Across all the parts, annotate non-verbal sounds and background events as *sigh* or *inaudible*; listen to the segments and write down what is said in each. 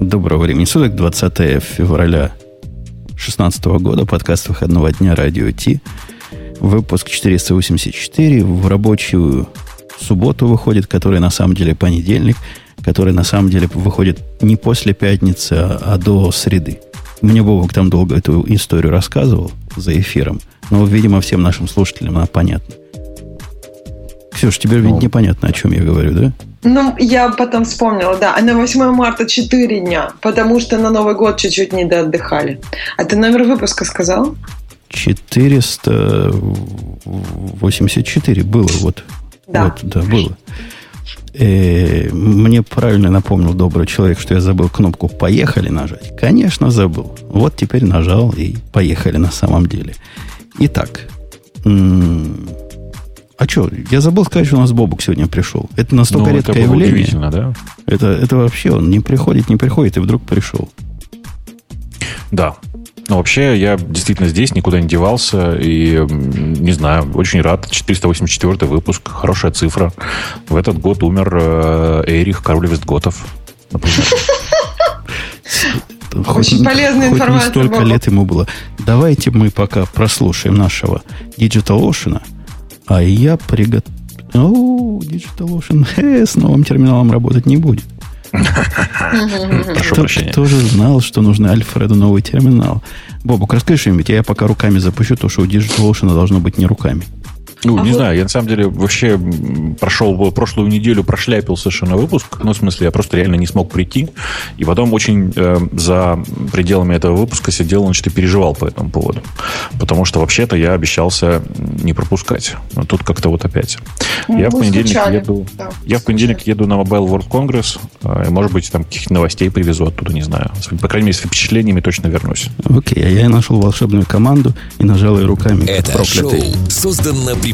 Доброго времени суток, 20 февраля 2016 года, подкаст выходного дня «Радио Ти». Выпуск 484 в рабочую субботу выходит, который на самом деле понедельник, который на самом деле выходит не после пятницы, а, до среды. Мне Бобок там долго эту историю рассказывал за эфиром, но, видимо, всем нашим слушателям она понятна. Ксюша, теперь ведь ну. непонятно, о чем я говорю, да? Ну, я потом вспомнила, да. А на 8 марта 4 дня, потому что на Новый год чуть-чуть не доотдыхали. А ты номер выпуска сказал? 484 было вот. Да. Вот, да, было. Э, мне правильно напомнил добрый человек, что я забыл кнопку «Поехали» нажать. Конечно, забыл. Вот теперь нажал и поехали на самом деле. Итак, а что, я забыл сказать, что у нас Бобук сегодня пришел. Это настолько ну, редкое это явление. удивительно, да? Это, это вообще он не приходит, не приходит, и вдруг пришел. Да. Ну, вообще, я действительно здесь, никуда не девался, и, не знаю, очень рад. 484 выпуск, хорошая цифра. В этот год умер э, Эрих, король Вестготов. Очень полезная информация. не столько лет ему было. Давайте мы пока прослушаем нашего Digital Ocean, а я приготовил... О, DigitalOcean *laughs* э, с новым терминалом работать не будет. Прошу прощения. Кто же знал, что нужно Альфреду новый терминал? Бобук, расскажи что-нибудь, я пока руками запущу, то что у DigitalOcean должно быть не руками. Ну, а не вот... знаю, я на самом деле вообще прошел прошлую неделю, прошляпил совершенно выпуск. Ну, в смысле, я просто реально не смог прийти. И потом очень э, за пределами этого выпуска сидел, значит, и переживал по этому поводу. Потому что вообще-то я обещался не пропускать. Но тут как-то вот опять. Ну, я в понедельник скучали. еду. Да, я в понедельник еду на Mobile World Congress. Э, может быть, там каких-то новостей привезу оттуда, не знаю. По крайней мере, с впечатлениями точно вернусь. Окей, а я нашел волшебную команду и нажал ее руками. Это проклятый. шоу создано при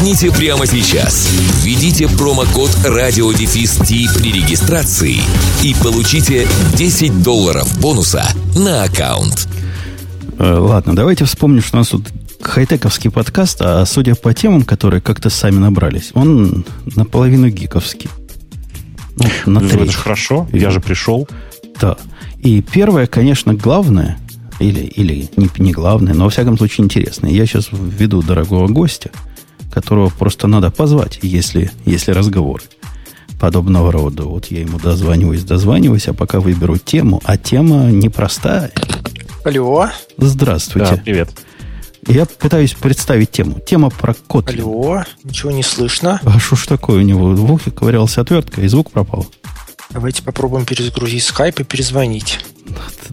Начните прямо сейчас. Введите промокод радиодефис при регистрации и получите 10 долларов бонуса на аккаунт. Э, ладно, давайте вспомним, что у нас тут хай-тековский подкаст, а судя по темам, которые как-то сами набрались, он наполовину гиковский. Ну, на ну, это же хорошо, я же пришел. Да. И первое, конечно, главное, или, или не, не главное, но во всяком случае интересное. Я сейчас введу дорогого гостя – которого просто надо позвать, если, если разговор подобного рода. Вот я ему дозваниваюсь, дозваниваюсь, а пока выберу тему, а тема непростая. Алло. Здравствуйте. Да, привет. Я пытаюсь представить тему. Тема про кот. Алло, ничего не слышно. А что ж такое у него? В ухе ковырялся отвертка, и звук пропал. Давайте попробуем перезагрузить скайп и перезвонить.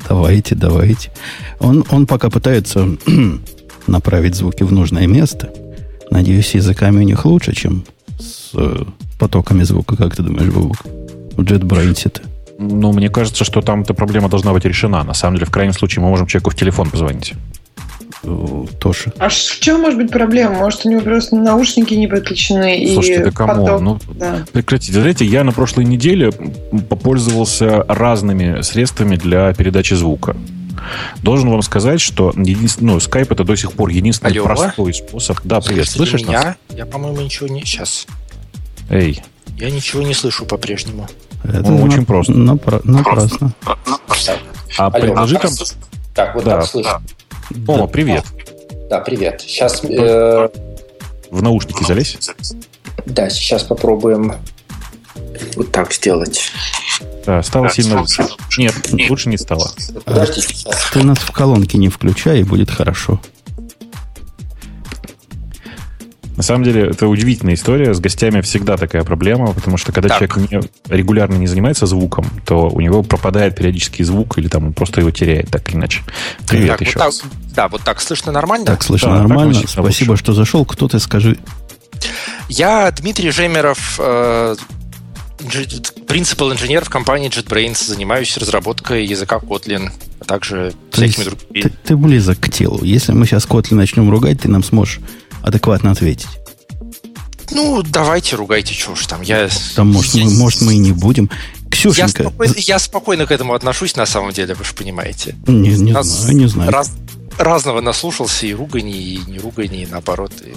Давайте, давайте. Он, он пока пытается *clears throat* направить звуки в нужное место – Надеюсь, языками у них лучше, чем с э, потоками звука, как ты думаешь, Бубук? В JetBrains-то. Ну, мне кажется, что там эта проблема должна быть решена. На самом деле, в крайнем случае, мы можем человеку в телефон позвонить. Э, тоже. А в чем может быть проблема? Может, у него просто наушники не подключены Слушайте, и да кому? поток... Ну, да. прекратите. Знаете, я на прошлой неделе попользовался разными средствами для передачи звука. Должен вам сказать, что единственный, ну, Skype это до сих пор единственный Алло. простой способ. Да, привет, слышишь меня? нас? Я, по-моему, ничего не... Сейчас. Эй. Я ничего не слышу по-прежнему. Это ну, очень просто. Напра- напрасно. А Алло, предложи там... Так, вот да. так слышно. О, привет. Да, привет. Сейчас... Э... В наушники залезь. Да, сейчас попробуем вот так сделать. Да, стало да, сильно лучше. Нет, Нет, лучше не стало. Подождите. Ты нас в колонке не включай, и будет хорошо. На самом деле, это удивительная история. С гостями всегда такая проблема, потому что когда так. человек не, регулярно не занимается звуком, то у него пропадает периодический звук, или там он просто его теряет так или иначе. Привет так, еще вот так, Да, вот так слышно нормально? Так слышно да, нормально. Так Спасибо, лучше. что зашел. Кто ты, скажи. Я Дмитрий Жемеров, э, принципал инженер в компании JetBrains, занимаюсь разработкой языка Kotlin, а также То всякими другими. Ты, ты близок к телу. Если мы сейчас Kotlin начнем ругать, ты нам сможешь адекватно ответить. Ну, давайте ругайте, что уж там. Я, там, может, я... мы, может, мы и не будем. Ксюшенька... Я спокойно, я спокойно к этому отношусь, на самом деле, вы же понимаете. Не, не знаю, не знаю. Раз, разного наслушался, и ругани, и не ругани, и наоборот. И...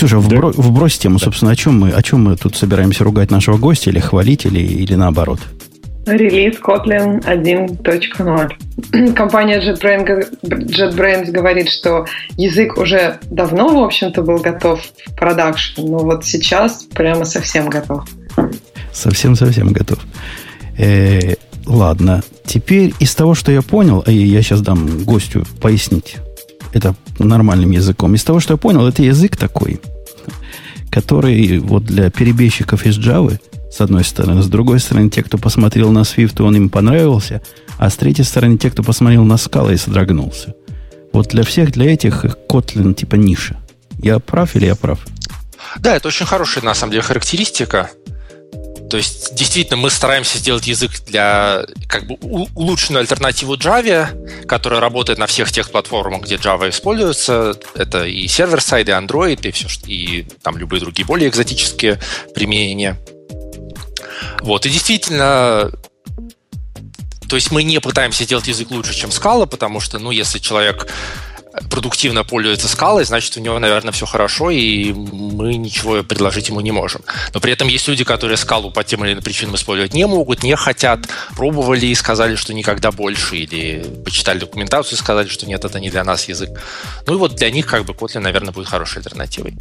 Ксюша, да. вбро, вбрось тему, да. собственно, о чем, мы, о чем мы тут собираемся ругать нашего гостя, или хвалить, или, или наоборот? Релиз Kotlin 1.0. *clears throat* Компания JetBrains, JetBrains говорит, что язык уже давно, в общем-то, был готов в продакшн, но вот сейчас прямо совсем готов. Совсем-совсем готов. Э, ладно, теперь из того, что я понял, и я сейчас дам гостю пояснить это нормальным языком. Из того, что я понял, это язык такой, который вот для перебежчиков из Java, с одной стороны, с другой стороны, те, кто посмотрел на Swift, он им понравился, а с третьей стороны, те, кто посмотрел на Scala и содрогнулся. Вот для всех, для этих Kotlin типа ниша. Я прав или я прав? Да, это очень хорошая, на самом деле, характеристика. То есть, действительно, мы стараемся сделать язык для как бы улучшенную альтернативу Java, которая работает на всех тех платформах, где Java используется. Это и server-side, и Android, и все, и там любые другие более экзотические применения. Вот, и действительно, то есть мы не пытаемся сделать язык лучше, чем Scala, потому что, ну, если человек продуктивно пользуется скалой, значит, у него, наверное, все хорошо, и мы ничего предложить ему не можем. Но при этом есть люди, которые скалу по тем или иным причинам использовать не могут, не хотят, пробовали и сказали, что никогда больше, или почитали документацию и сказали, что нет, это не для нас язык. Ну и вот для них как бы Kotlin, наверное, будет хорошей альтернативой.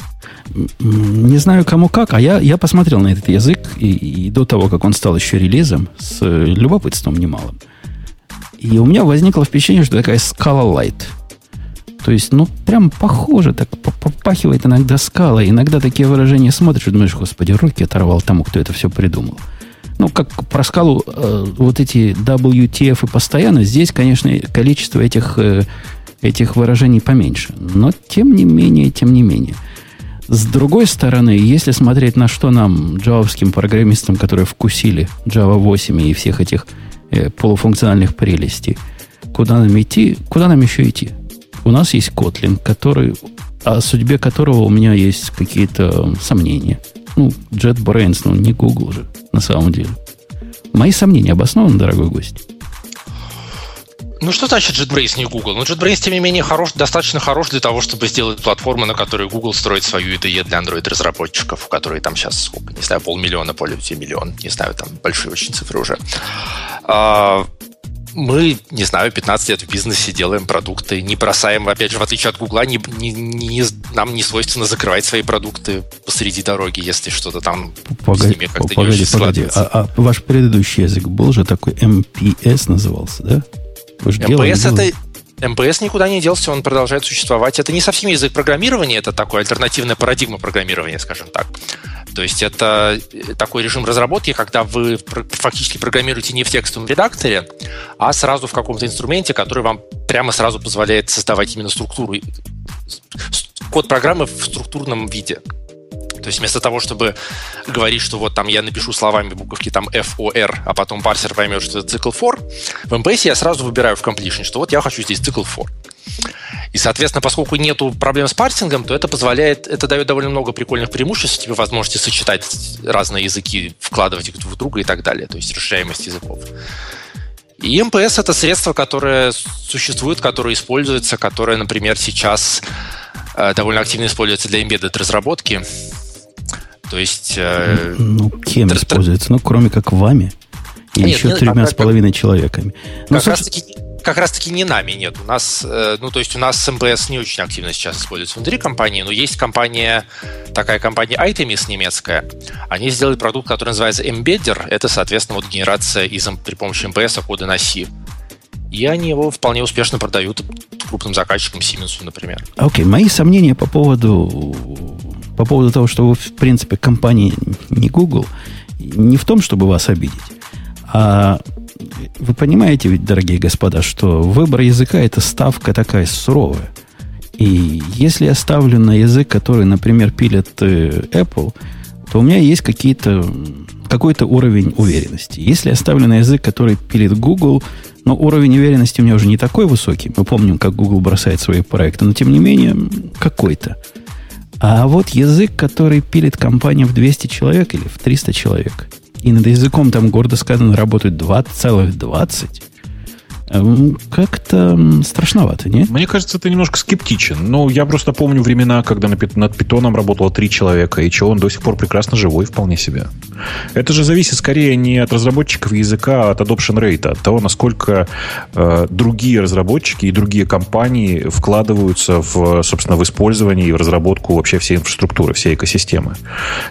Не знаю, кому как, а я, я посмотрел на этот язык, и, и до того, как он стал еще релизом, с любопытством немалым. И у меня возникло впечатление, что такая скала Light – то есть, ну, прям похоже, так попахивает иногда скала. Иногда такие выражения смотришь и думаешь, господи, руки оторвал тому, кто это все придумал. Ну, как про скалу, э, вот эти WTF и постоянно, здесь, конечно, количество этих, э, этих выражений поменьше. Но, тем не менее, тем не менее. С другой стороны, если смотреть на что нам, джавовским программистам, которые вкусили Java 8 и всех этих э, полуфункциональных прелестей, куда нам идти, куда нам еще идти? У нас есть Kotlin, который, о судьбе которого у меня есть какие-то сомнения. Ну, JetBrains, ну, не Google же, на самом деле. Мои сомнения обоснованы, дорогой гость? Ну, что значит JetBrains не Google? Ну, JetBrains, тем не менее, хорош, достаточно хорош для того, чтобы сделать платформу, на которой Google строит свою IDE для Android-разработчиков, которые там сейчас, сколько, не знаю, полмиллиона пользователей, миллион, не знаю, там большие очень цифры уже. А, мы, не знаю, 15 лет в бизнесе делаем продукты, не бросаем, опять же, в отличие от Гугла, не, не, не, нам не свойственно закрывать свои продукты посреди дороги, если что-то там погоди, с ними как-то погоди, не очень погоди. А, а ваш предыдущий язык был же такой MPS назывался, да? Вы же MPS это... МПС никуда не делся, он продолжает существовать. Это не совсем язык программирования, это такой альтернативная парадигма программирования, скажем так. То есть это такой режим разработки, когда вы фактически программируете не в текстовом редакторе, а сразу в каком-то инструменте, который вам прямо сразу позволяет создавать именно структуру, код программы в структурном виде. То есть вместо того, чтобы говорить, что вот там я напишу словами буковки там F, O, R, а потом парсер поймет, что это цикл for, в MPS я сразу выбираю в completion, что вот я хочу здесь цикл for. И, соответственно, поскольку нету проблем с парсингом, то это позволяет, это дает довольно много прикольных преимуществ, тебе возможности сочетать разные языки, вкладывать их друг в друга и так далее, то есть расширяемость языков. И МПС это средство, которое существует, которое используется, которое, например, сейчас э, довольно активно используется для embedded разработки. То есть... Э, ну, кем используется? Ну, кроме как вами и Нет, еще тремя с половиной человеками. Ну, как раз таки как раз-таки не нами нет. У нас, э, ну, то есть у нас МПС не очень активно сейчас используется внутри компании, но есть компания, такая компания Itemis немецкая. Они сделали продукт, который называется Embedder. Это, соответственно, вот генерация из, при помощи МПС кода на C. И они его вполне успешно продают крупным заказчикам, Siemens, например. Окей, okay, мои сомнения по поводу, по поводу того, что вы, в принципе, компания не Google, не в том, чтобы вас обидеть, а вы понимаете ведь, дорогие господа, что выбор языка – это ставка такая суровая. И если я ставлю на язык, который, например, пилит э, Apple, то у меня есть какие-то, какой-то уровень уверенности. Если я ставлю на язык, который пилит Google, но уровень уверенности у меня уже не такой высокий. Мы помним, как Google бросает свои проекты, но тем не менее какой-то. А вот язык, который пилит компания в 200 человек или в 300 человек, и над языком там гордо сказано работают 20 целых 20, Эм, как-то страшновато, не? Мне кажется, ты немножко скептичен. Ну, я просто помню времена, когда над питоном работало три человека, и чего он до сих пор прекрасно живой вполне себе. Это же зависит скорее не от разработчиков языка, а от adoption rate, от того, насколько э, другие разработчики и другие компании вкладываются в, собственно, в использование и в разработку вообще всей инфраструктуры, всей экосистемы.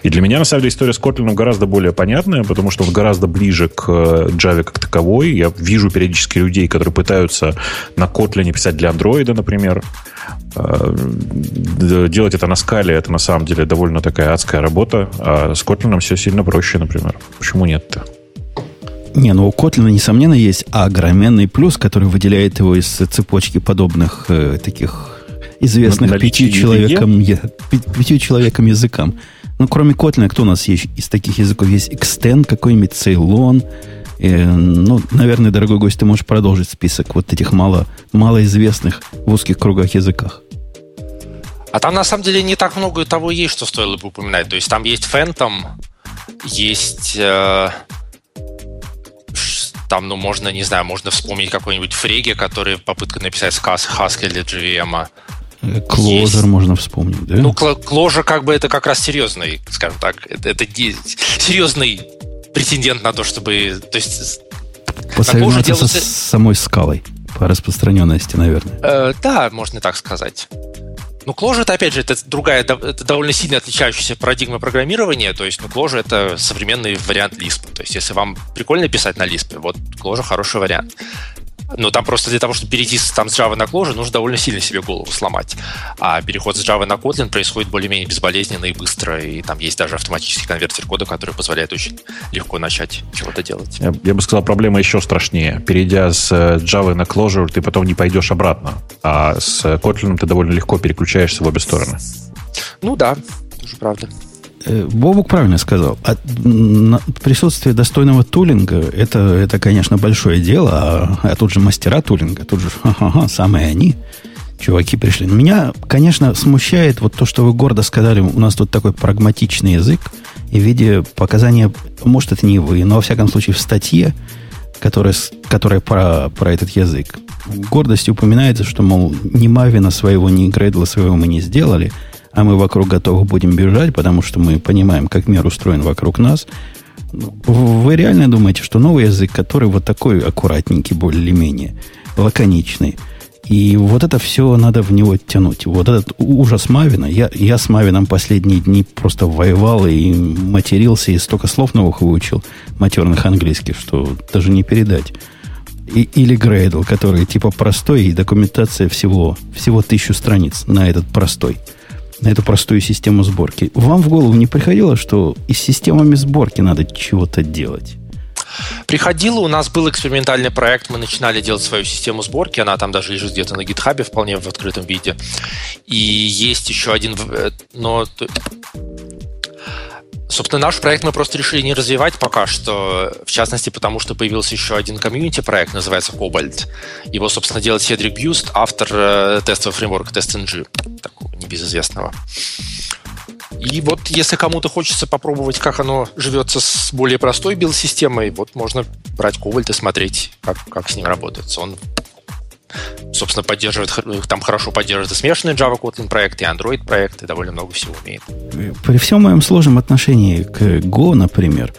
И для меня, на самом деле, история с Kotlin гораздо более понятная, потому что он гораздо ближе к э, Java как таковой. Я вижу периодически людей, которые пытаются на Kotlin писать для Android, например. Э, делать это на скале, это на самом деле довольно такая адская работа, а с Kotlin все сильно проще, например. Почему нет-то? Не, ну у Kotlin, несомненно, есть огроменный плюс, который выделяет его из цепочки подобных э, таких известных пяти человекам, пяти человекам языкам. Ну, кроме Kotlin, кто у нас есть из таких языков? Есть Extend какой-нибудь, Ceylon, Э, ну, наверное, дорогой гость, ты можешь продолжить список вот этих мало, малоизвестных в узких кругах языках. А там на самом деле не так много того есть, что стоило бы упоминать. То есть там есть Phantom, есть э, там, ну, можно, не знаю, можно вспомнить какой-нибудь Фреги, который попытка написать сказ Haskell для JVM. Кложер можно вспомнить, да? Ну, Кложер как бы это как раз серьезный, скажем так, это, это серьезный претендент на то, чтобы... То есть, Посоревноваться делаются... с самой скалой по распространенности, наверное. Э, да, можно так сказать. Ну, Clojure, это, опять же, это другая, это довольно сильно отличающаяся парадигма программирования. То есть, ну, Clojure — это современный вариант Lisp. То есть, если вам прикольно писать на Lisp, вот Clojure — хороший вариант. Но там просто для того, чтобы перейти с, там, с Java на Clojure, нужно довольно сильно себе голову сломать. А переход с Java на Kotlin происходит более-менее безболезненно и быстро. И там есть даже автоматический конвертер кода, который позволяет очень легко начать чего-то делать. Я, я бы сказал, проблема еще страшнее. Перейдя с э, Java на Clojure, ты потом не пойдешь обратно. А с Kotlin ты довольно легко переключаешься в обе стороны. Ну да, тоже правда. Э, Бобук правильно сказал. От, на, присутствие достойного тулинга это, это, конечно, большое дело, а, а тут же мастера тулинга, тут же *laughs* ха-ха-ха, самые они, чуваки пришли. Меня, конечно, смущает вот то, что вы гордо сказали, у нас тут такой прагматичный язык, и в виде показания, может, это не вы, но, во всяком случае, в статье, которая, которая про, про этот язык, гордостью упоминается, что, мол, ни Мавина своего, ни Грейдла своего мы не сделали – а мы вокруг готовы будем бежать, потому что мы понимаем, как мир устроен вокруг нас. Вы реально думаете, что новый язык, который вот такой аккуратненький, более-менее, лаконичный, и вот это все надо в него тянуть. Вот этот ужас Мавина. Я, я с Мавином последние дни просто воевал и матерился, и столько слов новых выучил, матерных английских, что даже не передать. И, или Грейдл, который типа простой, и документация всего, всего тысячу страниц на этот простой на эту простую систему сборки. Вам в голову не приходило, что и с системами сборки надо чего-то делать? Приходило, у нас был экспериментальный проект, мы начинали делать свою систему сборки, она там даже лежит где-то на гитхабе вполне в открытом виде. И есть еще один, э, но Собственно, наш проект мы просто решили не развивать пока что, в частности, потому что появился еще один комьюнити-проект, называется Cobalt. Его, собственно, делает Седрик Бьюст, автор э, тестового фреймворка TestNG, такого небезызвестного. И вот если кому-то хочется попробовать, как оно живется с более простой билд-системой, вот можно брать Cobalt и смотреть, как, как с ним работает. Он собственно, поддерживает, там хорошо поддерживает и смешанный Java Kotlin проект, и Android проект, и довольно много всего умеет. При всем моем сложном отношении к Go, например,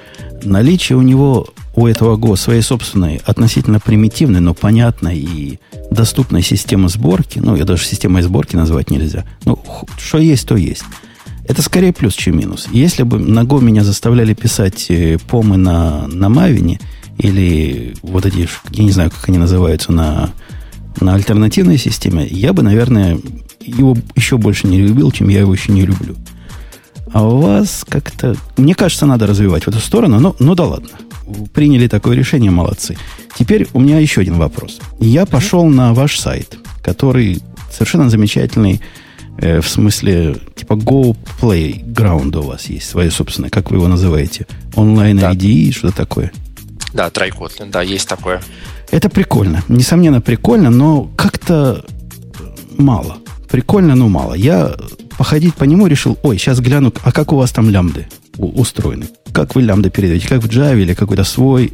наличие у него, у этого Go своей собственной, относительно примитивной, но понятной и доступной системы сборки, ну, я даже системой сборки назвать нельзя, ну, что есть, то есть. Это скорее плюс, чем минус. Если бы на Go меня заставляли писать э, помы на, на Мавине, или вот эти, я не знаю, как они называются, на на альтернативной системе, я бы, наверное, его еще больше не любил, чем я его еще не люблю. А у вас как-то... Мне кажется, надо развивать в эту сторону, но, ну да ладно. Приняли такое решение, молодцы. Теперь у меня еще один вопрос. Я пошел на ваш сайт, который совершенно замечательный Э, в смысле, типа Go Playground у вас есть, свое собственное, как вы его называете? Онлайн Да. IDE, что такое? Да, Kotlin, да, есть такое. Это прикольно. Несомненно, прикольно, но как-то мало. Прикольно, но мало. Я походить по нему решил, ой, сейчас гляну, а как у вас там лямбды у- устроены? Как вы лямбды передаете? Как в Java или какой-то свой?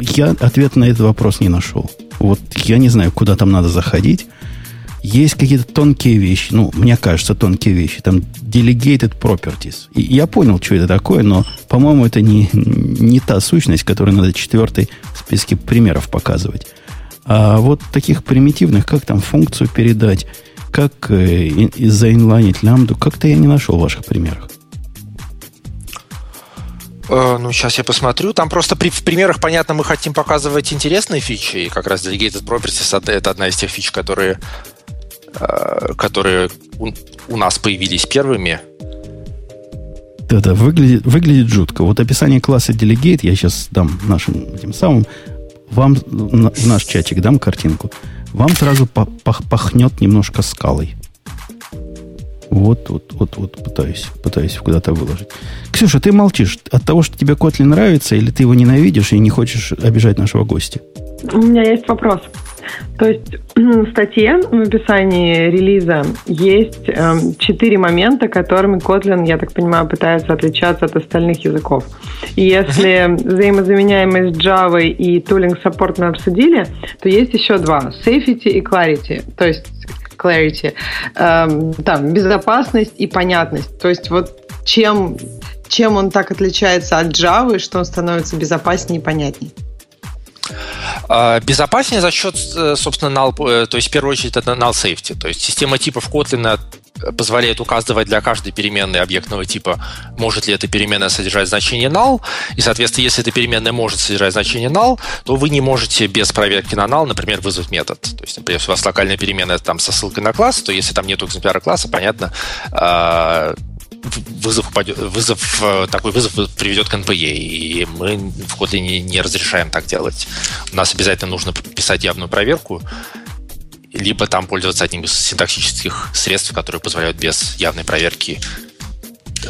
Я ответ на этот вопрос не нашел. Вот я не знаю, куда там надо заходить. Есть какие-то тонкие вещи, ну, мне кажется, тонкие вещи. Там delegated properties. И я понял, что это такое, но, по-моему, это не, не та сущность, которую надо четвертой в списке примеров показывать. А вот таких примитивных, как там функцию передать, как э, заинлайнить лямбду, как-то я не нашел в ваших примерах. Э, ну, сейчас я посмотрю. Там просто при, в примерах, понятно, мы хотим показывать интересные фичи, и как раз Delegated Properties это- одна из тех фич, которые, которые у, у нас появились первыми. Да-да, выглядит, выглядит жутко. Вот описание класса Delegate я сейчас дам нашим этим самым, вам на- в наш чатик дам картинку. Вам сразу пахнет немножко скалой. Вот, вот, вот, вот, пытаюсь, пытаюсь куда-то выложить. Ксюша, ты молчишь от того, что тебе Kotlin нравится, или ты его ненавидишь и не хочешь обижать нашего гостя? У меня есть вопрос. То есть *clears throat* в статье в описании релиза есть эм, четыре момента, которыми Kotlin, я так понимаю, пытается отличаться от остальных языков. И если взаимозаменяемость Java и tooling support мы обсудили, то есть еще два. Safety и clarity. То есть clarity. Эм, там, безопасность и понятность. То есть вот чем, чем он так отличается от Java, что он становится безопаснее и понятнее. А, Безопаснее за счет, э, собственно, null, э, то есть в первую очередь это null safety. То есть система типов Kotlin позволяет указывать для каждой переменной объектного типа, может ли эта переменная содержать значение null, и, соответственно, если эта переменная может содержать значение null, то вы не можете без проверки на null, например, вызвать метод. То есть, например, если у вас локальная переменная там со ссылкой на класс, то если там нет экземпляра класса, понятно, а, вызов, упадет- вызов, э, такой вызов приведет к NPE, и мы в Kotlin не, не разрешаем так делать. У нас обязательно нужно писать явную проверку, либо там пользоваться одним из синтаксических средств, которые позволяют без явной проверки,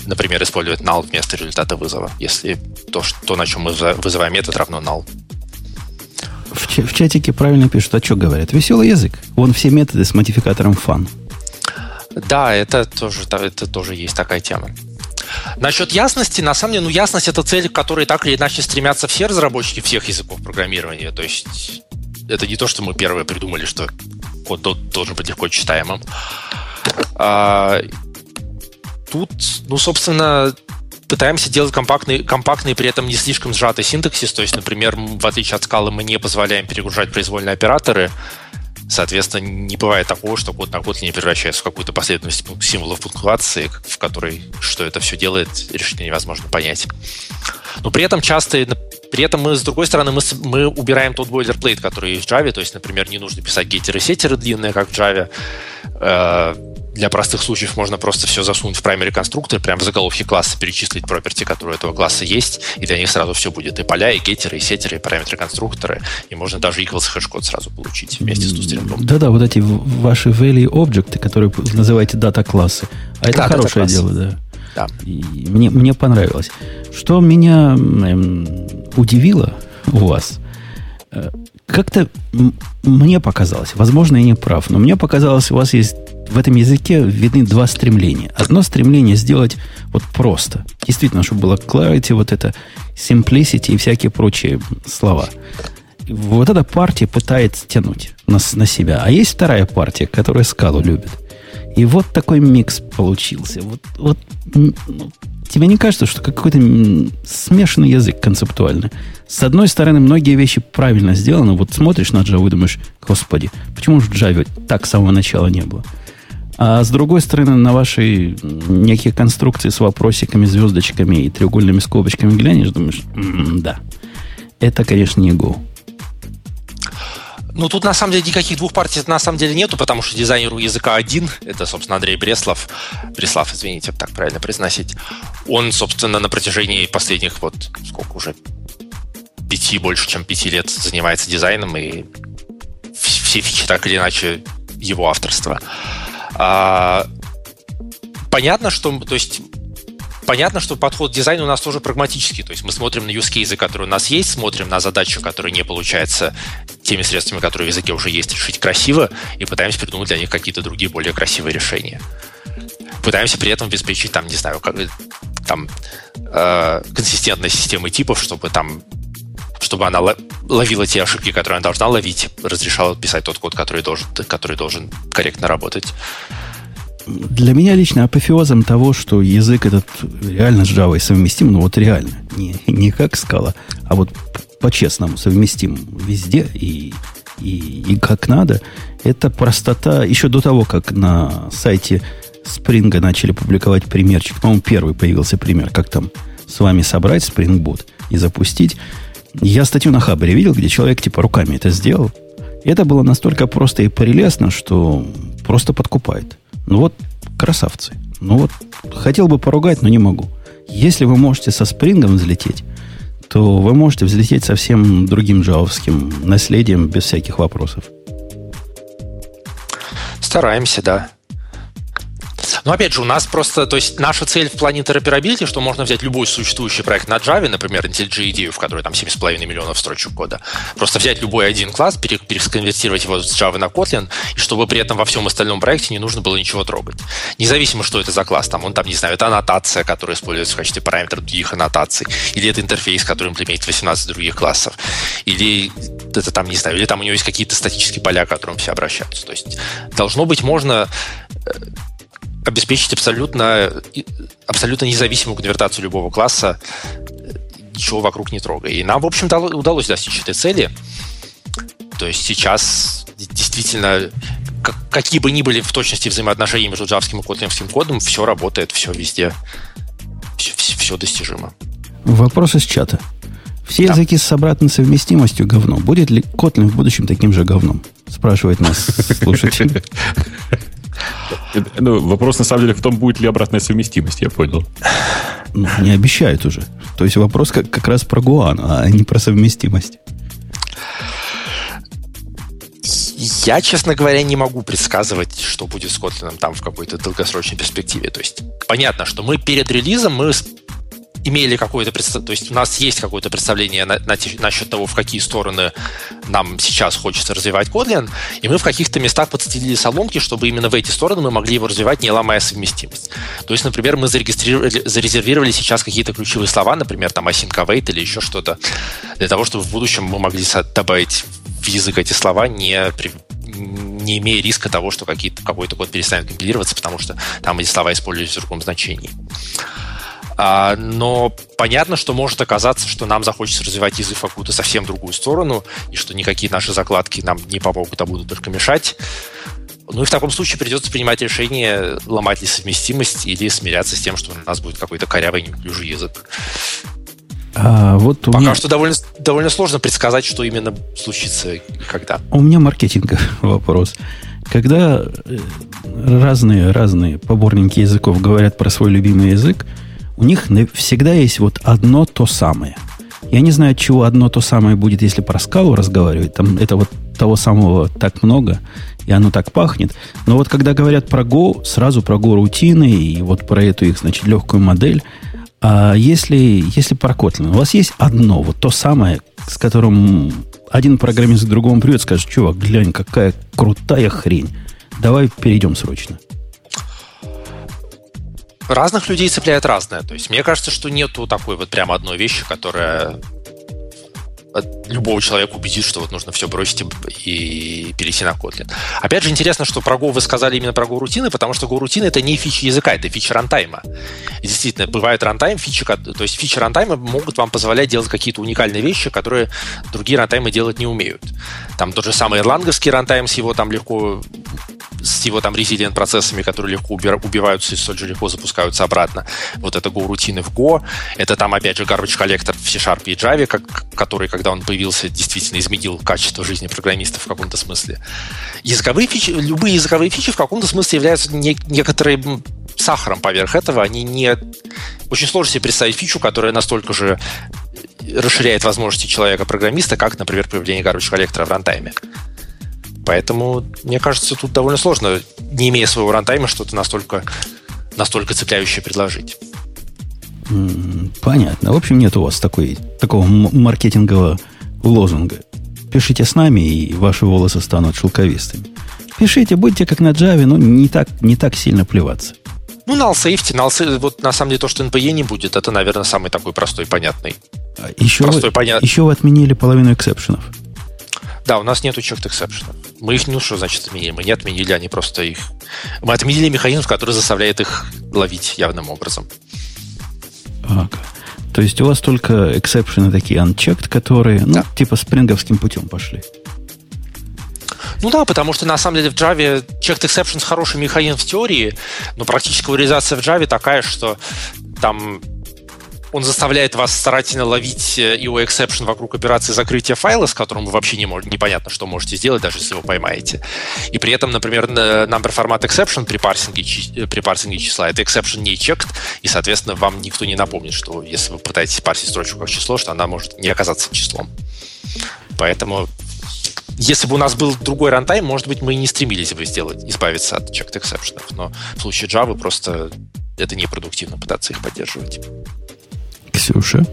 например, использовать null вместо результата вызова, если то, что, то на чем мы вызываем- метод, равно null. В, в чатике правильно пишут, а что говорят? Веселый язык. Вон все методы с модификатором fun. Да, это тоже, это тоже есть такая тема. Насчет ясности, на самом деле, ну, ясность это цель, к которой так или иначе стремятся все разработчики всех языков программирования. То есть это не то, что мы первые придумали, что код до- должен быть легко читаемым. А, тут, ну, собственно, пытаемся делать компактный, компактный, при этом не слишком сжатый синтаксис. То есть, например, в отличие от скалы, мы не позволяем перегружать произвольные операторы. Соответственно, не бывает такого, что код на код не превращается в какую-то последовательность символов пунктуации, в которой что это все делает, решительно невозможно понять. Но при этом часто, при этом мы, с другой стороны, мы, мы убираем тот бойлерплейт, который есть в Java, то есть, например, не нужно писать гетеры сетеры длинные, как в Java. Для простых случаев можно просто все засунуть в primary конструктор, прямо в заголовке класса перечислить property, которые у этого класса есть, и для них сразу все будет. И поля, и гетеры, и сетеры, и параметры конструктора, и можно даже equals хэш-код сразу получить вместе с тустрингом. Да-да, вот эти ваши value объекты, которые вы называете дата-классы. А это Да, хорошее дело, да. Да. И мне, мне понравилось. Что меня эм, удивило у вас, э, как-то мне показалось, возможно, я не прав, но мне показалось, у вас есть в этом языке видны два стремления. Одно стремление сделать вот просто. Действительно, чтобы было clarity, вот это simplicity и всякие прочие слова. Вот эта партия пытается тянуть на, с- на себя. А есть вторая партия, которая скалу любит. И вот такой микс получился. Вот, вот ну, тебе не кажется, что какой-то смешанный язык концептуально? С одной стороны, многие вещи правильно сделаны. Вот смотришь на Java и думаешь, господи, почему же в Java так с самого начала не было? А с другой стороны, на ваши некие конструкции с вопросиками, звездочками и треугольными скобочками глянешь, думаешь, «М, да, это, конечно, не Go. Ну, тут на самом деле никаких двух партий на самом деле нету, потому что дизайнер у языка один, это, собственно, Андрей Бреслов, Бреслав, извините, так правильно произносить. Он, собственно, на протяжении последних вот сколько уже пяти, больше чем пяти лет занимается дизайном, и все фичи так или иначе его авторство. А, понятно, что, то есть, понятно, что подход к дизайну у нас тоже прагматический. То есть мы смотрим на use cases, которые у нас есть, смотрим на задачу, которая не получается теми средствами, которые в языке уже есть, решить красиво, и пытаемся придумать для них какие-то другие более красивые решения. Пытаемся при этом обеспечить, там, не знаю, как, там, э, консистентность системы типов, чтобы там чтобы она ловила те ошибки, которые она должна ловить, разрешала писать тот код, который должен, который должен корректно работать. Для меня лично апофеозом того, что язык этот реально с Java совместим, ну вот реально, не, не как скала, а вот по-честному совместим везде и, и, и как надо, это простота еще до того, как на сайте Spring начали публиковать примерчик. По-моему, первый появился пример, как там с вами собрать Spring Boot и запустить. Я статью на Хабре видел, где человек типа руками это сделал. И это было настолько просто и прелестно, что просто подкупает. Ну вот, красавцы. Ну вот, хотел бы поругать, но не могу. Если вы можете со спрингом взлететь, то вы можете взлететь совсем другим джавовским наследием без всяких вопросов. Стараемся, да. Но опять же, у нас просто, то есть наша цель в плане интероперабилити, что можно взять любой существующий проект на Java, например, IntelliJ IDEA, в которой там 7,5 миллионов строчек кода, просто взять любой один класс, пересконвертировать его с Java на Kotlin, и чтобы при этом во всем остальном проекте не нужно было ничего трогать. Независимо, что это за класс, там он там, не знаю, это аннотация, которая используется в качестве параметра других аннотаций, или это интерфейс, который имплементирует 18 других классов, или это там, не знаю, или там у него есть какие-то статические поля, к которым все обращаются. То есть должно быть можно э, обеспечить абсолютно, абсолютно независимую конвертацию любого класса, ничего вокруг не трогая. И нам, в общем, удалось достичь этой цели. То есть сейчас действительно какие бы ни были в точности взаимоотношения между джавским и котлинским кодом, все работает, все везде, все, все достижимо. Вопрос из чата. Все да. языки с обратной совместимостью говно. Будет ли Kotlin в будущем таким же говном? Спрашивает нас *laughs* слушатель. Ну, вопрос на самом деле в том, будет ли обратная совместимость, я понял. Ну, не обещают уже. То есть вопрос как, как раз про Гуан, а не про совместимость. Я, честно говоря, не могу предсказывать, что будет с Kotlin там в какой-то долгосрочной перспективе. То есть понятно, что мы перед релизом мы имели какое-то представление, то есть у нас есть какое-то представление на, на, насчет того, в какие стороны нам сейчас хочется развивать Kotlin, и мы в каких-то местах подстелили соломки, чтобы именно в эти стороны мы могли его развивать, не ломая совместимость. То есть, например, мы зарегистрировали, зарезервировали сейчас какие-то ключевые слова, например, там async await или еще что-то, для того, чтобы в будущем мы могли добавить в язык эти слова, не, не имея риска того, что какие-то, какой-то код перестанет компилироваться, потому что там эти слова используются в другом значении. А, но понятно, что может оказаться, что нам захочется развивать язык в какую-то совсем другую сторону, и что никакие наши закладки нам не помогут, а будут только мешать. Ну и в таком случае придется принимать решение, ломать ли совместимость или смиряться с тем, что у нас будет какой-то корявый неуклюжий язык. А, вот Пока меня... что довольно, довольно сложно предсказать, что именно случится и когда. У меня маркетинговый *laughs* вопрос. Когда э, разные, разные поборники языков говорят про свой любимый язык, у них всегда есть вот одно то самое. Я не знаю, чего одно то самое будет, если про скалу разговаривать. Там это вот того самого так много, и оно так пахнет. Но вот когда говорят про Go, сразу про Go рутины и вот про эту их, значит, легкую модель. А если, если про Kotlin, у вас есть одно, вот то самое, с которым один программист к другому придет скажет, чувак, глянь, какая крутая хрень. Давай перейдем срочно разных людей цепляет разное. То есть мне кажется, что нету такой вот прямо одной вещи, которая любого человека убедит, что вот нужно все бросить и перейти на Kotlin. Опять же, интересно, что про Go вы сказали именно про Go рутины, потому что Go рутины это не фича языка, это фича рантайма. И действительно, бывает рантайм, фичи, то есть фичи рантайма могут вам позволять делать какие-то уникальные вещи, которые другие рантаймы делать не умеют. Там тот же самый эрланговский рантайм с его там легко с его там resilient процессами, которые легко убиваются и столь же легко запускаются обратно. Вот это Go рутины в Go. Это там, опять же, garbage collector в C-Sharp и Java, как, который, когда он появился, действительно изменил качество жизни программистов в каком-то смысле. Языковые фичи, любые языковые фичи в каком-то смысле являются не, некоторым сахаром поверх этого. Они не... Очень сложно себе представить фичу, которая настолько же расширяет возможности человека-программиста, как, например, появление garbage коллектора в рантайме. Поэтому, мне кажется, тут довольно сложно, не имея своего рантайма, что-то настолько настолько цепляющее предложить. Понятно. В общем, нет у вас такой, такого маркетингового лозунга. Пишите с нами, и ваши волосы станут шелковистыми. Пишите, будьте как на Java, но не так, не так сильно плеваться. Ну, null safety, null safety, вот на самом деле то, что NPE не будет, это, наверное, самый такой простой, понятный. Еще, простой, вы, понят... еще вы отменили половину эксепшенов. Да, у нас нету checked exception. Мы их, ну что значит отменили? Мы не отменили, они просто их... Мы отменили механизм, который заставляет их ловить явным образом. Ага. То есть у вас только эксепшены такие unchecked, которые, ну, да. типа спринговским путем пошли. Ну да, потому что на самом деле в Java checked exceptions хороший механизм в теории, но практическая реализация в Java такая, что там он заставляет вас старательно ловить его э, exception вокруг операции закрытия файла, с которым вы вообще не можете, непонятно, что можете сделать, даже если его поймаете. И при этом, например, number формат exception при парсинге, э, при парсинге числа, это exception не checked, и, соответственно, вам никто не напомнит, что если вы пытаетесь парсить строчку как число, что она может не оказаться числом. Поэтому если бы у нас был другой рантайм, может быть, мы и не стремились бы сделать, избавиться от checked exception. Но в случае Java просто это непродуктивно пытаться их поддерживать. Ксюша?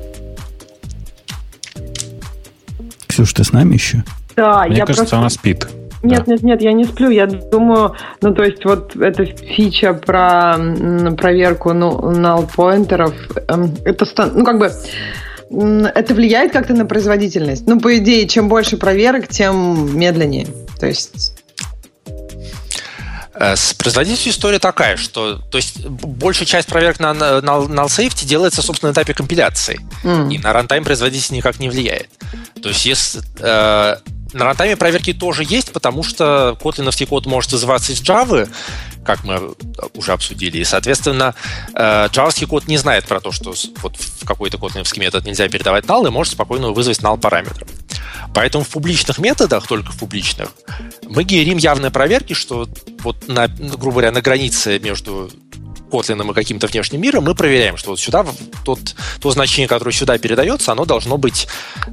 Ксюша, ты с нами еще? Да, Мне я кажется, просто... она спит. Нет, да. нет, нет, я не сплю. Я думаю, ну то есть вот эта фича про проверку ну, null поинтеров, эм, это ну как бы это влияет как-то на производительность. Ну по идее, чем больше проверок, тем медленнее. То есть с производительностью история такая, что то есть большая часть проверок на, null safety делается, собственно, на этапе компиляции. Mm. И на рантайм производительность никак не влияет. То есть если, э, на рантайме проверки тоже есть, потому что котлиновский код может вызываться из Java, как мы уже обсудили. И, соответственно, э, джавский код не знает про то, что вот в какой-то котлиновский метод нельзя передавать null, и может спокойно вызвать null параметр. Поэтому в публичных методах, только в публичных, мы генерим явные проверки, что вот, на, грубо говоря, на границе между Kotlin и каким-то внешним миром, мы проверяем, что вот сюда тот, то значение, которое сюда передается, оно должно быть,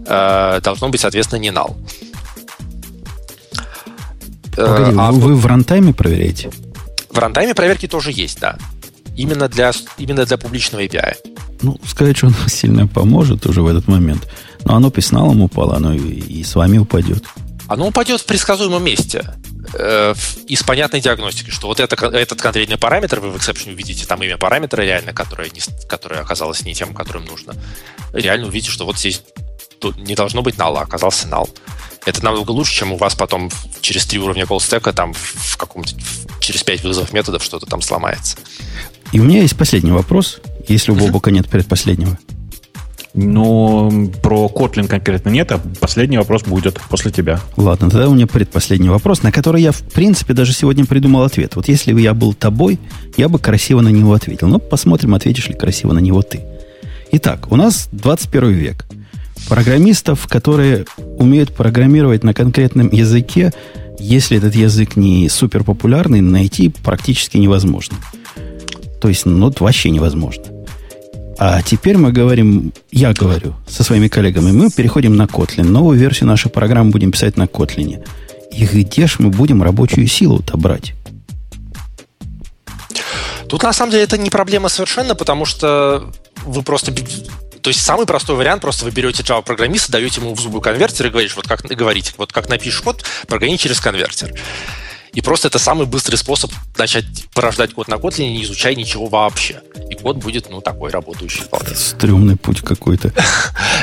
э, должно быть, соответственно, не null. Погоди, а вы, вы в рантайме проверяете? В рантайме проверки тоже есть, да. Именно для, именно для публичного API. Ну, сказать, что оно сильно поможет уже в этот момент. Но оно письналом упало, оно и, и с вами упадет. Оно упадет в предсказуемом месте э, и с понятной диагностикой, что вот это, этот конкретный параметр, вы в exception увидите там имя параметра реально, которое, не, которое оказалось не тем, которым нужно. Реально увидите, что вот здесь не должно быть null, а оказался null. Это намного лучше, чем у вас потом через три уровня колл-стека там в каком-то через пять вызовов методов что-то там сломается. И у меня есть последний вопрос, если у Бобука нет предпоследнего. Ну, про Kotlin конкретно нет, а последний вопрос будет после тебя. Ладно, тогда у меня предпоследний вопрос, на который я, в принципе, даже сегодня придумал ответ. Вот если бы я был тобой, я бы красиво на него ответил. Но посмотрим, ответишь ли красиво на него ты. Итак, у нас 21 век. Программистов, которые умеют программировать на конкретном языке, если этот язык не супер популярный, найти практически невозможно. То есть, ну, вообще невозможно. А теперь мы говорим, я говорю со своими коллегами, мы переходим на Kotlin. Новую версию нашей программы будем писать на Kotlin. И где ж мы будем рабочую силу-то брать? Тут на самом деле это не проблема совершенно, потому что вы просто то есть самый простой вариант, просто вы берете Java-программиста, даете ему в зубы конвертер и говорите, вот как, говорите, вот как напишешь код, прогони через конвертер. И просто это самый быстрый способ начать порождать код на Kotlin, не изучая ничего вообще. И код будет, ну, такой работающий вполне. Стрёмный путь какой-то. *laughs*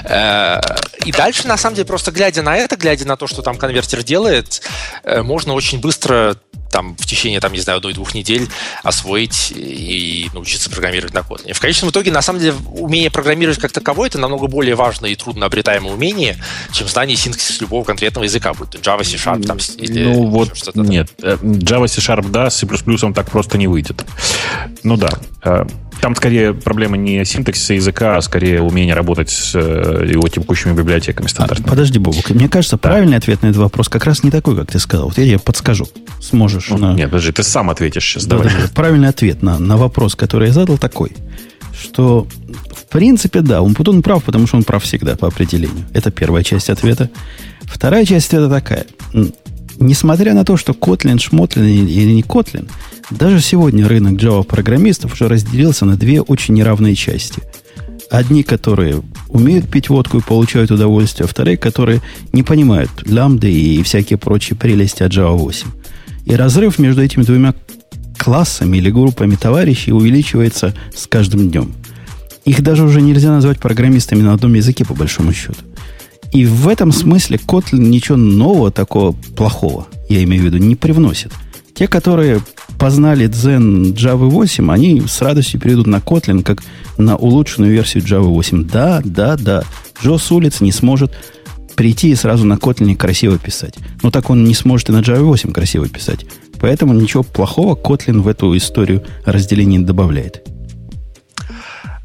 Э, и дальше, на самом деле, просто глядя на это, глядя на то, что там конвертер делает, э, можно очень быстро там в течение, там, не знаю, одной-двух недель освоить и научиться программировать на Kotlin. В конечном итоге, на самом деле, умение программировать как таковое это намного более важное и трудно обретаемое умение, чем знание синтаксиса любого конкретного языка, будь то Java, C-Sharp там, или Ну вот, что-то нет. Э, Java, C-Sharp, да, C++ так просто не выйдет. Ну да. Э, там скорее проблема не синтаксиса языка, а скорее умение работать с э, его текущими библиотеками стандартными. А, подожди, Бобук, мне кажется, да. правильный ответ на этот вопрос как раз не такой, как ты сказал. Вот я тебе подскажу. Сможешь. Ну, на... Нет, подожди, ты сам ответишь сейчас. Да, давай. Да, правильный ответ на, на вопрос, который я задал, такой, что в принципе, да, Умпутун прав, потому что он прав всегда по определению. Это первая часть ответа. Вторая часть ответа такая. несмотря на то, что Kotlin, Шмотлин или не Kotlin, даже сегодня рынок Java-программистов уже разделился на две очень неравные части. Одни, которые умеют пить водку и получают удовольствие, а вторые, которые не понимают лямбды и всякие прочие прелести от Java 8. И разрыв между этими двумя классами или группами товарищей увеличивается с каждым днем. Их даже уже нельзя назвать программистами на одном языке, по большому счету. И в этом смысле Kotlin ничего нового, такого плохого, я имею в виду, не привносит. Те, которые познали Zen Java 8, они с радостью перейдут на Kotlin, как на улучшенную версию Java 8. Да, да, да. Джо с улиц не сможет прийти и сразу на Kotlin красиво писать. Но так он не сможет и на Java 8 красиво писать. Поэтому ничего плохого Kotlin в эту историю разделения добавляет.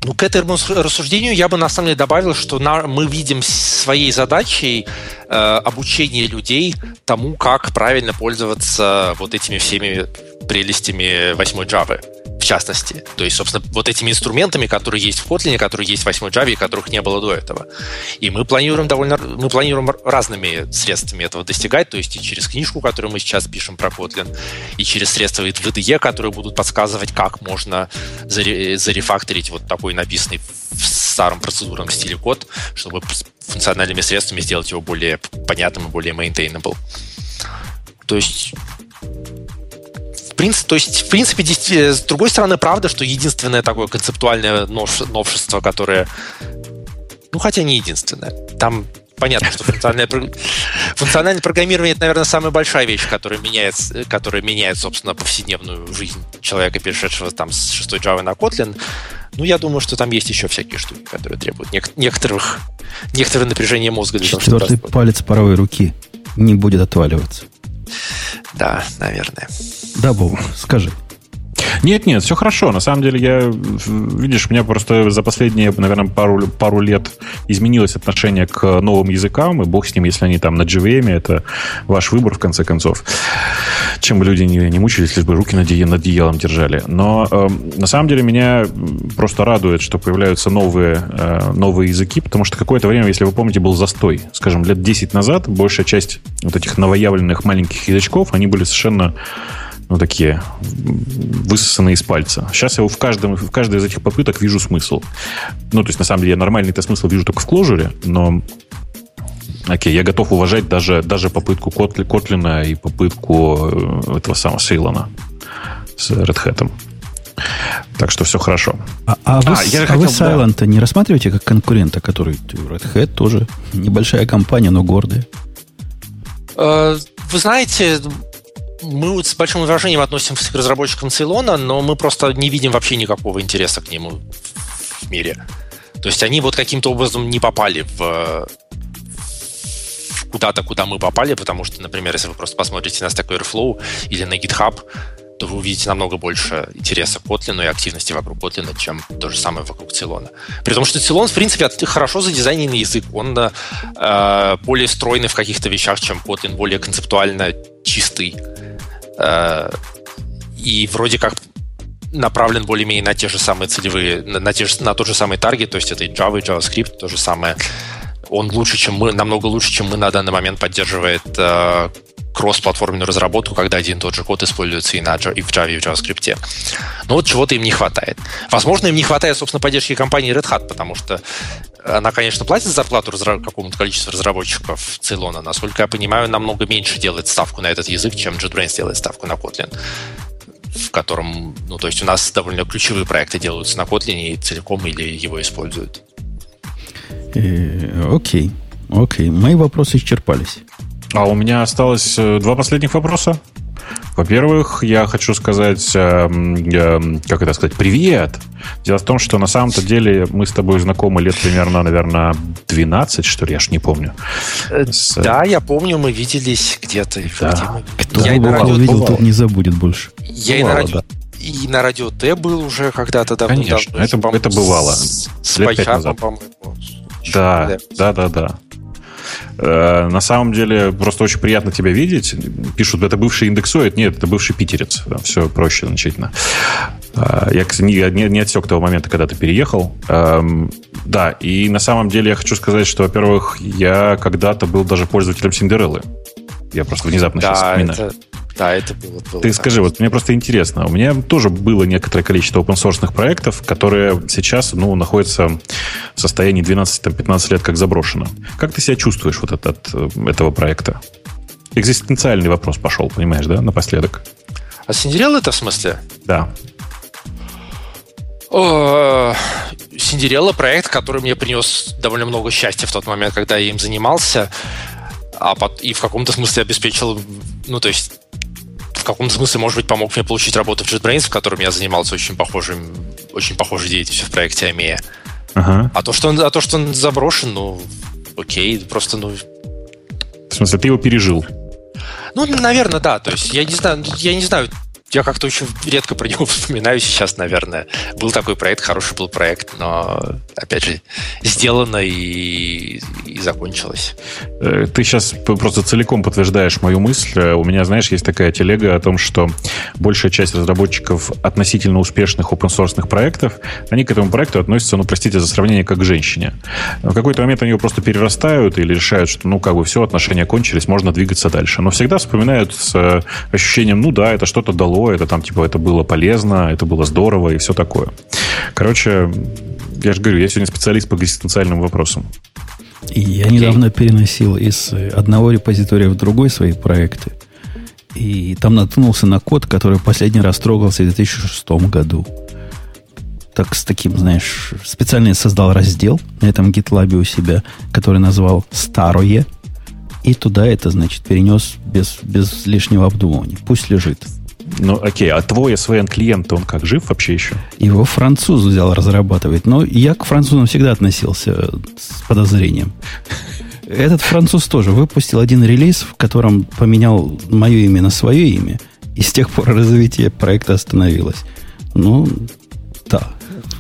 Ну, к этому рассуждению я бы на самом деле добавил, что на, мы видим своей задачей э, обучение людей тому, как правильно пользоваться вот этими всеми прелестями 8 Java в частности. То есть, собственно, вот этими инструментами, которые есть в Kotlin, которые есть в 8 Java и которых не было до этого. И мы планируем довольно, мы планируем разными средствами этого достигать, то есть и через книжку, которую мы сейчас пишем про Kotlin, и через средства VDE, которые будут подсказывать, как можно зарефакторить вот такой написанный в старом процедурном стиле код, чтобы функциональными средствами сделать его более понятным и более maintainable. То есть принципе, то есть, в принципе, с другой стороны, правда, что единственное такое концептуальное новшество, которое... Ну, хотя не единственное. Там понятно, что функциональное, функциональное программирование это, наверное, самая большая вещь, которая меняет, которая меняет, собственно, повседневную жизнь человека, перешедшего там с 6 Java на Kotlin. Ну, я думаю, что там есть еще всякие штуки, которые требуют некоторых, некоторое напряжение мозга. Для Четвертый того, палец правой руки не будет отваливаться. Да, наверное. Да, Бог, скажи. Нет, нет, все хорошо. На самом деле, я, видишь, у меня просто за последние, наверное, пару, пару лет изменилось отношение к новым языкам, и бог с ним, если они там на JVM, это ваш выбор, в конце концов. Чем бы люди не, не мучились, лишь бы руки над, над одеялом держали. Но э, на самом деле меня просто радует, что появляются новые, э, новые языки, потому что какое-то время, если вы помните, был застой. Скажем, лет 10 назад большая часть вот этих новоявленных маленьких язычков, они были совершенно ну, такие высосанные из пальца. Сейчас я в, каждом, в каждой из этих попыток вижу смысл. Ну, то есть, на самом деле, я нормальный-то смысл вижу только в Clojure, но Окей, я готов уважать даже, даже попытку Котли, Котлина и попытку э, этого самого Сейлона с Red Hat. Так что все хорошо. А, а вы, а, я а хотел, вы Silent да. не рассматриваете как конкурента, который Red Hat тоже небольшая компания, но гордая? Э, вы знаете, мы с большим уважением относимся к разработчикам Ceylon, но мы просто не видим вообще никакого интереса к нему в мире. То есть они вот каким-то образом не попали в куда-то, куда мы попали, потому что, например, если вы просто посмотрите на Stack Overflow или на GitHub, вы увидите намного больше интереса к Kotlin и активности вокруг Kotlin, чем то же самое вокруг Цилона. При том, что Цилон, в принципе, хорошо задизайненный язык. Он э, более стройный в каких-то вещах, чем Kotlin, более концептуально чистый. Э, и вроде как направлен более-менее на те же самые целевые, на, на, те же, на тот же самый таргет, то есть это и Java, и JavaScript, то же самое. Он лучше, чем мы, намного лучше, чем мы на данный момент поддерживает э, кросс-платформенную разработку, когда один и тот же код используется и, на, и в Java, и в JavaScript. Но вот чего-то им не хватает. Возможно, им не хватает, собственно, поддержки компании Red Hat, потому что она, конечно, платит зарплату какому-то количеству разработчиков Ceylon. Насколько я понимаю, намного меньше делает ставку на этот язык, чем JetBrains делает ставку на Kotlin в котором, ну, то есть у нас довольно ключевые проекты делаются на Kotlin и целиком или его используют. Э, окей, окей. Мои вопросы исчерпались. А у меня осталось э, два последних вопроса. Во-первых, я хочу сказать, э, э, как это сказать, привет. Дело в том, что на самом-то деле мы с тобой знакомы лет примерно, наверное, 12, что ли, я ж не помню. С... Да, я помню, мы виделись где-то. Да. Кто я бывал, радио... видел, тот не забудет больше. Я бывало, и на радио... Да. И на радио Т был уже когда-то давно. Конечно, давно, это, это бывало. С, с Байхаром, по-моему. Да, да, да, да. Э, на самом деле, просто очень приятно тебя видеть. Пишут, это бывший индексоид. Нет, это бывший питерец. Все проще значительно. Э, я, кстати, не, не, не отсек того момента, когда ты переехал. Эм, да, и на самом деле я хочу сказать, что, во-первых, я когда-то был даже пользователем Синдереллы. Я просто внезапно да, сейчас вспоминаю. Это, да, это было. было Ты да. скажи, вот мне просто интересно. У меня тоже было некоторое количество open проектов, которые сейчас ну, находятся в состоянии 12-15 лет как заброшено. Как ты себя чувствуешь вот от, от э, этого проекта? Экзистенциальный вопрос пошел, понимаешь, да, напоследок? А Синдерелла это в смысле? Да. О, Синдерелла проект, который мне принес довольно много счастья в тот момент, когда я им занимался, а под, и в каком-то смысле обеспечил, ну, то есть в каком-то смысле, может быть, помог мне получить работу в JetBrains, в котором я занимался очень похожим, очень похожей деятельностью в проекте AMEA. Ага. А то, что он, а то, что он заброшен, ну, окей, просто, ну, В смысле, ты его пережил? ну, наверное, да. То есть я не знаю, я не знаю, я как-то очень редко про него *laughs* вспоминаю сейчас, наверное. Был такой проект, хороший был проект, но, опять же, сделано и, и закончилось. Э, Ты сейчас просто целиком подтверждаешь мою мысль. Э, У меня, знаешь, есть такая телега о том, что большая часть разработчиков относительно успешных open проектов, они к этому проекту относятся, ну, простите за сравнение, как к женщине. В какой-то момент они его просто перерастают или решают, что, ну, как бы все, отношения кончились, можно двигаться дальше. Но всегда вспоминают с э, ощущением, ну да, это что-то дало, это там, типа, это было полезно, это было здорово и все такое. Короче, я же говорю, я сегодня специалист по экзистенциальным вопросам. И я недавно переносил из одного репозитория в другой свои проекты. И там наткнулся на код, который последний раз трогался в 2006 году. Так с таким, знаешь, специально создал раздел на этом GitLab у себя, который назвал «Старое». И туда это, значит, перенес без, без лишнего обдумывания. Пусть лежит. Ну, окей, а твой SVN-клиент, он как, жив вообще еще? Его француз взял разрабатывать. Но я к французам всегда относился с подозрением. Этот француз тоже выпустил один релиз, в котором поменял мое имя на свое имя. И с тех пор развитие проекта остановилось. Ну, да.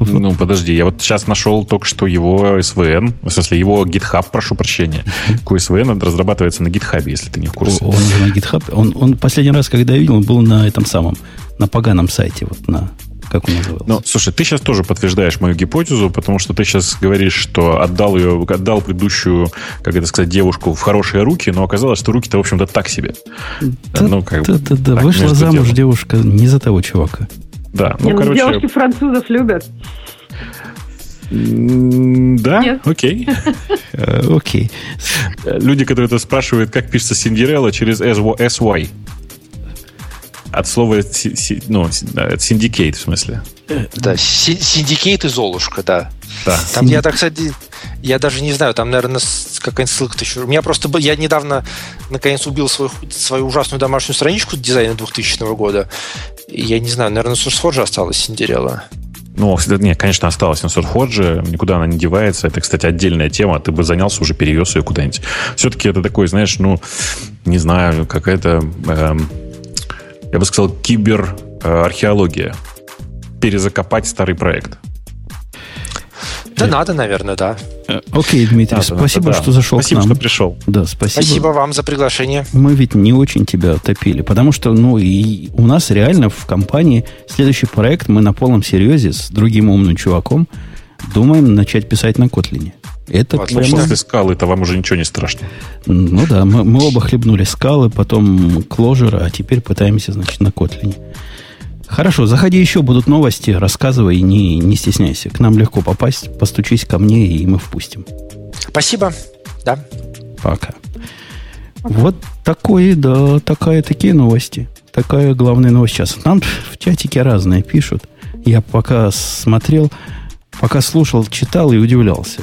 *laughs* Ну, подожди, я вот сейчас нашел только что его SVN, в смысле, его GitHub, прошу прощения. Такой SVN разрабатывается на GitHub, если ты не в курсе. Он же на GitHub. Он, он последний раз, когда я видел, он был на этом самом, на поганом сайте, вот на как он назывался. Ну, слушай, ты сейчас тоже подтверждаешь мою гипотезу, потому что ты сейчас говоришь, что отдал ее, отдал предыдущую, как это сказать, девушку в хорошие руки, но оказалось, что руки-то, в общем-то, так себе. Да, ну, как да, да, да. Вышла замуж делом. девушка не за того чувака. Да, ну, Не, ну, короче... девушки французов любят. Да, Нет. окей. *laughs* Э, Окей. Люди, которые это спрашивают, как пишется Cinderella через SY. От слова ну, си- да, это syndicate, в смысле. Да, Си- Syndicate и Золушка, да. Да. Там я, так кстати, я даже не знаю, там, наверное, какая-нибудь ссылка-то еще. У меня просто был, я недавно, наконец, убил свою, свою ужасную домашнюю страничку дизайна 2000 года. Я не знаю, наверное, на SourceForge осталась Синдерелла. Ну, нет, конечно, осталась на SourceForge, никуда она не девается. Это, кстати, отдельная тема. Ты бы занялся, уже перевез ее куда-нибудь. Все-таки это такой, знаешь, ну, не знаю, какая-то, эм, я бы сказал, киберархеология. Перезакопать старый проект. Да надо, наверное, да. Э, Окей, Дмитрий, Надо, спасибо, надо, да. что зашел Спасибо, к нам. что пришел. Да, спасибо. Спасибо вам за приглашение. Мы ведь не очень тебя топили, потому что, ну, и у нас реально в компании следующий проект мы на полном серьезе с другим умным чуваком думаем начать писать на Котлине. Это Ну, прямо- после скалы-то вам уже ничего не страшно. Ну да, мы, мы оба хлебнули скалы, потом кложера, а теперь пытаемся, значит, на Котлине. Хорошо, заходи еще, будут новости, рассказывай, не, не стесняйся. К нам легко попасть, постучись ко мне, и мы впустим. Спасибо. Да. Пока. Вот такое, да, такая, такие новости. Такая главная новость сейчас. Нам в чатике разные пишут. Я пока смотрел, пока слушал, читал и удивлялся.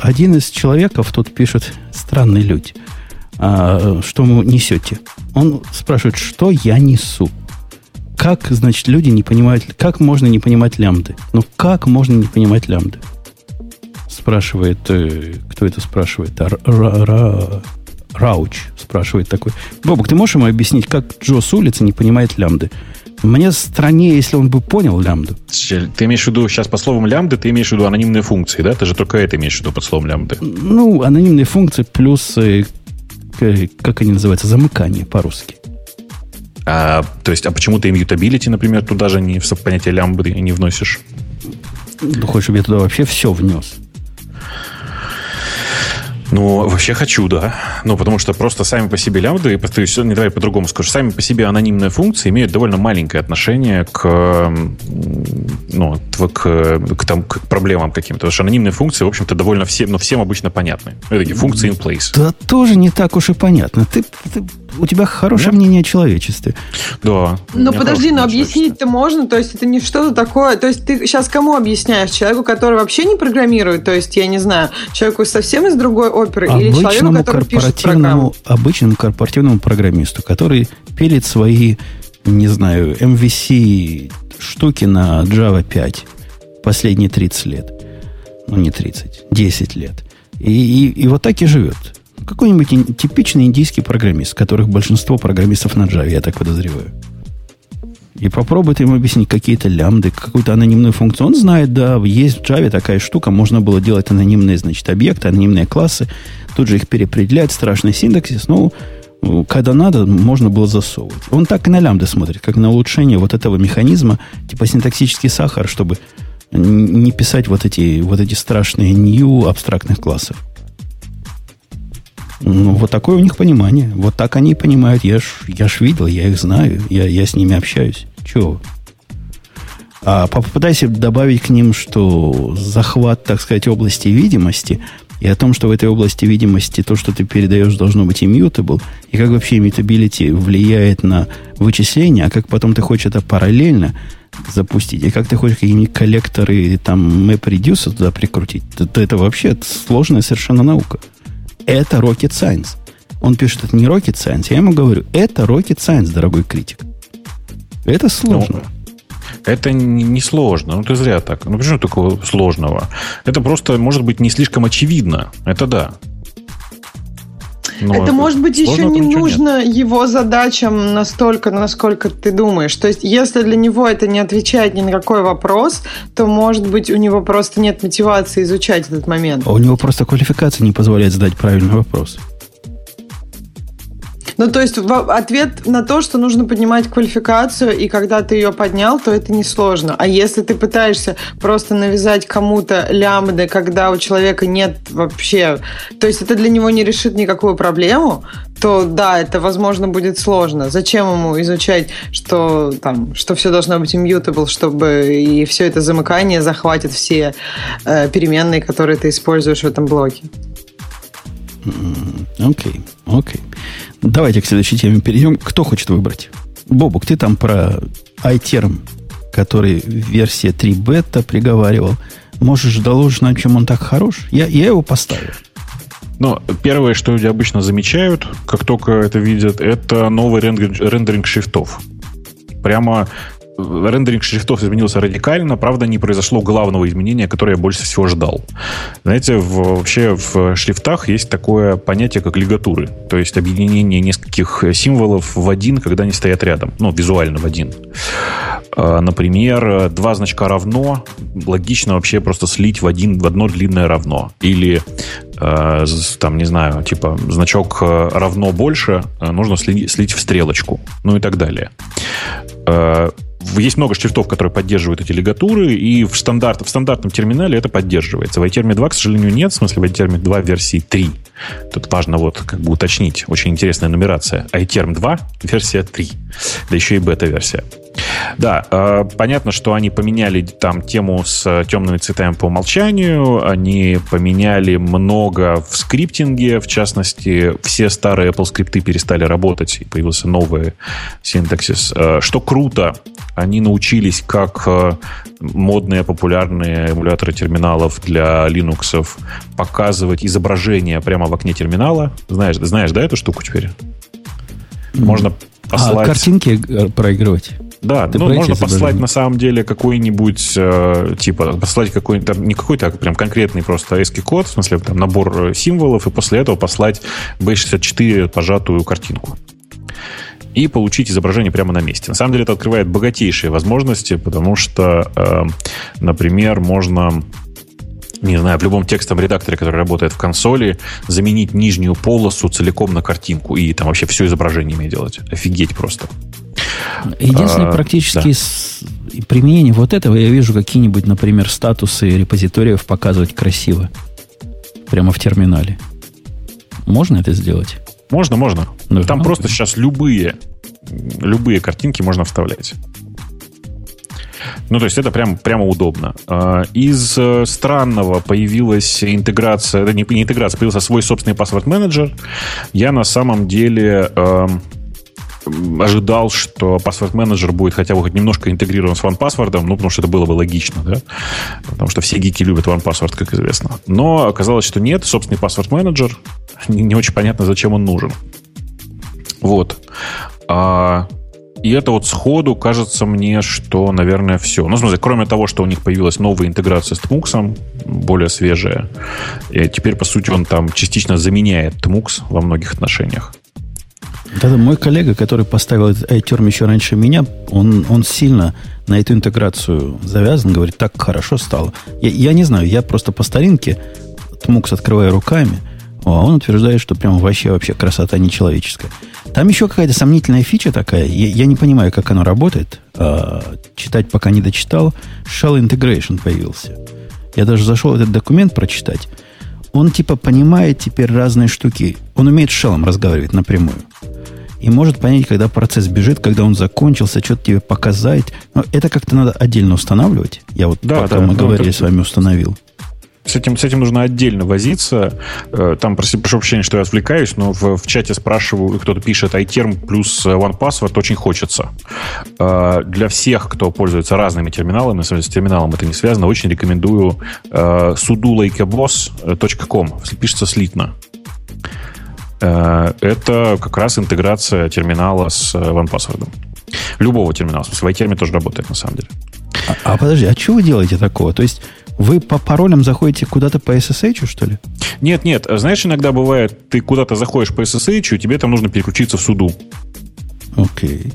Один из человеков тут пишет странный люди. А, что вы несете? Он спрашивает, что я несу? Как, значит, люди не понимают, как можно не понимать лямбды? Ну, как можно не понимать лямбды? Спрашивает, э, кто это спрашивает? Ра- ра- ра- Рауч спрашивает такой. Бобок, ты можешь ему объяснить, как Джо с улицы не понимает лямбды? Мне страннее, если он бы понял лямбду. Ты имеешь в виду сейчас по словам лямбды, ты имеешь в виду анонимные функции, да? Ты же только это имеешь в виду под словом лямбды. Ну, анонимные функции плюс, э, как они называются, замыкание по-русски. А, то есть, а почему ты immutability, например, туда же не в понятие лямбды не вносишь? Ты хочешь, чтобы я туда вообще все внес? Ну, вообще хочу, да. Ну, потому что просто сами по себе лямбды, то есть, не давай по-другому скажу, сами по себе анонимные функции имеют довольно маленькое отношение к, ну, к, к, там, к проблемам каким-то. Потому что анонимные функции, в общем-то, довольно всем, ну, всем обычно понятны. Это такие функции in place. Да тоже не так уж и понятно. Ты, ты у тебя хорошее Нет? мнение о человечестве. Да. Ну подожди, но объяснить-то можно, то есть это не что-то такое. То есть ты сейчас кому объясняешь? Человеку, который вообще не программирует, то есть, я не знаю, человеку совсем из другой оперы или человеку, который пишет программу? Обычному корпоративному программисту, который пилит свои, не знаю, MVC штуки на Java 5 последние 30 лет. Ну, не 30, 10 лет. И, и, и вот так и живет. Какой-нибудь типичный индийский программист, которых большинство программистов на Java, я так подозреваю. И попробуй ты ему объяснить какие-то лямды, какую-то анонимную функцию. Он знает, да, есть в Java такая штука, можно было делать анонимные, значит, объекты, анонимные классы, тут же их переопределять, страшный синтаксис, но когда надо, можно было засовывать. Он так и на лямды смотрит, как на улучшение вот этого механизма, типа синтаксический сахар, чтобы не писать вот эти, вот эти страшные new абстрактных классов. Ну, вот такое у них понимание. Вот так они понимают. Я ж, я ж видел, я их знаю, я, я с ними общаюсь. Чего? А попытайся добавить к ним, что захват, так сказать, области видимости и о том, что в этой области видимости то, что ты передаешь, должно быть immutable, и как вообще immutability влияет на вычисление, а как потом ты хочешь это параллельно запустить, и как ты хочешь какие-нибудь коллекторы, там, MapReduce туда прикрутить, то, то это вообще сложная совершенно наука. Это rocket science. Он пишет, это не rocket science. Я ему говорю, это rocket science, дорогой критик. Это сложно. Ну, это не сложно. Ну, ты зря так. Ну, почему такого сложного? Это просто, может быть, не слишком очевидно. Это да. Но это, может быть, еще не нужно нет. его задачам настолько, насколько ты думаешь. То есть, если для него это не отвечает ни на какой вопрос, то, может быть, у него просто нет мотивации изучать этот момент. А у него просто квалификация не позволяет задать правильный вопрос. Ну, то есть ответ на то, что нужно поднимать квалификацию, и когда ты ее поднял, то это несложно. А если ты пытаешься просто навязать кому-то лямбды, когда у человека нет вообще... То есть это для него не решит никакую проблему, то да, это, возможно, будет сложно. Зачем ему изучать, что, там, что все должно быть immutable, чтобы и все это замыкание захватит все э, переменные, которые ты используешь в этом блоке? Окей, okay, окей. Okay. Давайте к следующей теме перейдем. Кто хочет выбрать? Бобук, ты там про iTerm, который версия 3 бета приговаривал. Можешь доложить нам, чем он так хорош? Я, я его поставил. Но первое, что люди обычно замечают, как только это видят, это новый рендеринг, рендеринг шрифтов. Прямо рендеринг шрифтов изменился радикально, правда, не произошло главного изменения, которое я больше всего ждал. Знаете, в, вообще в шрифтах есть такое понятие, как лигатуры, то есть объединение нескольких символов в один, когда они стоят рядом, ну, визуально в один. А, например, два значка равно, логично вообще просто слить в, один, в одно длинное равно. Или а, там, не знаю, типа, значок равно больше, нужно слить, слить в стрелочку, ну и так далее а, есть много шрифтов, которые поддерживают эти лигатуры, и в, стандарт, в стандартном терминале это поддерживается. В iTerm 2, к сожалению, нет, в смысле в iTerm 2 версии 3. Тут важно вот как бы уточнить, очень интересная нумерация. iTerm 2, версия 3, да еще и бета-версия. Да, э, понятно, что они поменяли там тему с темными цветами по умолчанию, они поменяли много в скриптинге, в частности, все старые Apple скрипты перестали работать, и появился новый синтаксис. Э, что круто, они научились, как э, модные, популярные эмуляторы терминалов для Linux показывать изображение прямо в окне терминала. Знаешь, знаешь, да, эту штуку теперь? Можно а послать... А картинки проигрывать? Да, Ты ну, можно послать на самом деле какой-нибудь, э, типа, послать какой-нибудь, не какой-то, а прям конкретный просто ASCII код, в смысле, там, набор э, символов, и после этого послать B64 пожатую картинку и получить изображение прямо на месте. На самом деле это открывает богатейшие возможности, потому что, э, например, можно не знаю, в любом текстовом редакторе, который работает в консоли, заменить нижнюю полосу целиком на картинку и там вообще все изображение изображениями делать. Офигеть просто. Единственное а, практически да. применение вот этого я вижу какие-нибудь, например, статусы репозиториев показывать красиво. Прямо в терминале. Можно это сделать? Можно, можно. Ну, Там просто сейчас любые, любые картинки можно вставлять. Ну, то есть это прям, прямо удобно. А, из э, странного появилась интеграция, это не, не интеграция, появился свой собственный паспорт-менеджер. Я на самом деле э, ожидал, что паспорт-менеджер будет хотя бы хоть немножко интегрирован с OnePassword, ну, потому что это было бы логично, да? Потому что все гики любят OnePassword, как известно. Но оказалось, что нет, собственный паспорт-менеджер. *laughs* Не, не очень понятно, зачем он нужен. Вот. А, и это вот сходу кажется мне, что, наверное, все. Ну, в смысле, кроме того, что у них появилась новая интеграция с Tmux, более свежая, и теперь, по сути, он там частично заменяет Tmux во многих отношениях. Да-да, мой коллега, который поставил этот iTerm еще раньше меня, он, он сильно на эту интеграцию завязан, говорит, так хорошо стало. Я, я не знаю, я просто по старинке Tmux открываю руками, а он утверждает, что прям вообще вообще красота нечеловеческая. Там еще какая-то сомнительная фича такая. Я, я не понимаю, как она работает. А, читать пока не дочитал. Shell Integration появился. Я даже зашел этот документ прочитать. Он типа понимает теперь разные штуки. Он умеет с шелом разговаривать напрямую и может понять, когда процесс бежит, когда он закончился, что-то тебе показать. Но это как-то надо отдельно устанавливать. Я вот да, пока да, мы ну, говорили это... с вами установил. С этим, с этим нужно отдельно возиться. Э, там, прошу, прошу прощения, что я отвлекаюсь, но в, в чате спрашиваю, кто-то пишет iTerm плюс OnePassword очень хочется. Э, для всех, кто пользуется разными терминалами, с терминалом это не связано, очень рекомендую э, sudulakeboss.com. Пишется слитно. Э, это как раз интеграция терминала с э, OnePassword. Любого терминала. В iTerm тоже работает, на самом деле. А, а подожди, а что вы делаете такого? То есть вы по паролям заходите куда-то по SSH, что ли? Нет, нет. Знаешь, иногда бывает, ты куда-то заходишь по SSH, и тебе там нужно переключиться в суду. Окей.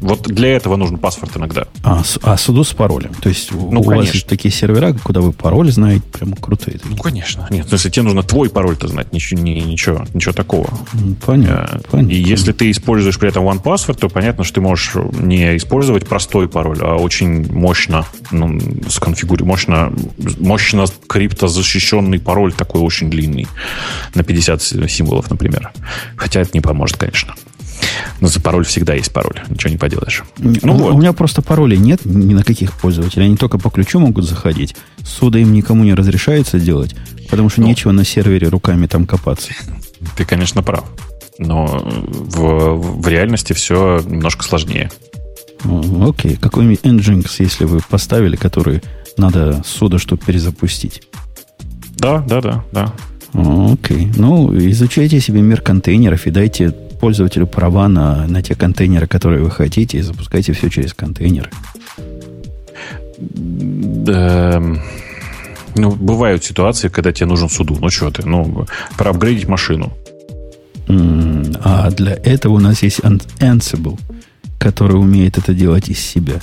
Вот для этого нужен паспорт иногда. А, а суду с паролем. То есть ну, у конечно. вас есть такие сервера, куда вы пароль знаете, прям крутые. Такие. Ну, конечно. Нет, то есть тебе нужно твой пароль-то знать, ничего, не, ничего, ничего такого. Понятно, а, понятно. И если ты используешь при этом OnePassword, то понятно, что ты можешь не использовать простой пароль, а очень мощно ну, сконфигурировать, мощно, мощно криптозащищенный пароль такой очень длинный, на 50 символов, например. Хотя это не поможет, конечно. Но за пароль всегда есть пароль. Ничего не поделаешь. Ну, вот. У меня просто паролей нет ни на каких пользователей. Они только по ключу могут заходить. Суда им никому не разрешается делать, потому что ну, нечего на сервере руками там копаться. Ты, конечно, прав. Но в, в реальности все немножко сложнее. Окей. Какой-нибудь Nginx, если вы поставили, который надо суда, чтобы перезапустить. Да, да, да, да. Окей. Ну, изучайте себе мир контейнеров и дайте пользователю права на, на те контейнеры, которые вы хотите, и запускайте все через контейнеры. Да. Ну, бывают ситуации, когда тебе нужен суду. Ну, что ты? Ну, проапгрейдить машину. А для этого у нас есть Ansible, который умеет это делать из себя.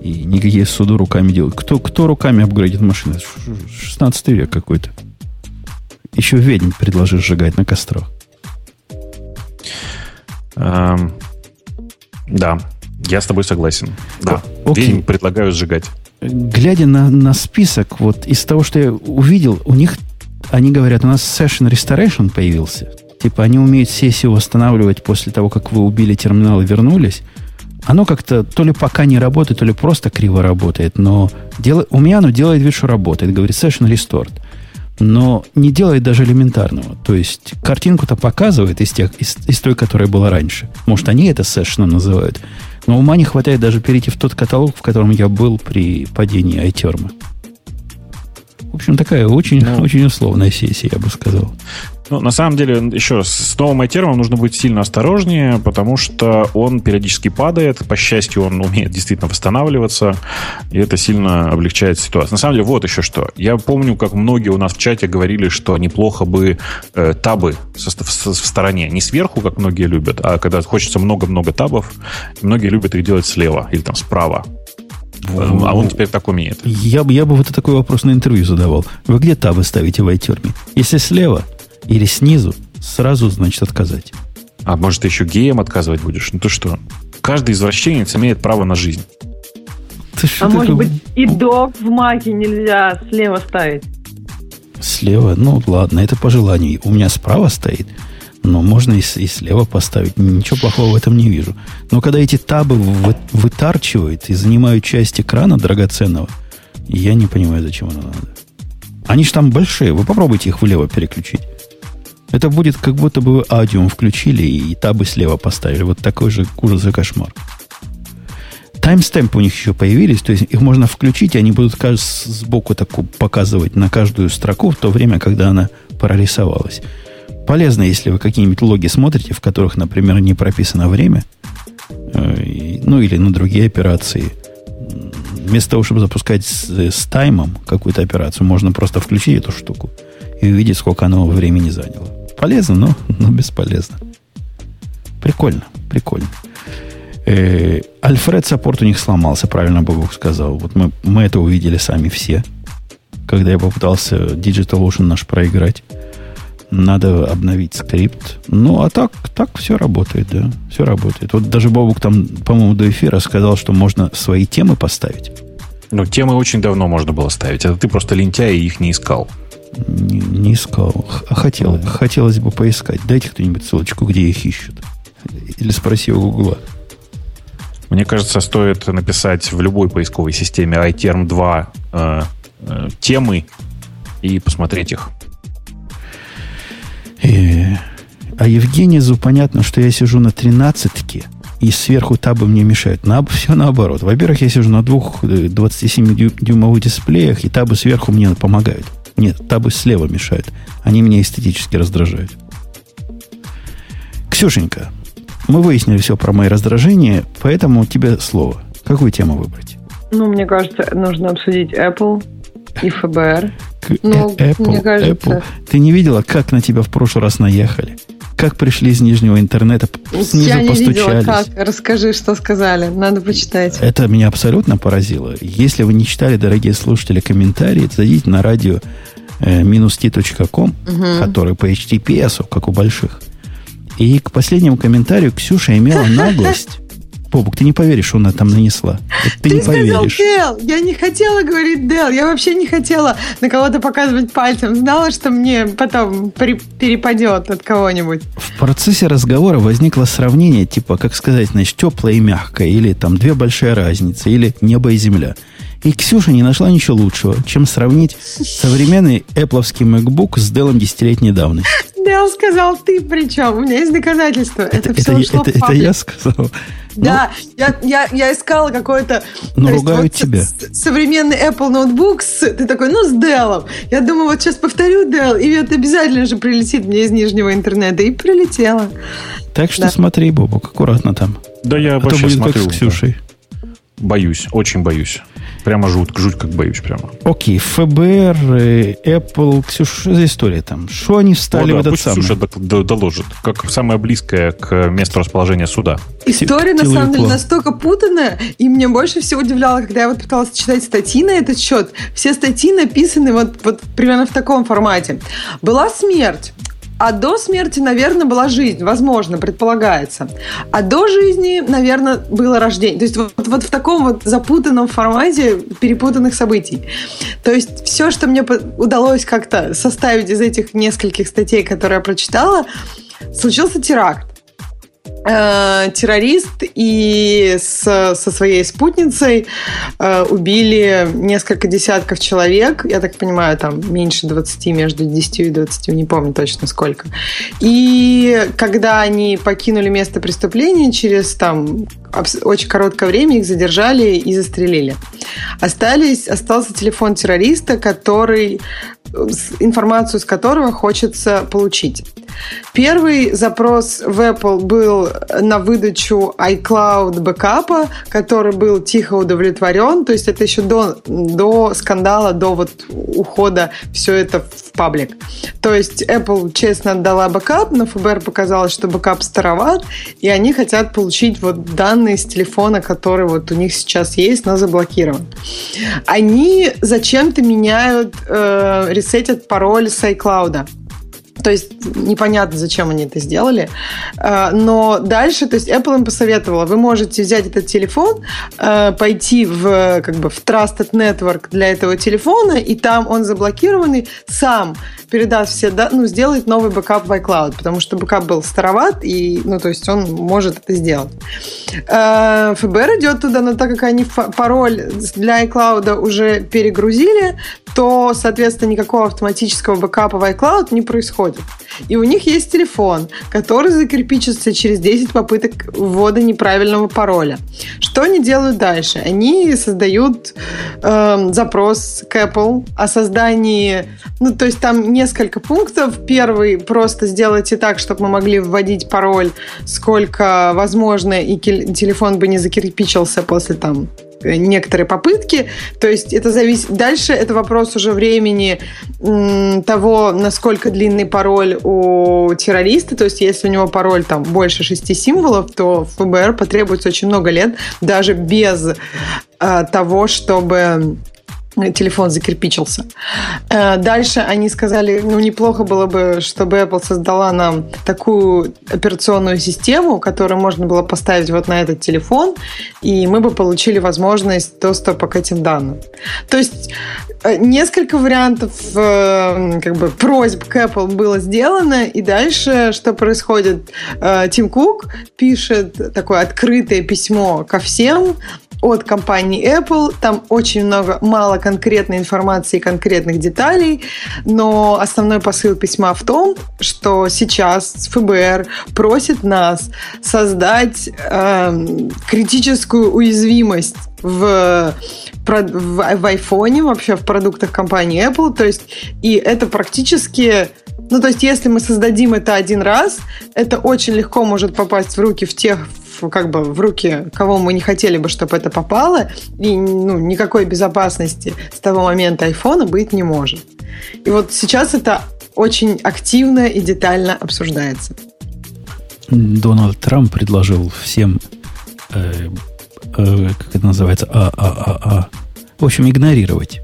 И никакие суду руками делают. Кто, кто руками апгрейдит машины? 16 век какой-то. Еще ведьм предложишь сжигать на кострах. Эм, да, я с тобой согласен. Да, Окей. Ведьм предлагаю сжигать. Глядя на, на список, вот из того, что я увидел, у них, они говорят, у нас Session Restoration появился. Типа они умеют сессию восстанавливать после того, как вы убили терминал и вернулись. Оно как-то то ли пока не работает, то ли просто криво работает. Но дело, у меня оно делает вид, что работает. Говорит Session Restored но не делает даже элементарного. То есть картинку-то показывает из, тех, из, из той, которая была раньше. Может, они это сэшно называют. Но ума не хватает даже перейти в тот каталог, в котором я был при падении iTerm. В общем, такая очень, ну, *laughs* очень условная сессия, я бы сказал. Ну, на самом деле, еще раз, с новым iTerm нужно быть сильно осторожнее, потому что он периодически падает. По счастью, он умеет действительно восстанавливаться, и это сильно облегчает ситуацию. На самом деле, вот еще что. Я помню, как многие у нас в чате говорили, что неплохо бы э, табы со, в, в стороне. Не сверху, как многие любят, а когда хочется много-много табов, многие любят их делать слева или там справа. А он теперь так умеет. Я, бы, я бы вот такой вопрос на интервью задавал. Вы где табы ставите в iTerm? Если слева, или снизу, сразу, значит, отказать. А может, ты еще геем отказывать будешь? Ну ты что? Каждый извращенец имеет право на жизнь. Ты а может быть, и док в маке нельзя слева ставить? Слева, ну ладно, это по желанию. У меня справа стоит, но можно и, и слева поставить. Ничего плохого в этом не вижу. Но когда эти табы вы, вытарчивают и занимают часть экрана драгоценного, я не понимаю, зачем оно надо. Они же там большие. Вы попробуйте их влево переключить. Это будет как будто бы аудиум включили и табы слева поставили. Вот такой же ужас и кошмар. Таймстемпы у них еще появились, то есть их можно включить, и они будут сбоку так показывать на каждую строку в то время, когда она прорисовалась. Полезно, если вы какие-нибудь логи смотрите, в которых, например, не прописано время, э, ну или на другие операции. Вместо того, чтобы запускать с, с таймом какую-то операцию, можно просто включить эту штуку и увидеть, сколько оно времени заняло. Полезно, но, но бесполезно. Прикольно, прикольно. Э, Альфред саппорт у них сломался, правильно Бобок сказал. Вот мы, мы это увидели сами все, когда я попытался DigitalOcean наш проиграть. Надо обновить скрипт. Ну, а так, так все работает, да. Все работает. Вот даже Бобук там, по-моему, до эфира сказал, что можно свои темы поставить. Ну, темы очень давно можно было ставить. Это ты просто лентяй и их не искал. Не, не искал. А хотел, хотелось бы поискать. Дайте кто-нибудь ссылочку, где их ищут. Или спроси у Гугла. Мне кажется, стоит написать в любой поисковой системе iTerm 2 э, э, темы и посмотреть их. Э, а Евгенизу понятно, что я сижу на тринадцатке, и сверху табы мне мешают. На, все наоборот. Во-первых, я сижу на двух 27-дюймовых дисплеях, и табы сверху мне помогают. Нет, табы слева мешают. Они меня эстетически раздражают. Ксюшенька, мы выяснили все про мои раздражения, поэтому тебе слово. Какую тему выбрать? Ну, мне кажется, нужно обсудить Apple и ФБР. Ну, Apple, мне кажется... Apple. Ты не видела, как на тебя в прошлый раз наехали? Как пришли из нижнего интернета, снизу Я не постучались. видела, как. Расскажи, что сказали. Надо почитать. Это меня абсолютно поразило. Если вы не читали, дорогие слушатели, комментарии, зайдите на радио э, минус t.com, угу. который по HTTPS, как у больших. И к последнему комментарию Ксюша имела *laughs* наглость. Бобук, ты не поверишь, что она там нанесла. Ты, ты не сказал поверишь. Дел. Я не хотела говорить Дел. Я вообще не хотела на кого-то показывать пальцем. Знала, что мне потом при, перепадет от кого-нибудь. В процессе разговора возникло сравнение, типа, как сказать, значит, теплое и мягкое, или там две большие разницы, или небо и земля. И Ксюша не нашла ничего лучшего, чем сравнить современный Apple MacBook с Dell десятилетней давности. *laughs* Дел сказал ты причем. У меня есть доказательства. Это, это все это, ушло это, в это я сказал. Да, ну, я, я, я искала какой-то... Ну, ругают вот тебя. Современный Apple ноутбук, с, ты такой, ну, с Dell. Я думаю, вот сейчас повторю Dell, и это обязательно же прилетит мне из нижнего интернета. И прилетело. Так что да. смотри, Бобок, аккуратно там. Да я а вообще то будет смотрю. Как с Ксюшей. Боюсь, очень боюсь. Прямо жуть, жуть как боюсь прямо. Окей, ФБР, э, Apple, Ксюша, что за история там? Что они встали О, да, в этот пусть самый? Ксюша доложит, как самое близкое к месту расположения суда. История, на самом деле, настолько путанная, и мне больше всего удивляло, когда я вот пыталась читать статьи на этот счет. Все статьи написаны вот, вот примерно в таком формате. Была смерть, а до смерти, наверное, была жизнь, возможно, предполагается. А до жизни, наверное, было рождение. То есть вот, вот в таком вот запутанном формате перепутанных событий. То есть все, что мне удалось как-то составить из этих нескольких статей, которые я прочитала, случился теракт э, террорист и с, со своей спутницей э, убили несколько десятков человек, я так понимаю, там меньше 20, между 10 и 20, не помню точно сколько. И когда они покинули место преступления, через там очень короткое время их задержали и застрелили. Остались, остался телефон террориста, который информацию с которого хочется получить. Первый запрос в Apple был на выдачу iCloud бэкапа, который был тихо удовлетворен. То есть это еще до, до скандала, до вот ухода все это в паблик. То есть Apple честно отдала бэкап, но ФБР показалось, что бэкап староват, и они хотят получить вот данные с телефона, который вот у них сейчас есть, но заблокирован. Они зачем-то меняют э, ресетят пароль с iCloud. То есть непонятно, зачем они это сделали. А, но дальше, то есть Apple им посоветовала, вы можете взять этот телефон, а, пойти в, как бы, в Trusted Network для этого телефона, и там он заблокированный, сам передаст все, ну, сделает новый бэкап в iCloud, потому что бэкап был староват, и, ну, то есть он может это сделать. А, ФБР идет туда, но так как они пароль для iCloud уже перегрузили, то, соответственно, никакого автоматического бэкапа в iCloud не происходит. И у них есть телефон, который закирпичится через 10 попыток ввода неправильного пароля. Что они делают дальше? Они создают э, запрос к Apple о создании, ну, то есть там несколько пунктов. Первый, просто сделайте так, чтобы мы могли вводить пароль сколько возможно, и телефон бы не закирпичился после там некоторые попытки. То есть это зависит... Дальше это вопрос уже времени того, насколько длинный пароль у террориста. То есть если у него пароль там больше шести символов, то ФБР потребуется очень много лет даже без э, того, чтобы телефон закирпичился. Э, дальше они сказали, ну, неплохо было бы, чтобы Apple создала нам такую операционную систему, которую можно было поставить вот на этот телефон, и мы бы получили возможность доступа к этим данным. То есть э, несколько вариантов э, как бы просьб к Apple было сделано, и дальше что происходит? Тим Кук пишет такое открытое письмо ко всем, от компании Apple. Там очень много, мало конкретной информации и конкретных деталей, но основной посыл письма в том, что сейчас ФБР просит нас создать э, критическую уязвимость в в, в iPhone, вообще в продуктах компании Apple. То есть, и это практически ну, то есть, если мы создадим это один раз, это очень легко может попасть в руки в тех, как бы в руки, кого мы не хотели бы, чтобы это попало, и ну, никакой безопасности с того момента айфона быть не может. И вот сейчас это очень активно и детально обсуждается. Дональд Трамп предложил всем, э, э, как это называется, а, а, а, а, в общем, игнорировать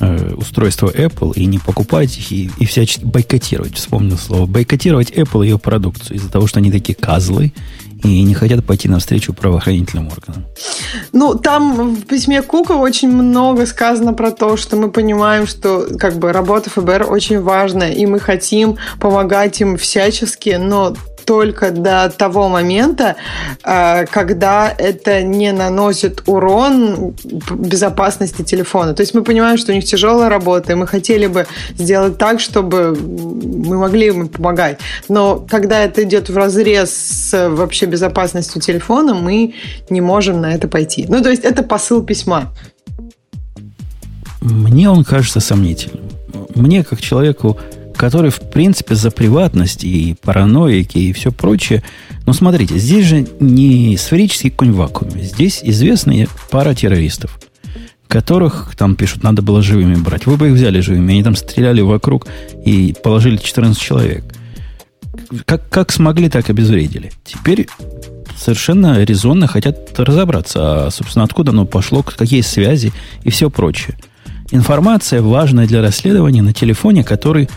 э, устройство Apple и не покупать их, и, и всячески бойкотировать. Вспомнил слово. Бойкотировать Apple и ее продукцию из-за того, что они такие козлы, и не хотят пойти навстречу правоохранительным органам. Ну, там в письме Кука очень много сказано про то, что мы понимаем, что как бы работа ФБР очень важна, и мы хотим помогать им всячески, но только до того момента, э, когда это не наносит урон безопасности телефона. То есть мы понимаем, что у них тяжелая работа, и мы хотели бы сделать так, чтобы мы могли им помогать. Но когда это идет в разрез с вообще безопасностью телефона, мы не можем на это пойти. Ну, то есть это посыл письма. Мне он кажется сомнительным. Мне, как человеку, который, в принципе, за приватность и параноики и все прочее. Но смотрите, здесь же не сферический конь в вакууме. Здесь известная пара террористов, которых там пишут, надо было живыми брать. Вы бы их взяли живыми. Они там стреляли вокруг и положили 14 человек. Как, как смогли, так обезвредили. Теперь совершенно резонно хотят разобраться, а, собственно, откуда оно пошло, какие связи и все прочее. Информация важная для расследования на телефоне, который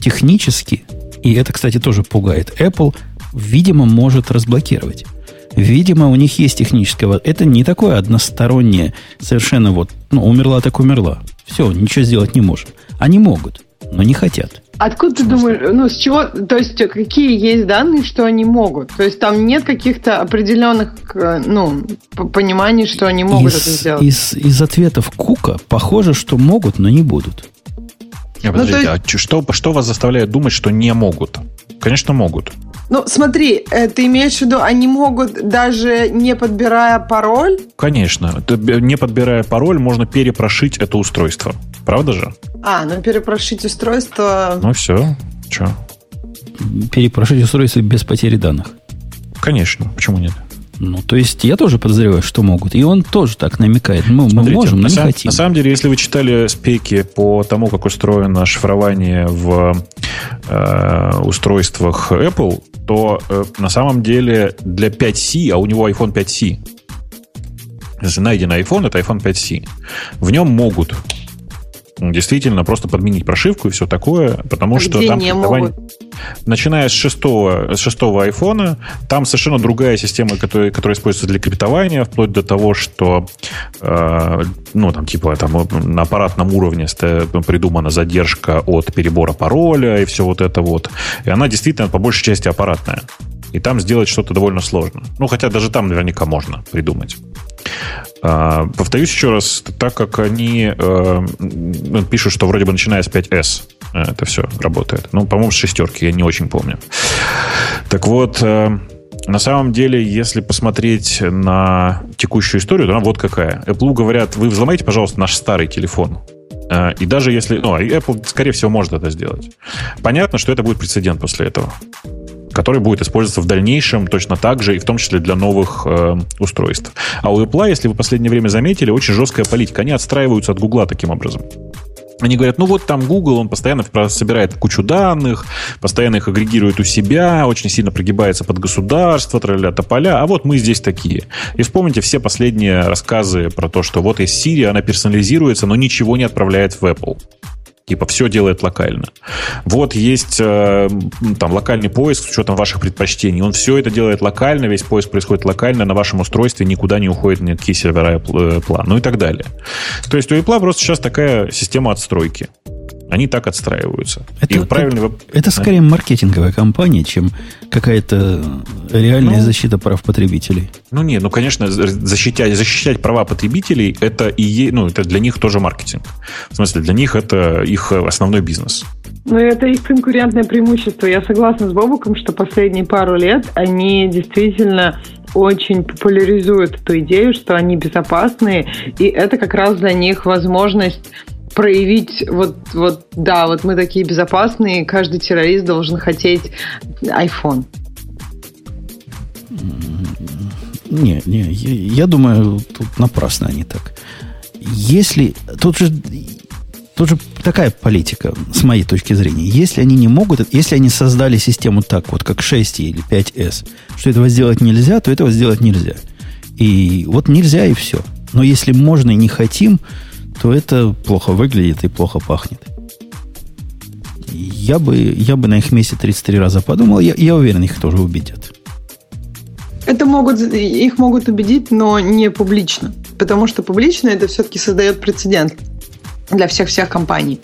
технически, и это, кстати, тоже пугает, Apple, видимо, может разблокировать. Видимо, у них есть техническое... Это не такое одностороннее, совершенно вот, ну, умерла так умерла. Все, ничего сделать не можем. Они могут, но не хотят. Откуда ты думаешь, ну, с чего, то есть, какие есть данные, что они могут? То есть, там нет каких-то определенных, э, ну, пониманий, что они могут из, это сделать? Из, из ответов Кука похоже, что могут, но не будут. Не, подождите, ну, есть... а что, что вас заставляет думать, что не могут? Конечно, могут. Ну, смотри, э, ты имеешь в виду, они могут даже не подбирая пароль? Конечно. Не подбирая пароль, можно перепрошить это устройство. Правда же? А, ну перепрошить устройство... Ну все. Че? Перепрошить устройство без потери данных. Конечно. Почему нет? Ну, то есть я тоже подозреваю, что могут. И он тоже так намекает. Мы, Смотрите, мы можем, но не сам, хотим. На самом деле, если вы читали спеки по тому, как устроено шифрование в э, устройствах Apple, то э, на самом деле для 5C, а у него iPhone 5C, если найден iPhone, это iPhone 5C, в нем могут действительно просто подменить прошивку и все такое, потому а что там могут? начиная с шестого, с шестого айфона, там совершенно другая система, которая, которая используется для криптования, вплоть до того, что э, ну, там, типа, там, на аппаратном уровне придумана задержка от перебора пароля и все вот это вот. И она действительно по большей части аппаратная. И там сделать что-то довольно сложно. Ну, хотя даже там наверняка можно придумать. А, повторюсь еще раз, так как они э, пишут, что вроде бы начиная с 5S это все работает. Ну, по-моему, с шестерки, я не очень помню. Так вот, э, на самом деле, если посмотреть на текущую историю, то она вот какая. Apple говорят, вы взломайте, пожалуйста, наш старый телефон. Э, и даже если... Ну, Apple, скорее всего, может это сделать. Понятно, что это будет прецедент после этого который будет использоваться в дальнейшем точно так же, и в том числе для новых э, устройств. А у Apple, если вы в последнее время заметили, очень жесткая политика. Они отстраиваются от Гугла таким образом. Они говорят, ну вот там Google, он постоянно собирает кучу данных, постоянно их агрегирует у себя, очень сильно прогибается под государство, тролля тополя, а вот мы здесь такие. И вспомните все последние рассказы про то, что вот есть Siri, она персонализируется, но ничего не отправляет в Apple. Типа все делает локально. Вот есть э, там локальный поиск с учетом ваших предпочтений. Он все это делает локально, весь поиск происходит локально на вашем устройстве, никуда не уходит ни какие сервера Apple, э, ну и так далее. То есть у Apple просто сейчас такая система отстройки. Они так отстраиваются. Это, и правильный... это, это скорее маркетинговая компания, чем какая-то реальная ну, защита прав потребителей. Ну нет, ну конечно, защищать, защищать права потребителей это и ну, это для них тоже маркетинг. В смысле, для них это их основной бизнес. Ну, это их конкурентное преимущество. Я согласна с Бобуком, что последние пару лет они действительно очень популяризуют эту идею, что они безопасные, и это как раз для них возможность проявить вот, вот, да, вот мы такие безопасные, каждый террорист должен хотеть iPhone. Не, не, я, я думаю, тут напрасно они так. Если, тут же, тут же такая политика, с моей точки зрения. Если они не могут, если они создали систему так, вот как 6 или 5S, что этого сделать нельзя, то этого сделать нельзя. И вот нельзя и все. Но если можно и не хотим, то это плохо выглядит и плохо пахнет. Я бы, я бы на их месте 33 раза подумал. Я, я уверен, их тоже убедят. Это могут, их могут убедить, но не публично. Потому что публично это все-таки создает прецедент для всех-всех компаний.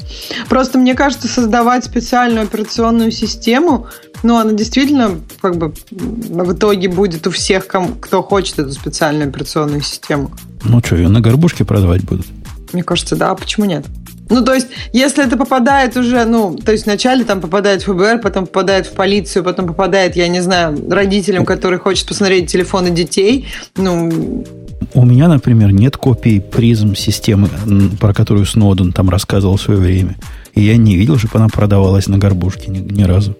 Просто мне кажется, создавать специальную операционную систему, ну, она действительно как бы в итоге будет у всех, кто хочет эту специальную операционную систему. Ну что, ее на горбушке продавать будут? Мне кажется, да, а почему нет? Ну, то есть, если это попадает уже, ну, то есть вначале там попадает в ФБР, потом попадает в полицию, потом попадает, я не знаю, родителям, которые хотят посмотреть телефоны детей, ну... У меня, например, нет копий призм системы, про которую Сноуден там рассказывал в свое время. И я не видел, чтобы она продавалась на горбушке ни, ни разу.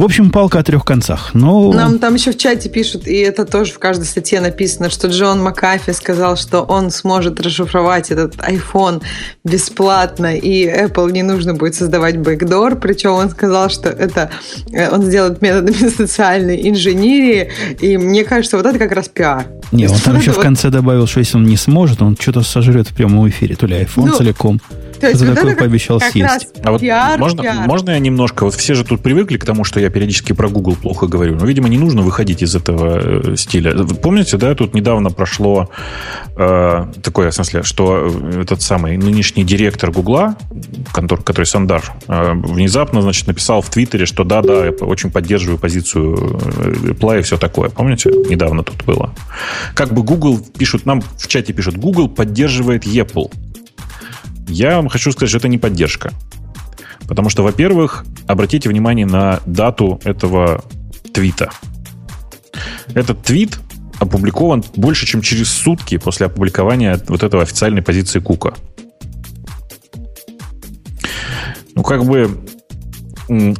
В общем, палка о трех концах. Но... Нам там еще в чате пишут, и это тоже в каждой статье написано, что Джон Макафи сказал, что он сможет расшифровать этот iPhone бесплатно, и Apple не нужно будет создавать бэкдор. Причем он сказал, что это э, он сделает методами *laughs* социальной инженерии. И мне кажется, вот это как раз пиар. Не, он там еще в конце добавил, что если он не сможет, он что-то сожрет в прямом эфире, то ли iPhone ну, целиком. То есть вот такой пообещал съесть. А вот пиар, можно, пиар. можно я немножко... Вот все же тут привыкли к тому, что я периодически про Google плохо говорю. Но, видимо, не нужно выходить из этого э, стиля. Помните, да, тут недавно прошло э, такое, в смысле, что этот самый нынешний директор Гугла, контор, который Сандар, э, внезапно, значит, написал в Твиттере, что да-да, я очень поддерживаю позицию э, Apple и все такое. Помните? Недавно тут было. Как бы Google пишут, нам в чате пишут, Google поддерживает Apple. Я вам хочу сказать, что это не поддержка. Потому что, во-первых, обратите внимание на дату этого твита. Этот твит опубликован больше, чем через сутки после опубликования вот этого официальной позиции Кука. Ну, как бы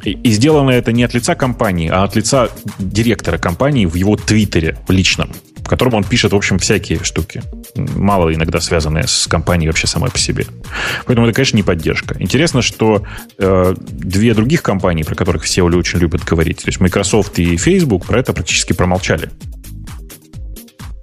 и сделано это не от лица компании, а от лица директора компании в его твиттере, в личном в котором он пишет, в общем, всякие штуки. Мало иногда связанные с компанией вообще самой по себе. Поэтому это, конечно, не поддержка. Интересно, что э, две других компании, про которых все очень любят говорить, то есть Microsoft и Facebook, про это практически промолчали.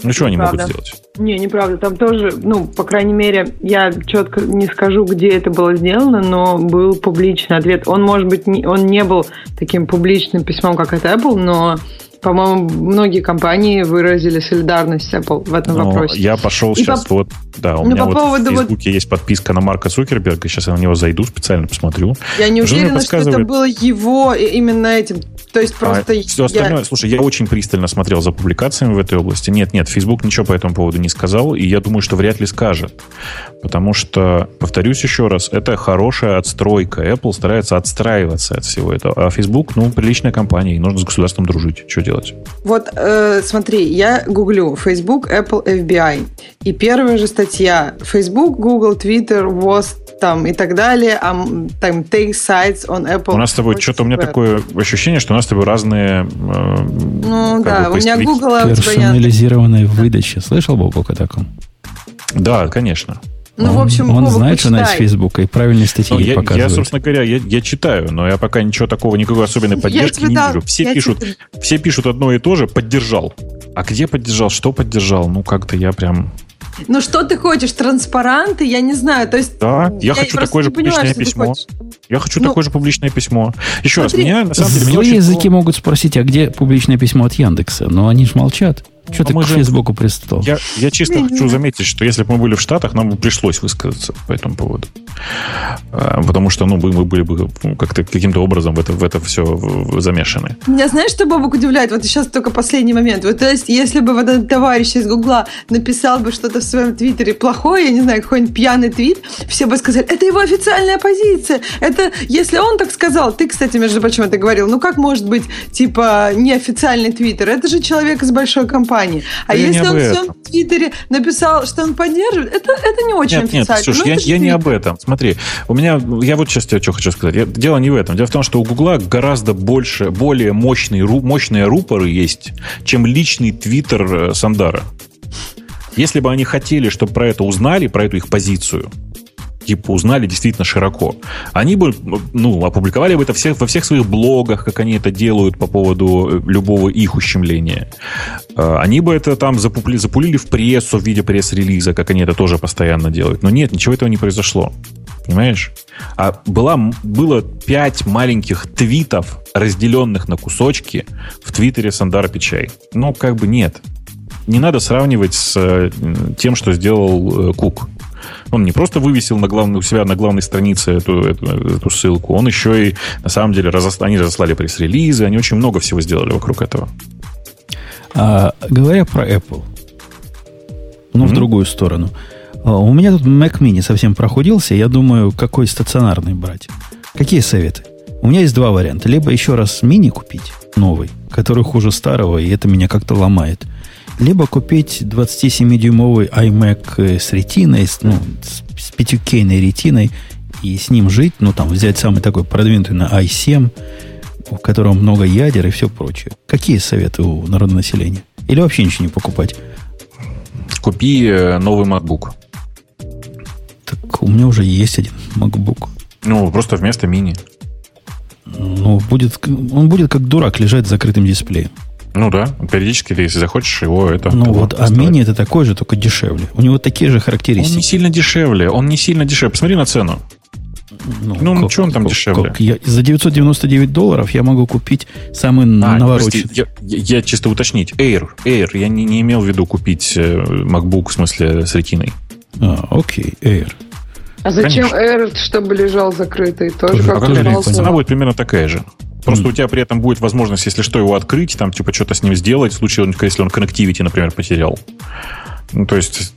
Ну, что они могут сделать? Не, неправда. Там тоже, ну, по крайней мере, я четко не скажу, где это было сделано, но был публичный ответ. Он, может быть, не, он не был таким публичным письмом, как это Apple, но, по-моему, многие компании выразили солидарность Apple в этом Ну, вопросе. я пошел И сейчас по- вот, да, у Ну, меня по вот поводу в вот- Фейсбуке есть подписка на Марка Цукерберга, сейчас я на него зайду, специально посмотрю. Я не Жена уверена, что это было его именно этим. То есть просто... а все я- остальное, слушай, я очень пристально смотрел за публикациями в этой области. Нет, нет, Facebook ничего по этому поводу не сказал, и я думаю, что вряд ли скажет. Потому что, повторюсь еще раз, это хорошая отстройка. Apple старается отстраиваться от всего этого. А Facebook, ну, приличная компания, и нужно с государством дружить. Что делать? Вот э, смотри, я гуглю Facebook, Apple, FBI. И первая же статья Facebook, Google, Twitter, WOS там и так далее, а, там take sites on Apple. У нас с тобой что-то у меня такое ощущение, что у нас с тобой разные. э, Ну да, бы у меня. Google, а Яндекс. Персонализированной выдачи. Слышал, Бобок, о таком? Да, конечно. Ну, в Он- общем, Он знает, что она из. Фейсбука, и правильные статьи Ну, я, я, показывает. собственно говоря, я, я читаю, но я пока ничего такого, никакой особенной Я поддержки не дам- вижу. Все я пишут, тебе- все пишут одно и то же, поддержал. А где поддержал, что поддержал? Ну, как-то я прям... Ну что ты хочешь, транспаранты? Я не знаю, то есть... Да, я хочу такое же понимаю, публичное ты письмо. Я хочу Ну, такое же публичное письмо. Еще раз, смотри, меня, на самом деле, Злые языки могут спросить, а где публичное письмо от Яндекса? Но они же молчат. Что А ты мы к же- Фейсбуку пристал? Я, я чисто хочу заметить, что если бы мы были в Штатах, нам бы пришлось высказаться по этому поводу. А, Потому что, ну, мы мы были бы ну, как-то каким-то образом в это, в это все замешаны. Меня знаешь, что Бобок удивляет? Вот сейчас только последний момент. Вот то есть, если бы вот этот товарищ из Гугла написал бы что-то в своем твиттере плохое, я не знаю, какой-нибудь пьяный твит, все бы сказали, это его официальная позиция. Это, если он так сказал, ты, кстати, между прочим, это говорил, ну как может быть, типа, неофициальный твиттер? Это же человек из большой компании. А Я если он в своем твиттере написал, что он поддерживает, это, это не очень Нет, нет, официально. слушай, Ну, я, я не об этом. Смотри, у меня, я вот сейчас тебе что хочу сказать. Я- дело не в этом. Дело в том, что у Гугла гораздо больше, более мощные, мощные рупоры есть, чем личный твиттер э, Сандара. Если бы они хотели, чтобы про это узнали, про эту их позицию, типа узнали действительно широко, они бы ну, опубликовали бы это всех, во всех своих блогах, как они это делают по поводу э, любого их ущемления. Э, Они бы это там запупли- запулили в прессу в виде пресс-релиза, как они это тоже постоянно делают. Но нет, ничего этого не произошло. Понимаешь? А была, было пять маленьких твитов, разделенных на кусочки в твиттере Сандара Пичай. Ну, как бы нет. Не надо сравнивать с э, тем, что сделал Кук. Он не просто вывесил на главной, у себя на главной странице эту, эту, эту ссылку, он еще и, на самом деле, разос- они разослали пресс-релизы, они очень много всего сделали вокруг этого. А, говоря про Apple, но в Мгм. другую сторону. А, У меня тут Mac Mini совсем прохудился. Я думаю, какой стационарный брать. Какие советы? У меня есть два варианта. Либо еще раз мини купить, новый, который хуже старого, и это меня как-то ломает. Либо купить 27-дюймовый iMac э, с ретиной, с, ну, с, с 5К ретиной, и с ним жить, ну, там, взять самый такой продвинутый на i7, у которого много ядер и все прочее. Какие советы у народного населения? Или вообще ничего не покупать? Купи э, новый MacBook. Так у меня уже есть один MacBook. Ну, просто вместо мини. Ну, будет, он будет как дурак лежать с закрытым дисплеем. Ну да, периодически ты, если захочешь его, это... ну вот, а мини это такой же, только дешевле. У него такие же Он не характеристики. сильно дешевле, он не сильно дешевле. Посмотри на цену. ну, чё он там дешевле? я- за 999 долларов я могу купить самый А, навороченный. прости, я, я- я чисто уточнить. Air, Air, я не, не имел в виду купить э, MacBook, в смысле, с ретиной. А, окей, Air. А зачем Конечно. Air, чтобы лежал закрытый? Тоже, Тоже- как А. Цена будет примерно такая же. Просто Мгм. у тебя при этом будет возможность, если что, его открыть, там, типа, что-то с ним сделать, в случае, если он connectivity, например, потерял. Ну, то есть,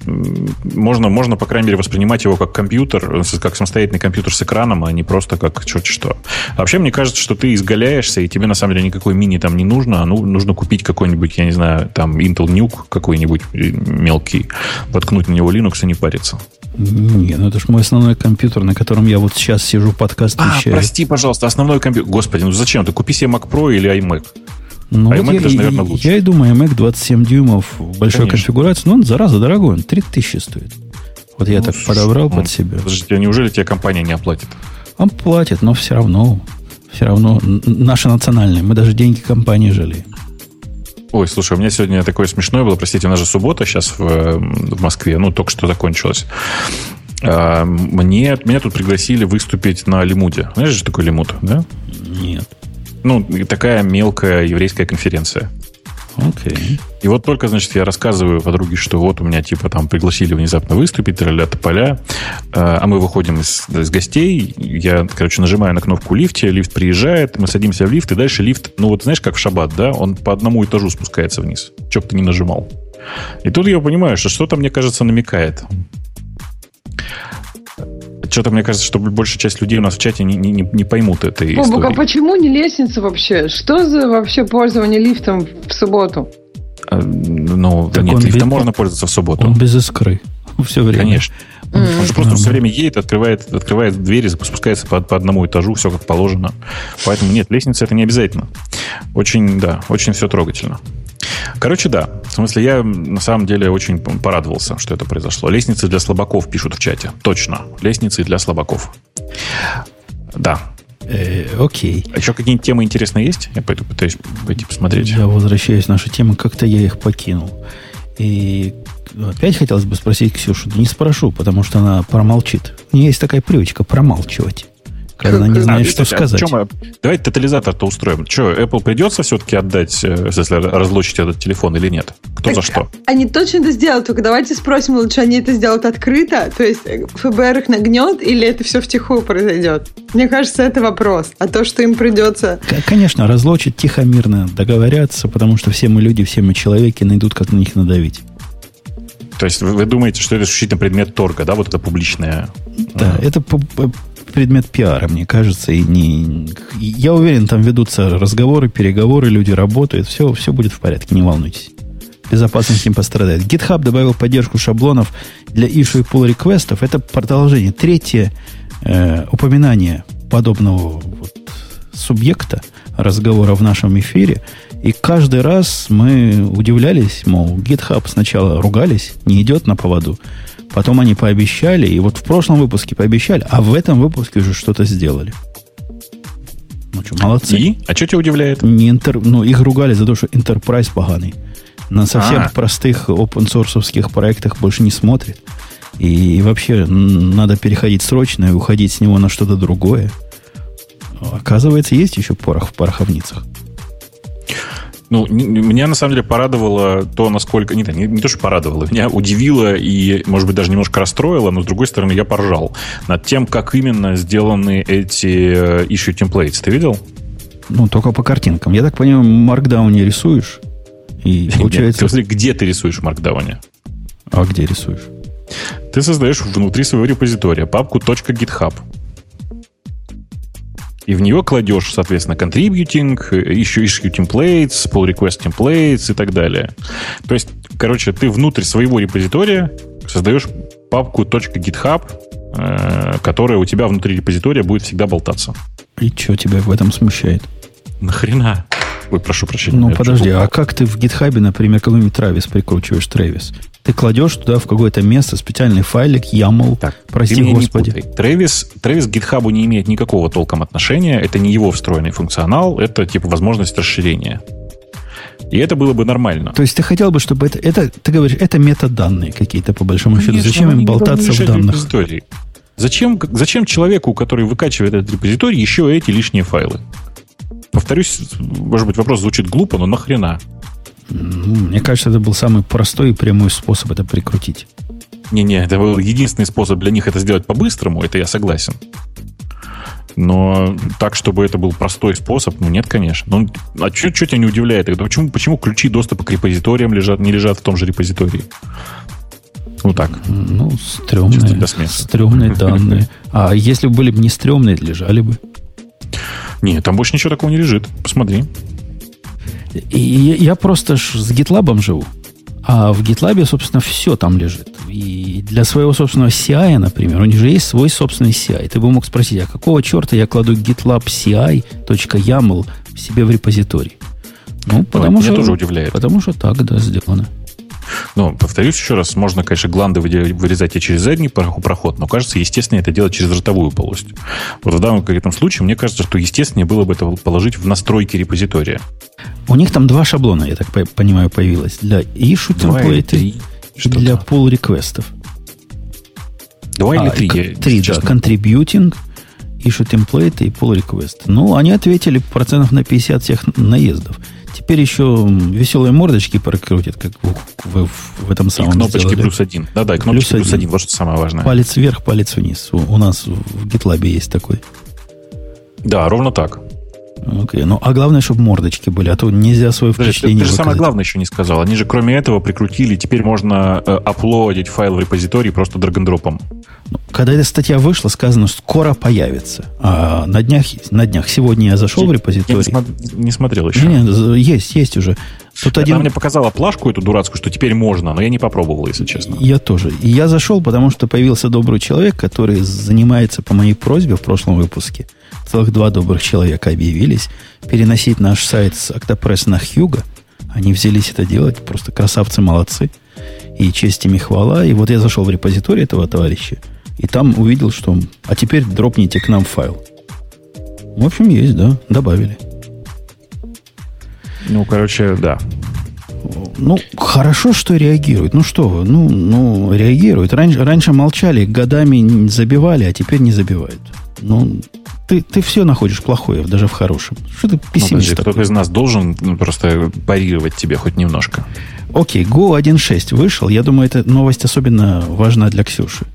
можно, можно, по крайней мере, воспринимать его как компьютер, с- как самостоятельный компьютер с экраном, а не просто как черт что. А вообще, мне кажется, что ты изгаляешься, и тебе, на самом деле, никакой мини там не нужно, а ну, нужно купить какой-нибудь, я не знаю, там, Intel Nuke какой-нибудь э, мелкий, воткнуть на него Linux и не париться. Не, ну это же мой основной компьютер, на котором я вот сейчас сижу, подкаст А, вещаю. прости, пожалуйста, основной компьютер. Господи, ну зачем? Ты купи себе Mac Pro или iMac. Ну, iMac я, даже, наверное, лучше. я и думаю, iMac 27 дюймов в большой Конечно. конфигурации, но он, зараза, дорогой, он 3000 стоит. Вот я Ну, так подобрал ну, под себя. Подождите, а неужели тебе компания не оплатит? Он платит, но все равно, все равно наши национальные. Мы даже деньги компании жалеем. Ой, слушай, у меня сегодня такое смешное было, простите, у нас же суббота сейчас в, в Москве, ну, только что закончилась. А, мне, меня тут пригласили выступить на Лимуде. Знаешь, что такое Лимуд, да? Нет. Ну, такая мелкая еврейская конференция. Окей. И вот только, значит, я рассказываю подруге, что вот у меня, типа, там пригласили внезапно выступить, тролля поля, а мы выходим из, из гостей, я, короче, нажимаю на кнопку лифте, лифт приезжает, мы садимся в лифт, и дальше лифт, ну вот знаешь, как в шаббат, да, он по одному этажу спускается вниз, что бы ты ни нажимал. И тут я понимаю, что что-то, мне кажется, намекает что-то мне кажется, что большая часть людей у нас в чате не, не, не поймут этой Бобок, истории. а почему не лестница вообще? Что за вообще пользование лифтом в субботу? А, ну, так нет, лифтом без... можно пользоваться в субботу. Он без искры *laughs* все время. Конечно. Mm-hmm. Он же просто все время едет, открывает, открывает двери, спускается по, по одному этажу, все как положено. Поэтому нет, лестница это не обязательно. Очень, да, очень все трогательно. Короче, да. В смысле, я на самом деле очень порадовался, что это произошло. Лестницы для слабаков пишут в чате. Точно. Лестницы для слабаков. Да. Э, окей. А еще какие-нибудь темы интересные есть? Я пойду пытаюсь пойти посмотреть. Я возвращаюсь в нашу тему. Как-то я их покинул. И опять хотелось бы спросить Ксюшу. не спрошу, потому что она промолчит. У нее есть такая привычка промалчивать когда не знает, а, что сказать. Мы, давайте тотализатор-то устроим. Что, Apple придется все-таки отдать, э, если разлучить этот телефон или нет? Кто так, за что? Они точно это сделают, только давайте спросим, лучше они это сделают открыто, то есть э, ФБР их нагнет, или это все втихую произойдет? Мне кажется, это вопрос. А то, что им придется... Конечно, разлучить тихо, мирно, договорятся, потому что все мы люди, все мы человеки, найдут, как на них надавить. То есть вы, вы думаете, что это исключительно предмет торга, да, вот это публичное? Да, а. это предмет пиара, мне кажется, и не... Я уверен, там ведутся разговоры, переговоры, люди работают, все, все будет в порядке, не волнуйтесь. Безопасность не пострадает. GitHub добавил поддержку шаблонов для issue и pull реквестов. Это продолжение. Третье э, упоминание подобного вот субъекта разговора в нашем эфире. И каждый раз мы удивлялись, мол, GitHub сначала ругались, не идет на поводу. Потом они пообещали, и вот в прошлом выпуске пообещали, а в этом выпуске уже что-то сделали. Ну что, молодцы. И? А что тебя удивляет? Не интер... Ну, их ругали за то, что Enterprise поганый. На совсем А-а-а. простых open source проектах больше не смотрит. И, и вообще надо переходить срочно и уходить с него на что-то другое. Оказывается, есть еще порох в пороховницах. Ну, меня на самом деле порадовало то, насколько... Не, не, не то, что порадовало, меня удивило и, может быть, даже немножко расстроило, но, с другой стороны, я поржал над тем, как именно сделаны эти э, issue templates. Ты видел? Ну, только по картинкам. Я так понимаю, Markdown не рисуешь. И получается... Нет, ты где ты рисуешь в Markdown? А где рисуешь? Ты создаешь внутри своего репозитория папку .github и в нее кладешь, соответственно, contributing, еще issue templates, pull request templates и так далее. То есть, короче, ты внутрь своего репозитория создаешь папку .github, э, которая у тебя внутри репозитория будет всегда болтаться. И что тебя в этом смущает? Нахрена? Ой, прошу прощения. Ну, подожди, а как ты в гитхабе, например, какой-нибудь Travis прикручиваешь Travis? Ты кладешь туда в какое-то место специальный файлик, YAML, так, прости господи. Travis, Travis к GitHub не имеет никакого толком отношения. Это не его встроенный функционал, это типа возможность расширения. И это было бы нормально. То есть ты хотел бы, чтобы это, это ты говоришь, это метаданные какие-то, по большому Конечно, счету. Зачем им болтаться в данных? Зачем, зачем человеку, который выкачивает этот репозиторий, еще эти лишние файлы? Повторюсь, может быть, вопрос звучит глупо, но нахрена? Ну, мне кажется, это был самый простой и прямой способ это прикрутить. Не-не, это был единственный способ для них это сделать по-быстрому, это я согласен. Но так, чтобы это был простой способ, ну нет, конечно. Ну, а что тебя не удивляет? Это почему, почему ключи доступа к репозиториям лежат, не лежат в том же репозитории? Ну так. Ну, стрёмные, стрёмные данные. *laughs* А если бы были бы не стрёмные, лежали бы. Нет, там больше ничего такого не лежит. Посмотри. И я просто с GitLab живу. А в GitLab, собственно, все там лежит. И для своего собственного CI, например, у них же есть свой собственный CI. Ты бы мог спросить, а какого черта я кладу GitLab CI.yaml себе в репозиторий? Ну, потому Ой, что... тоже удивляет. Потому что так, да, сделано. Ну, повторюсь еще раз, можно, конечно, гланды вырезать и через задний проход, но кажется, естественно, это делать через ротовую полость. Вот в данном конкретном случае, мне кажется, что естественнее было бы это положить в настройки репозитория. У них там два шаблона, я так понимаю, появилось. Для issue template и для pull реквестов. Два а, или три? Три, да. Contributing, issue template и pull request. Ну, они ответили процентов на 50 всех наездов. Теперь еще веселые мордочки прокрутят, как в, в, этом самом. И кнопочки сделали. плюс один. Да-да, кнопочки плюс, плюс один. Вот что самое важное. Палец вверх, палец вниз. У, у нас в GitLab есть такой. Да, ровно так. Окей, okay. ну а главное, чтобы мордочки были, а то нельзя свое впечатление Ты, ты же самое главное еще не сказал. Они же кроме этого прикрутили, теперь можно э, аплодить файл в репозитории просто драгондропом. Ну, когда эта статья вышла, сказано, что скоро появится. А на днях, на днях сегодня я зашел я, в репозиторий. Я не, не смотрел еще. Нет, есть, есть уже. Тут Она один... мне показала плашку эту дурацкую, что теперь можно, но я не попробовал, если честно. Я тоже. И я зашел, потому что появился добрый человек, который занимается по моей просьбе в прошлом выпуске. Целых два добрых человека объявились. Переносить наш сайт с Octopress на Хьюга. Они взялись это делать. Просто красавцы, молодцы. И честь им и хвала. И вот я зашел в репозиторий этого товарища. И там увидел, что... А теперь дропните к нам файл. В общем, есть, да. Добавили. Ну, короче, да. Ну, хорошо, что реагируют. Ну что вы, ну, ну реагируют. Раньше, раньше молчали, годами забивали, а теперь не забивают. Ну, ты, ты все находишь плохое, даже в хорошем. Что ты пессимист? Ну, кто-то из нас должен ну, просто парировать тебе хоть немножко. Окей, Go 1.6 вышел. Я думаю, эта новость особенно важна для Ксюши.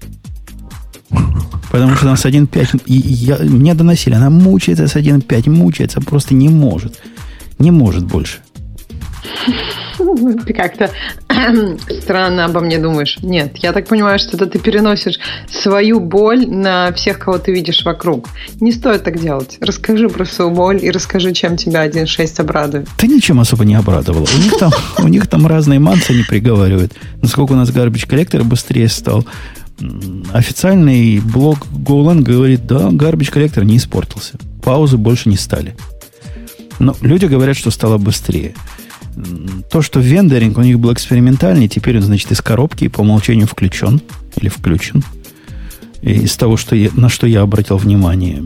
Потому что она с 1.5... И я, мне доносили, она мучается с 1.5, мучается, просто не может. Не может больше. Ты *laughs* как-то *clears throat* странно обо мне думаешь. Нет, я так понимаю, что это ты переносишь свою боль на всех, кого ты видишь вокруг. Не стоит так делать. Расскажи про свою боль и расскажи, чем тебя 1.6 обрадует. Ты ничем особо не обрадовала. У них там, *laughs* у них там разные мансы не приговаривают. Насколько у нас garbage коллектор быстрее стал. Официальный блог GoLand говорит, да, garbage коллектор не испортился. Паузы больше не стали. Но люди говорят, что стало быстрее. То, что вендоринг у них был экспериментальный, теперь он, значит, из коробки по умолчанию включен или включен. И из того, что я, на что я обратил внимание.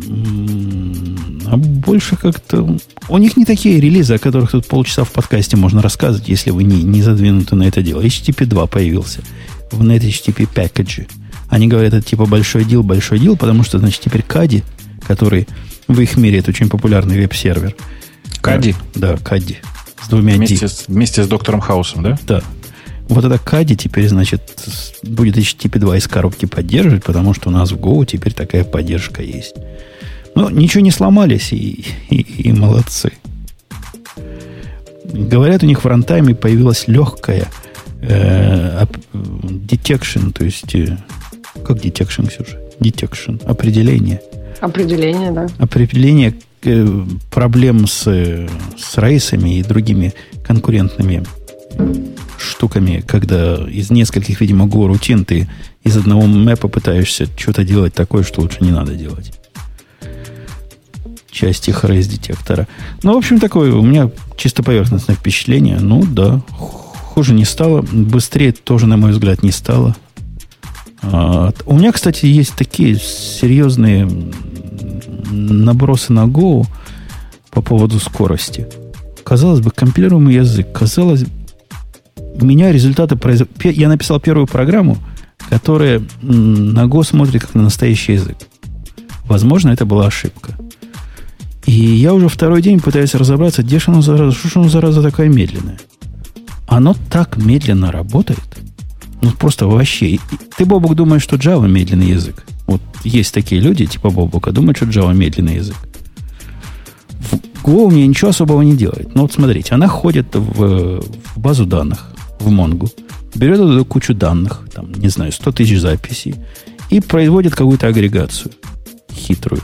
А больше как-то... У них не такие релизы, о которых тут полчаса в подкасте можно рассказывать, если вы не, не задвинуты на это дело. HTTP 2 появился в NetHTTP пакетже. Они говорят, это типа большой дел, большой дел, потому что, значит, теперь Кади, который в их мире это очень популярный веб-сервер. Кади? Да, Кади с двумя вместе С, вместе с доктором Хаусом, да? Да. Вот это Кади теперь, значит, будет HTTP 2 из коробки поддерживать, потому что у нас в Go теперь такая поддержка есть. Но ничего не сломались, и, и, и молодцы. Говорят, у них в рантайме появилась легкая э, detection, то есть... Э, как detection, Ксюша? Detection. Определение. Определение, да. Определение проблем с, с рейсами и другими конкурентными штуками, когда из нескольких, видимо, го рутин ты из одного мэпа пытаешься что-то делать такое, что лучше не надо делать. Часть их рейс-детектора. Ну, в общем, такое у меня чисто поверхностное впечатление. Ну, да, хуже не стало. Быстрее тоже, на мой взгляд, не стало. А, у меня, кстати, есть такие серьезные набросы на Go по поводу скорости. Казалось бы, компилируемый язык. Казалось, у меня результаты произ... Я написал первую программу, которая на Go смотрит как на настоящий язык. Возможно, это была ошибка. И я уже второй день пытаюсь разобраться, где же оно, зараза, что же оно, зараза, такая медленная. Оно так медленно работает. Ну, просто вообще. Ты, Бобук, думаешь, что Java медленный язык? Вот есть такие люди, типа Бобука, думают, что Java медленный язык. В Go мне ничего особого не делает. Но вот смотрите, она ходит в, в базу данных, в Mongo, берет эту кучу данных, там, не знаю, 100 тысяч записей, и производит какую-то агрегацию хитрую.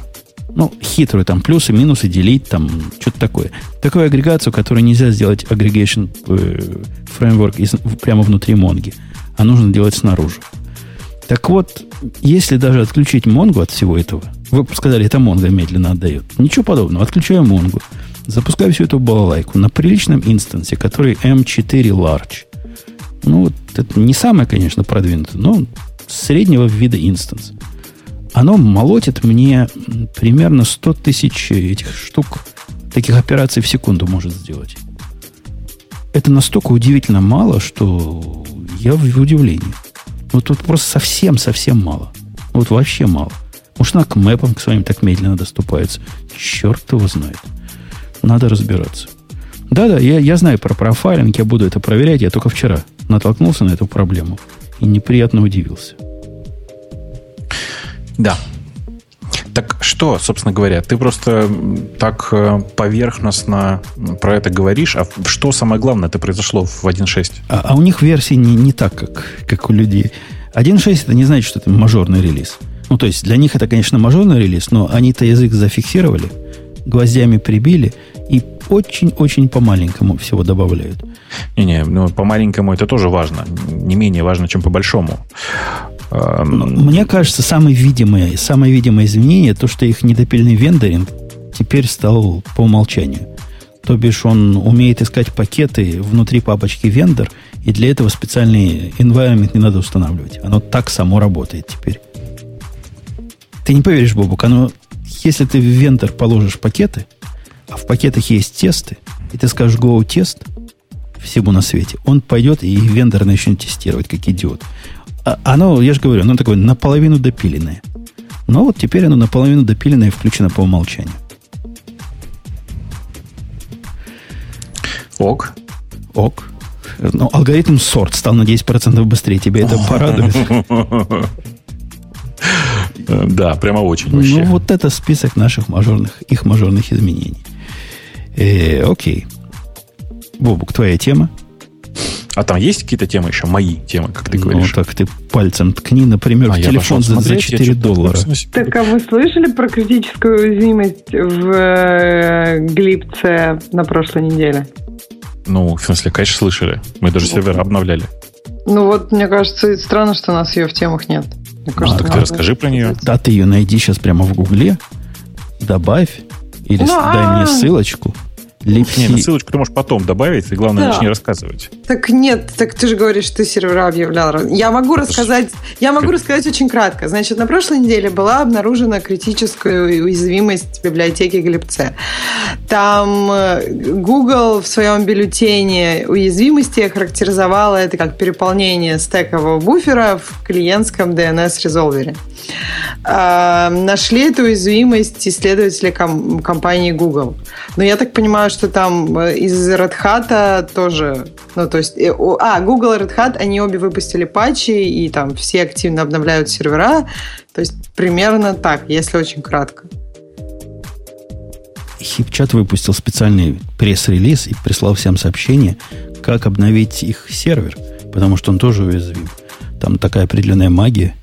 Ну, хитрую, там, плюсы, минусы, делить, там, что-то такое. Такую агрегацию, которую нельзя сделать aggregation э, фреймворк прямо внутри Монги, а нужно делать снаружи. Так вот, если даже отключить Монгу от всего этого, вы сказали, это Монго медленно отдает. Ничего подобного. Отключаю Монгу. Запускаю всю эту балалайку на приличном инстансе, который M4 Large. Ну, вот это не самое, конечно, продвинутое, но среднего вида инстанс. Оно молотит мне примерно 100 тысяч этих штук, таких операций в секунду может сделать. Это настолько удивительно мало, что я в удивлении. Вот тут просто совсем-совсем мало. Вот вообще мало. Может, она к мэпам к своим так медленно доступается. Черт его знает. Надо разбираться. Да-да, я, я знаю про профайлинг, я буду это проверять. Я только вчера натолкнулся на эту проблему и неприятно удивился. Да. Так что, собственно говоря, ты просто так э, поверхностно про это говоришь, а что самое главное это произошло в 1.6? А, а у них версии не, не так, как, как у людей. 1.6 это не значит, что это мажорный релиз. Ну, то есть для них это, конечно, мажорный релиз, но они-то язык зафиксировали, гвоздями прибили и очень-очень по-маленькому всего добавляют. Не-не, ну, по-маленькому это тоже важно. Не менее важно, чем по-большому. Мне кажется, самое видимое, самое видимое изменение, то, что их недопильный вендоринг теперь стал по умолчанию. То бишь он умеет искать пакеты внутри папочки вендор, и для этого специальный environment не надо устанавливать. Оно так само работает теперь. Ты не поверишь, Бобук, оно, если ты в вендор положишь пакеты, а в пакетах есть тесты, и ты скажешь go тест всему на свете, он пойдет и вендор начнет тестировать, как идиот. А, оно, я же говорю, оно такое наполовину допиленное. Но вот теперь оно наполовину допиленное и включено по умолчанию. Ок. Ок. Ну, алгоритм сорт стал на 10% быстрее. Тебе это порадует? *laughs* Да, прямо очень вообще. Ну, вот это список наших мажорных, их мажорных изменений. Э, окей. Бобук, твоя тема? А там есть какие-то темы еще? Мои темы, как ты говоришь? Ну, так ты пальцем ткни, например, а в телефон за, за 4 доллара. Так, а вы слышали про критическую уязвимость в э, глипце на прошлой неделе? Ну, в смысле, конечно, слышали. Мы даже сервер обновляли. Ну вот, мне кажется, странно, что у нас ее в темах нет. Мне кажется, а, так ты расскажи про нее. Да, ты ее найди сейчас прямо в Гугле, добавь, или ну, дай мне ссылочку. Липси. Нет, ссылочку ты можешь потом добавить, и главное, да. начни рассказывать. Так нет, так ты же говоришь, что ты сервера объявлял. Я могу Это рассказать, я могу рассказать очень кратко. Значит, на прошлой неделе была обнаружена критическая уязвимость библиотеки Glibc. Там э, Google в своем бюллетене уязвимости характеризовала это как переполнение стекового буфера в клиентском DNS-резолвере. А, нашли эту уязвимость исследователи компании Google. Но я так понимаю, что там э, из Red Hat тоже, ну, то есть, э, а, Google и Red Hat, они обе выпустили патчи, и там все активно обновляют сервера, то есть, примерно так, если очень кратко. Хипчат выпустил специальный пресс-релиз и прислал всем сообщение, как обновить их сервер, потому что он тоже уязвим. Там такая определенная магия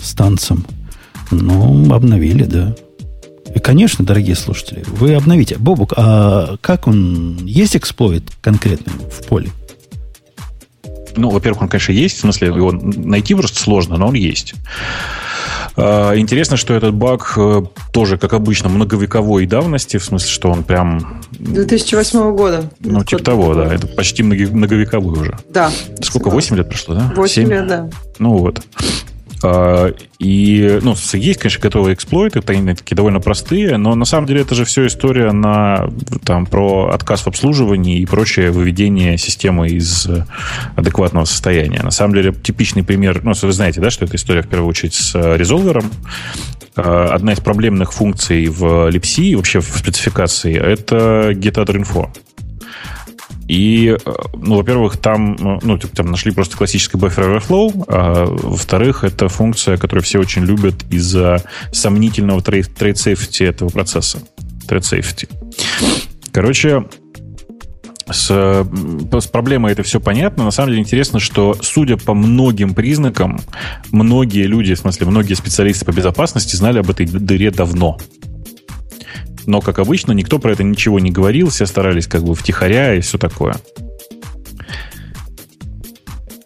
с танцем. Ну, обновили, да. И, конечно, дорогие слушатели, вы обновите. Бобук, а как он... Есть эксплойт конкретный в поле? Ну, во-первых, он, конечно, есть. В смысле, его найти просто сложно, но он есть. А, интересно, что этот баг э, тоже, как обычно, многовековой давности, в смысле, что он прям... 2008 года. Ну, типа того, да. Это почти многовековой уже. Да. Сколько? 8 лет прошло, да? 8 7? лет, да. Ну вот. А, и, ну, есть, конечно, готовые эксплойты, такие довольно простые, но на самом деле это же все история на, там, про отказ в обслуживании и прочее выведение системы из адекватного состояния. На самом деле типичный пример, ну, вы знаете, да, что эта история в первую очередь с резолвером. А, одна из проблемных функций в Lipsy, вообще в спецификации, это getAddrInfo. И, э, ну, во-первых, там, ну, ну, типа, там нашли просто классический buffer overflow, а во-вторых, это функция, которую все очень любят из-за сомнительного trade safety этого процесса. Trade safety. Короче, с, с проблемой это все понятно. На самом деле интересно, что, судя по многим признакам, многие люди, в смысле, многие специалисты по безопасности знали об этой дыре давно. Но, как обычно, никто про это ничего не говорил, все старались как бы втихаря и все такое.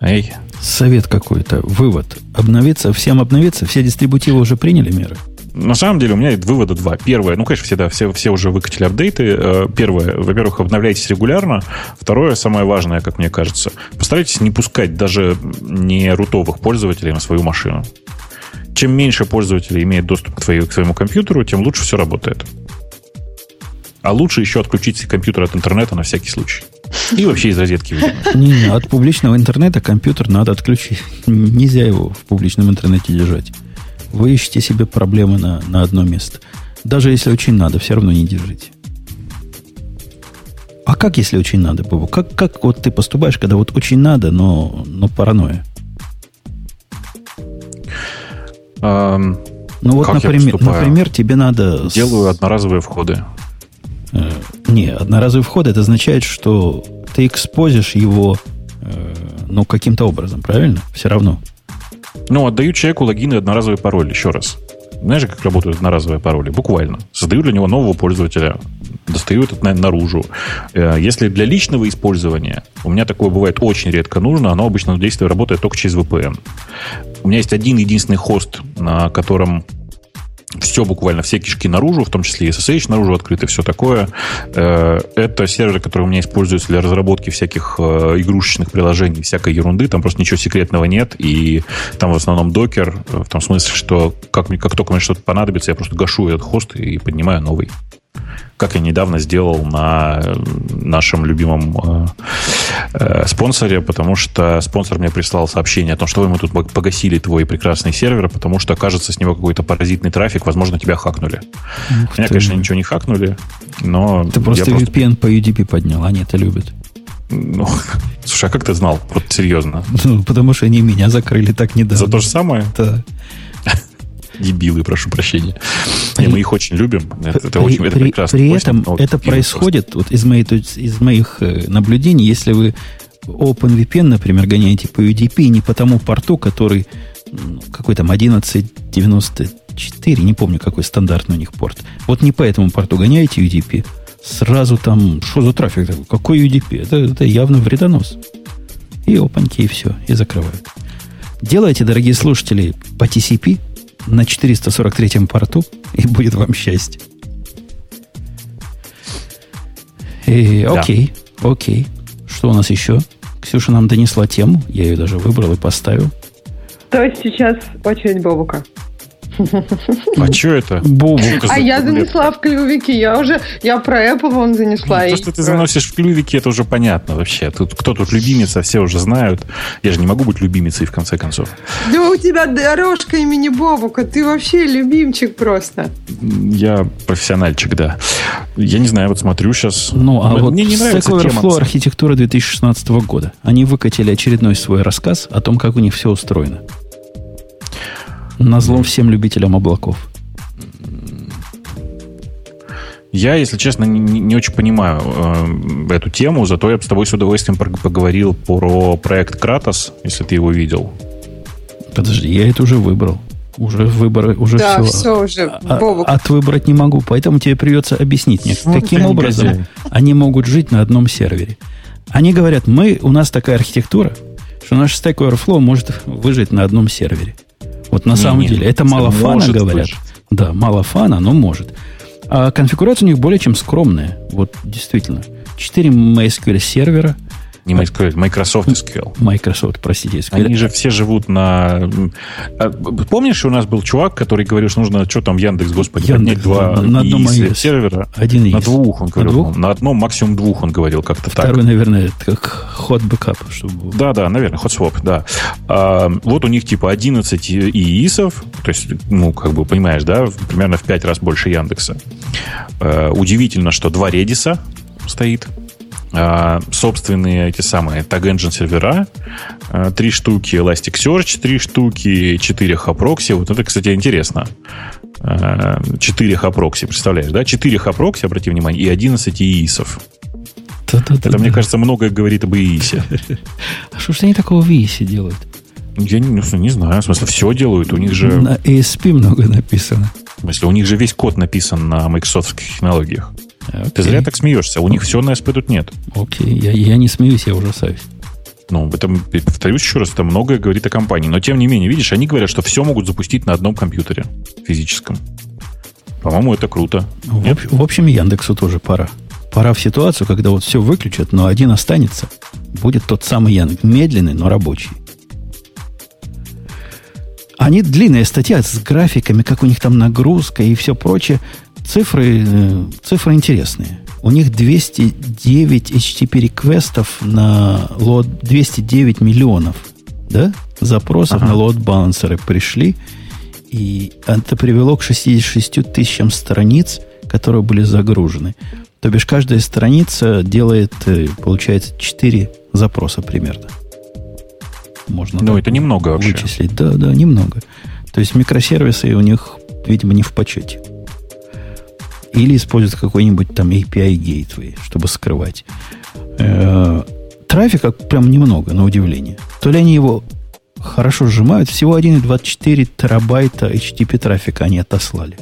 Эй. Совет какой-то, вывод. Обновиться, всем обновиться, все дистрибутивы уже приняли меры? На самом деле у меня вывода два. Первое, ну, конечно, все, да, все, все уже выкатили апдейты. Э, первое, во-первых, обновляйтесь регулярно. Второе, самое важное, как мне кажется, постарайтесь не пускать даже не рутовых пользователей на свою машину. Чем меньше пользователей имеет доступ к, твоему, к своему компьютеру, тем лучше все работает. А лучше еще отключить компьютер от интернета на всякий случай. И вообще из розетки, Не, не, от публичного интернета компьютер надо отключить. Нельзя его в публичном интернете держать. Вы ищете себе проблемы на, на одно место. Даже если очень надо, все равно не держите. А как, если очень надо, Бобу? Как, как вот ты поступаешь, когда вот очень надо, но, но паранойя? Ну вот, например, например, тебе надо... делаю одноразовые входы. Э, не, одноразовый вход это означает, что ты экспозишь его э, ну, каким-то образом, правильно? Все равно. Ну, отдаю человеку логин и одноразовый пароль, еще раз. Знаешь, как работают одноразовые пароли? Буквально. Создаю для него нового пользователя, достаю этот на- наружу. Э, Если для личного использования, у меня такое бывает очень редко нужно, оно обычно в действии работает только через VPN. У меня есть один единственный хост, на котором все буквально, все кишки наружу, в том числе и SSH наружу открыты, все такое. Э, Это сервер, который у меня используется для разработки всяких э, игрушечных приложений, всякой ерунды. Там просто ничего секретного нет. И там в основном докер, э, в том смысле, что как, как только мне что-то понадобится, я просто гашу этот хост и поднимаю новый. Как я недавно сделал на э, нашем любимом э, э, спонсоре, потому что спонсор мне прислал сообщение о том, что «Ой, мы тут погасили твой прекрасный сервер, потому что, кажется, с него какой-то паразитный трафик, возможно, тебя хакнули. Ух Меня, ты. конечно, ничего не хакнули, но... Ты просто VPN по UDP поднял, они это любят. ну, *laughs* слушай, а как ты знал? Вот серьезно. Ну, потому что они меня закрыли так недавно. За то же самое? Да. Дебилы, прошу прощения. Не, мы их очень любим. Это, это при, очень это при- прекрасно. при этом это происходит, вот из, моей, из моих э, наблюдений, если вы OpenVPN, например, гоняете по UDP не по тому порту, который какой там 1194, не помню, какой стандартный у них порт. Вот не по этому порту гоняете UDP, сразу там, что за трафик такой? Какой UDP? Это, это явно вредонос. И опаньки, и все, и закрывают. Делайте, дорогие слушатели, по TCP на 443 порту, и будет вам счастье. И, Да. окей, окей. Что у нас еще? Ксюша нам донесла тему, я ее даже выбрал и поставил. То есть сейчас очередь Бобука. А что это? Бобу. А я занесла в клювике, я уже, я про Apple вон занесла. Ну, То, что ты заносишь в клювики, это уже понятно вообще. Тут кто тут любимица, все уже знают. Я же не могу быть любимицей, в конце концов. Да у тебя дорожка имени Бобука, ты вообще любимчик просто. Я профессиональчик, да. Я не знаю, вот смотрю сейчас. Ну, а вот Мне не нравится Stack. Overflow архитектура 2016 года. Они выкатили очередной свой рассказ о том, как у них все устроено. Назло всем любителям облаков. Я, если честно, не, не- очень понимаю э, эту тему, зато я бы с тобой с удовольствием пог- поговорил про проект Кратос, если ты его видел. Подожди, я это уже выбрал. Уже выборы, уже Да, все. все уже, А- Бобук. от выбрать не могу, поэтому тебе придется объяснить мне, Ну, каким образом негодяй. они могут жить на одном сервере. Они говорят, мы, у нас такая архитектура, что наш Stack Overflow может выжить на одном сервере. Вот на Не, самом не, деле, это мало фана, говорят. выжить. Да, мало фана, но может. А конфигурация у них более чем скромная. Вот действительно. 4 MySQL сервера, Не MySQL, Microsoft SQL. Microsoft, простите, SQL. Они же все живут на... а, Помнишь, у нас был чувак, который говорил, что нужно, что там, Яндекс, господи, Яндекс, поднять два на- на одном сервера? Один На двух, он На говорил. двух? На одном, максимум двух, он говорил как-то так. Второй, наверное, как hot backup, чтобы. Да, да, наверное, HotSwap, да. А, вот у них типа 11 ИИСов, то есть, ну, как бы, понимаешь, да, примерно в 5 раз больше Яндекса. А, удивительно, что два Редиса стоит, а, собственные эти самые Tag Engine сервера, а, три штуки Elasticsearch, три штуки, 4 Haproxy. Вот это, кстати, интересно. 4 Haproxy, представляешь, да? 4 Haproxy, обрати внимание, и 11 ИИСов. Да-да-да. Это, мне кажется, многое говорит об ИИСе. А что ж они такого в EIS делают? Я не, ну, не знаю, в смысле, все делают. У них же, На ASP много написано. в смысле, у них же весь код написан на Microsoft технологиях. Ты Окей. зря так смеешься. У них все на SP тут нет. Окей, я, я не смеюсь, я ужасаюсь. Ну, это, повторюсь еще раз, это многое говорит о компании. Но, тем не менее, видишь, они говорят, что все могут запустить на одном компьютере физическом. По-моему, это круто. В, Нет? в общем, Яндексу тоже пора. Пора в ситуацию, когда вот все выключат, но один останется. будет тот самый Янг. Медленный, но рабочий. Они длинная статья с графиками, как у них там нагрузка и все прочее. Цифры, э, цифры интересные. У них 209 HTTP реквестов на лот 209 миллионов да, запросов ага. на лот балансеры пришли. И это привело к 66 тысячам страниц, которые были загружены. То бишь каждая страница делает, э, получается, 4 запроса примерно. Можно ну, это немного вообще. Вычислить. Да, да, немного. То есть микросервисы у них, видимо, не в почете. Или используют какой-нибудь там API gateway, чтобы скрывать. Э, трафика прям немного, на удивление. То ли они его хорошо сжимают, всего 1,24 терабайта HTTP трафика они отослали.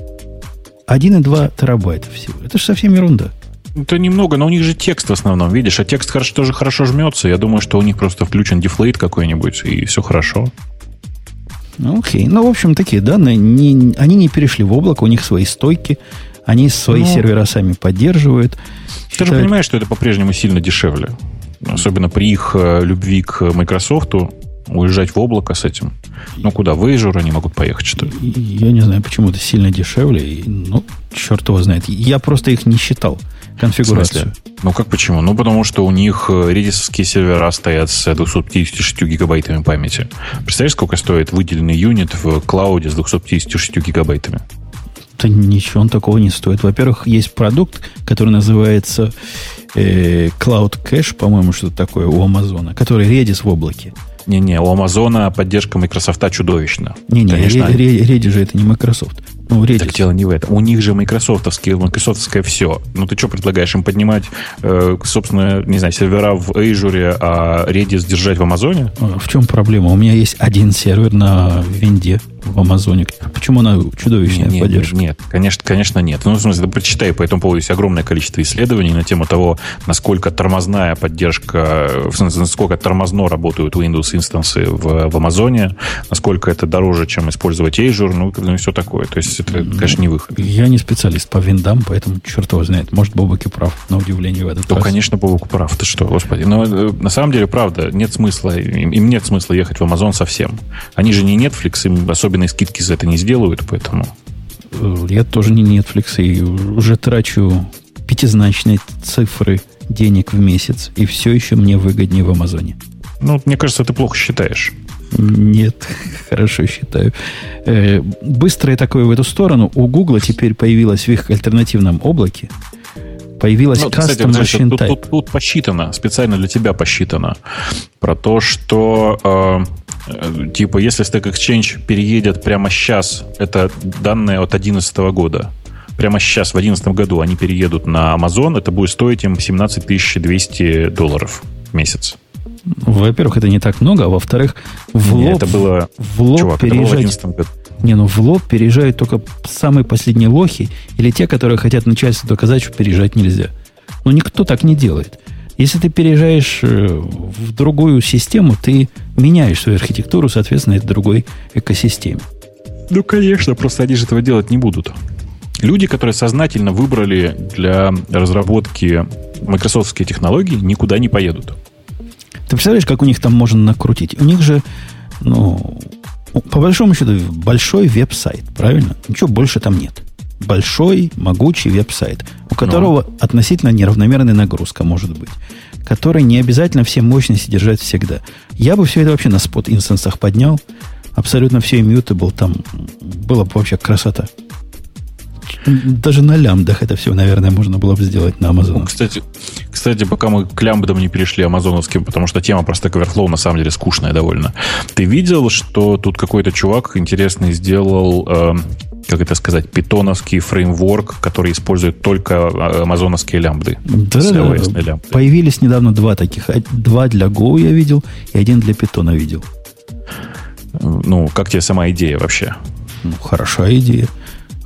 1,2 терабайта всего. Это же совсем ерунда. Это немного, но у них же текст в основном, видишь, а текст хорошо, тоже хорошо жмется. Я думаю, что у них просто включен дефлейт какой-нибудь, и все хорошо. Ну, окей. Ну, в общем, такие данные, не, они не перешли в облако, у них свои стойки, они свои ну, сервера сами поддерживают. Ты считают... же понимаешь, что это по-прежнему сильно дешевле. Особенно при их э, любви к Microsoft, уезжать в облако с этим. Ну, куда? В Azure они могут поехать, что ли? Я не знаю, почему это сильно дешевле. Ну, черт его знает. Я просто их не считал, конфигурацию. Ну, как почему? Ну, потому что у них редисовские сервера стоят с 256 гигабайтами памяти. Представляешь, сколько стоит выделенный юнит в клауде с 256 гигабайтами? Да ничего он такого не стоит. Во-первых, есть продукт, который называется э, Cloud Cache, по-моему, что-то такое у Амазона, который Redis в облаке. Не-не, у Амазона поддержка Microsoft чудовищна. Не-не, Redis же это не Microsoft. Ну, Redis. Так дело не в этом. У них же майкрософтовские, майкрософтовское все. Ну, ты что предлагаешь им поднимать, э, собственно, не знаю, сервера в Azure, а Redis держать в Амазоне? А в чем проблема? У меня есть один сервер на винде в Амазоне. Почему она чудовищная нет, поддержка? Нет, нет, конечно, конечно нет. Ну, в смысле, ты прочитай, по этому поводу есть огромное количество исследований на тему того, насколько тормозная поддержка, в смысле, насколько тормозно работают Windows инстансы в, в Амазоне, насколько это дороже, чем использовать Azure, ну, ну и все такое. То есть это, конечно, не выход. Я не специалист по виндам, поэтому черт его знает. Может, Бобуки прав, на удивление в этот ну, раз. конечно, Бобук прав. Ты что, господи. Но э, на самом деле, правда, нет смысла, им, им нет смысла ехать в Amazon совсем. Они же не Netflix, им особенные скидки за это не сделают, поэтому... Э, я тоже не Netflix, и уже трачу пятизначные цифры денег в месяц, и все еще мне выгоднее в Амазоне. Ну, мне кажется, ты плохо считаешь. Нет, *laughs* хорошо считаю. Э, быстрое такое в эту сторону. У Гугла теперь появилось в их альтернативном облаке появилась ну, кстати, Machine тут, Тут, тут посчитано, специально для тебя посчитано, про то, что э, типа если Stack Exchange переедет прямо сейчас, это данные от 2011 года, прямо сейчас, в 2011 году они переедут на Amazon, это будет стоить им 17 200 долларов в месяц. Во-первых, это не так много, а во-вторых, в лоб, не, это было, в лоб чувак, переезжать... Это было в году. Не, ну в лоб переезжают только самые последние лохи или те, которые хотят начальству доказать, что переезжать нельзя. Но никто так не делает. Если ты переезжаешь э, в другую систему, ты меняешь свою архитектуру, соответственно, это другой экосистеме. Ну, конечно, просто они же этого делать не будут. Люди, которые сознательно выбрали для разработки майкрософтские технологии, никуда не поедут. Ты представляешь, как у них там можно накрутить? У них же, ну, по большому счету, большой веб-сайт, правильно? Ничего больше там нет. Большой, могучий веб-сайт, у которого ну. относительно неравномерная нагрузка может быть, который не обязательно все мощности держать всегда. Я бы все это вообще на спот инстансах поднял, абсолютно все immutable, там было бы вообще красота. Даже на лямбдах это все, наверное, можно было бы сделать на Amazon. Кстати, кстати, пока мы к лямбдам не перешли амазоновским, потому что тема про Stack Overflow на самом деле скучная довольно. Ты видел, что тут какой-то чувак интересный сделал, э, как это сказать, питоновский фреймворк, который использует только э, амазоновские лямбды. Да, да, лямбды. Появились недавно два таких. Два для Go я видел, и один для питона видел. Ну, как тебе сама идея вообще? Ну, хорошая идея.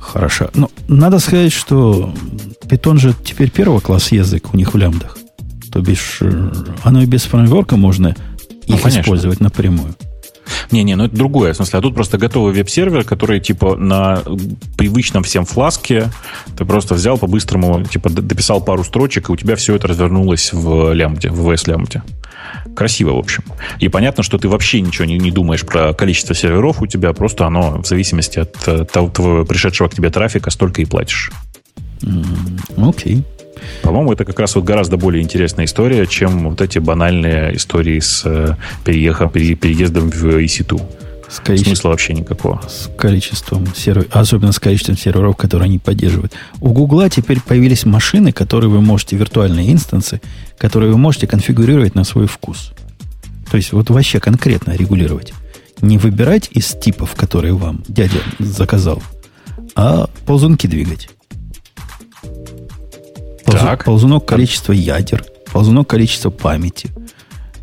Хорошо. Ну, надо сказать, что Python же теперь первого класса язык у них в лямбдах. То бишь, э, оно и без фреймворка можно ну, их конечно. использовать напрямую. Не-не, ну это другое, в смысле, а тут просто готовый веб-сервер, который, типа, на привычном всем фласке ты просто взял по-быстрому, типа, дописал пару строчек, и у тебя все это развернулось в лямбде, в VS лямбде. Красиво, в общем. И понятно, что ты вообще ничего не, не думаешь про количество серверов у тебя, просто оно в зависимости от э, того, твоего пришедшего к тебе трафика столько и платишь. Окей. Okay. По-моему, это как раз вот гораздо более интересная история, чем вот эти банальные истории с э, переехом, переездом в EC2. С количеством, Смысла вообще никакого. С количеством серверов, особенно с количеством серверов, которые они поддерживают. У Гугла теперь появились машины, которые вы можете, виртуальные инстансы, которые вы можете конфигурировать на свой вкус. То есть вот вообще конкретно регулировать. Не выбирать из типов, которые вам дядя заказал, а ползунки двигать. Так. Ползунок количество ядер, ползунок количество памяти,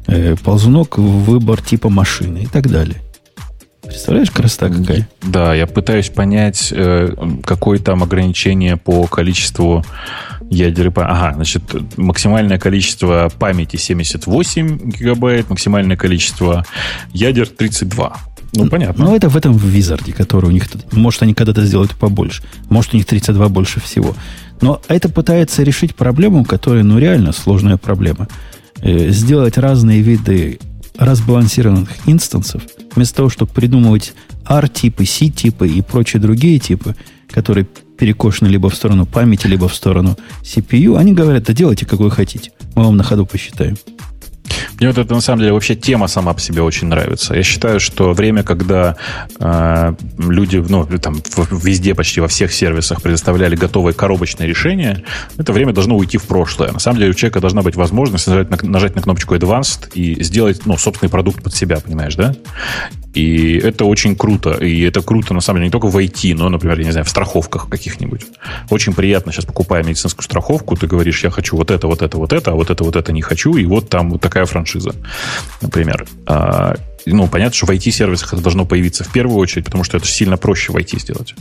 э, ползунок выбор типа машины и так далее. Представляешь, красота какая? Да, я пытаюсь понять, э, какое там ограничение по количеству ядер и памяти. Ага, значит, максимальное количество памяти 78 гигабайт, максимальное количество ядер 32. Ну, понятно. Ну, это в этом в Wizard, который у них... Может, они когда-то сделают побольше. Может, у них 32 больше всего. Но это пытается решить проблему, которая, ну, реально сложная проблема. Э, сделать разные виды разбалансированных инстансов, вместо того, чтобы придумывать R-типы, C-типы и прочие другие типы, которые перекошены либо в сторону памяти, либо в сторону CPU, они говорят, да делайте, как вы хотите. Мы вам на ходу посчитаем. Мне вот это, на самом деле, вообще тема сама по себе очень нравится. Я считаю, что время, когда э, люди, ну, там, везде, почти во всех сервисах предоставляли готовые коробочные решения, это время должно уйти в прошлое. На самом деле, у человека должна быть возможность нажать на, нажать на кнопочку Advanced и сделать, ну, собственный продукт под себя, понимаешь, да? И это очень круто. И это круто, на самом деле, не только в IT, но, например, я не знаю, в страховках каких-нибудь. Очень приятно сейчас, покупая медицинскую страховку, ты говоришь, я хочу вот это, вот это, вот это, а вот это, вот это не хочу, и вот там вот такая франшиза, например. А, ну, понятно, что в IT-сервисах это должно появиться в первую очередь, потому что это сильно проще в IT сделать.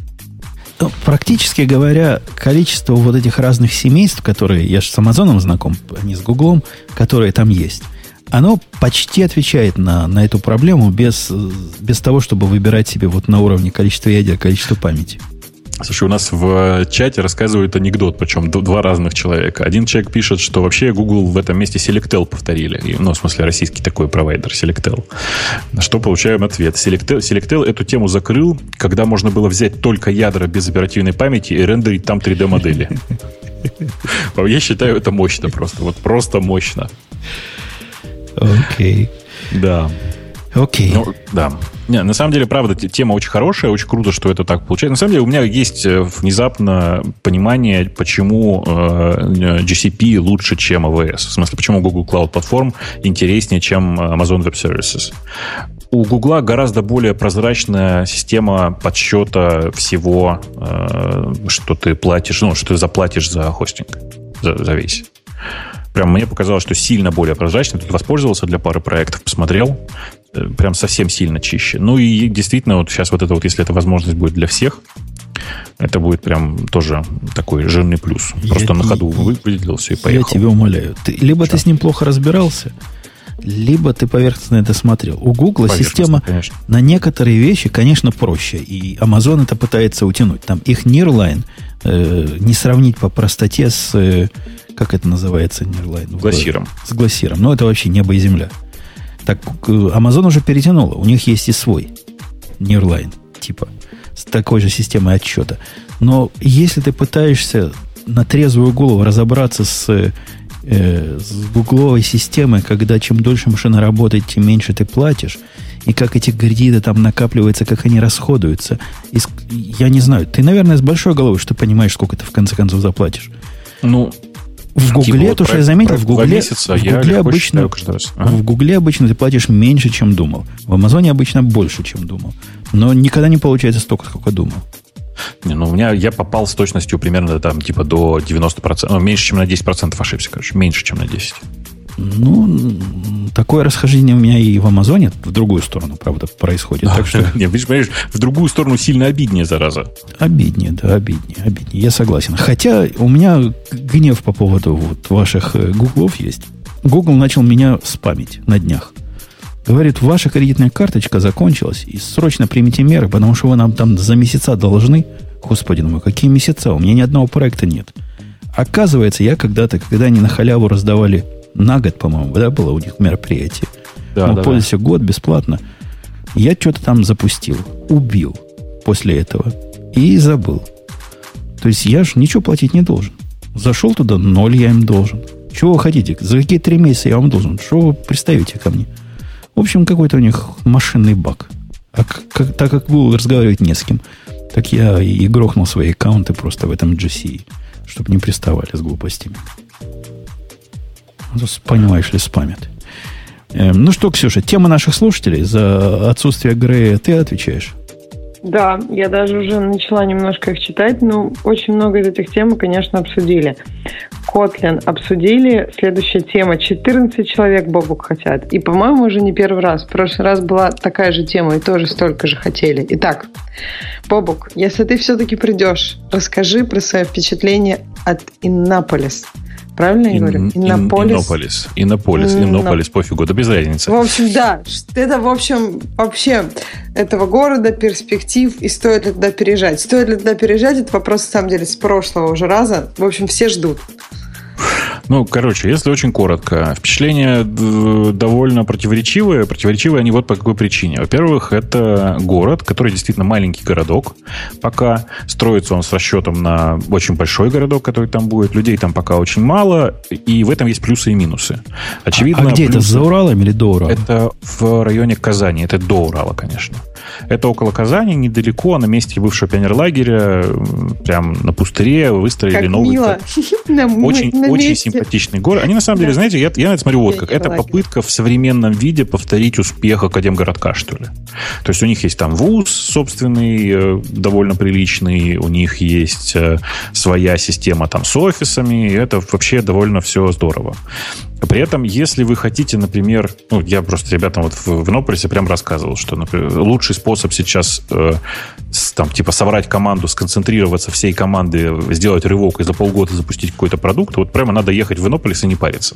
Ну, практически говоря, количество вот этих разных семейств, которые, я же с Амазоном знаком, а не с Гуглом, которые там есть – оно почти отвечает на, на эту проблему без, без того, чтобы выбирать себе вот на уровне количества ядер, количество памяти. Слушай, у нас в чате рассказывают анекдот, причем два разных человека. Один человек пишет, что вообще Google в этом месте Selectel повторили. Ну, в смысле, российский такой провайдер Selectel. На что получаем ответ. Selectel, Selectel эту тему закрыл, когда можно было взять только ядра без оперативной памяти и рендерить там 3D-модели. Я считаю, это мощно просто. Вот просто мощно. Окей. Да. Окей. Ну, да. Не, на самом деле, правда, тема очень хорошая, очень круто, что это так получается. На самом деле, у меня есть э, внезапно понимание, почему э, GCP лучше, чем AWS. В смысле, почему Google Cloud Platform интереснее, чем Amazon Web Services. У Google гораздо более прозрачная система подсчета всего, э, что ты платишь, ну, что ты заплатишь за хостинг, за, за весь прям мне показалось, что сильно более прозрачно. Тут воспользовался для пары проектов, посмотрел. Э, прям совсем сильно чище. Ну и действительно, вот сейчас вот это вот, если эта возможность будет для всех, это будет прям тоже такой жирный плюс. Просто я, на ходу выделил все и поехал. Я тебя умоляю. Ты, либо Что? ты с ним плохо разбирался, либо ты поверхностно это смотрел. У Гугла система конечно. на некоторые вещи, конечно, проще. И Amazon это пытается утянуть. Там их Nearline э, не сравнить по простоте с э, как это называется, Nearline? С глассиром. С глассиром. Но это вообще небо и земля. Так Amazon уже перетянула. У них есть и свой Nearline, типа, с такой же системой отчета. Но если ты пытаешься на трезвую голову разобраться с, э, с гугловой системой, когда чем дольше машина работает, тем меньше ты платишь, и как эти кредиты там накапливаются, как они расходуются. И, я не знаю, ты, наверное, с большой головой, что понимаешь, сколько ты в конце концов заплатишь. Ну, в Гугле, типа, то, что я заметил, в Гугле, месяца, в, Гугле обычно, ага. в Гугле обычно ты платишь меньше, чем думал. В Амазоне обычно больше, чем думал. Но никогда не получается столько, сколько думал. Не, ну, у меня я попал с точностью примерно там типа до 90%. Ну, меньше, чем на 10% ошибся, короче. Меньше, чем на 10%. Ну, такое расхождение у меня и в Амазоне в другую сторону, правда, происходит. так что... *laughs* Не, понимаешь, в другую сторону сильно обиднее, зараза. Обиднее, да, обиднее, обиднее. Я согласен. Хотя у меня гнев по поводу вот ваших э, гуглов есть. Google начал меня спамить на днях. Говорит, ваша кредитная карточка закончилась, и срочно примите меры, потому что вы нам там за месяца должны. Господи мой, какие месяца? У меня ни одного проекта нет. Оказывается, я когда-то, когда они на халяву раздавали на год, по-моему, да, было у них мероприятие. Да, пользовались да. год бесплатно. Я что-то там запустил, убил после этого и забыл. То есть я же ничего платить не должен. Зашел туда, ноль я им должен. Чего вы хотите? За какие три месяца я вам должен? Что вы пристаете ко мне? В общем, какой-то у них машинный баг. А как, так как Google разговаривать не с кем, так я и грохнул свои аккаунты просто в этом GC, чтобы не приставали с глупостями. А понимаешь ли, спамят. Эм, ну что, Ксюша, тема наших слушателей за отсутствие Грея ты отвечаешь. Да, я даже уже начала немножко их читать, но очень много из этих тем мы, конечно, обсудили. Котлин обсудили. Следующая тема. 14 человек Бобук хотят. И, по-моему, уже не первый раз. В прошлый раз была такая же тема, и тоже столько же хотели. Итак, Бобук, если ты все-таки придешь, расскажи про свое впечатление от Иннаполис. Правильно я говорю? Иннополис. Иннополис. Иннополис. Иннополис. Пофигу, да без разницы. В общем, да. Это, в общем, вообще этого города, перспектив и стоит ли туда переезжать. Стоит ли туда переезжать, это вопрос, на самом деле, с прошлого уже раза. В общем, все ждут. Ну, короче, если очень коротко, впечатления э, довольно противоречивые. Противоречивые они вот по какой причине. Во-первых, это город, который действительно маленький городок. Пока строится он с расчетом на очень большой городок, который там будет. Людей там пока очень мало, и в этом есть плюсы и минусы. Очевидно, а, а где плюсы... это, за Уралом или до Урала? Это в районе Казани, это до Урала, конечно. Это около Казани, недалеко, на месте бывшего пионерлагеря, прям на пустыре выстроили как новый... Мило. *laughs* Очень, очень симпатичный город. Они, на самом деле, знаете, я, я на это смотрю вот как. Это попытка в современном виде повторить успех Академгородка, что ли. То есть у них есть там вуз собственный, э, довольно приличный, у них есть э, своя система там с офисами, и это вообще довольно все здорово. При этом, если вы хотите, например, ну, я просто ребятам вот в, в Нополисе прям рассказывал, что, например, лучший способ сейчас э, с, там, типа, собрать команду, сконцентрироваться всей команды, сделать рывок и за полгода запустить какой-то продукт, вот прямо надо ехать в Иннополис и не париться.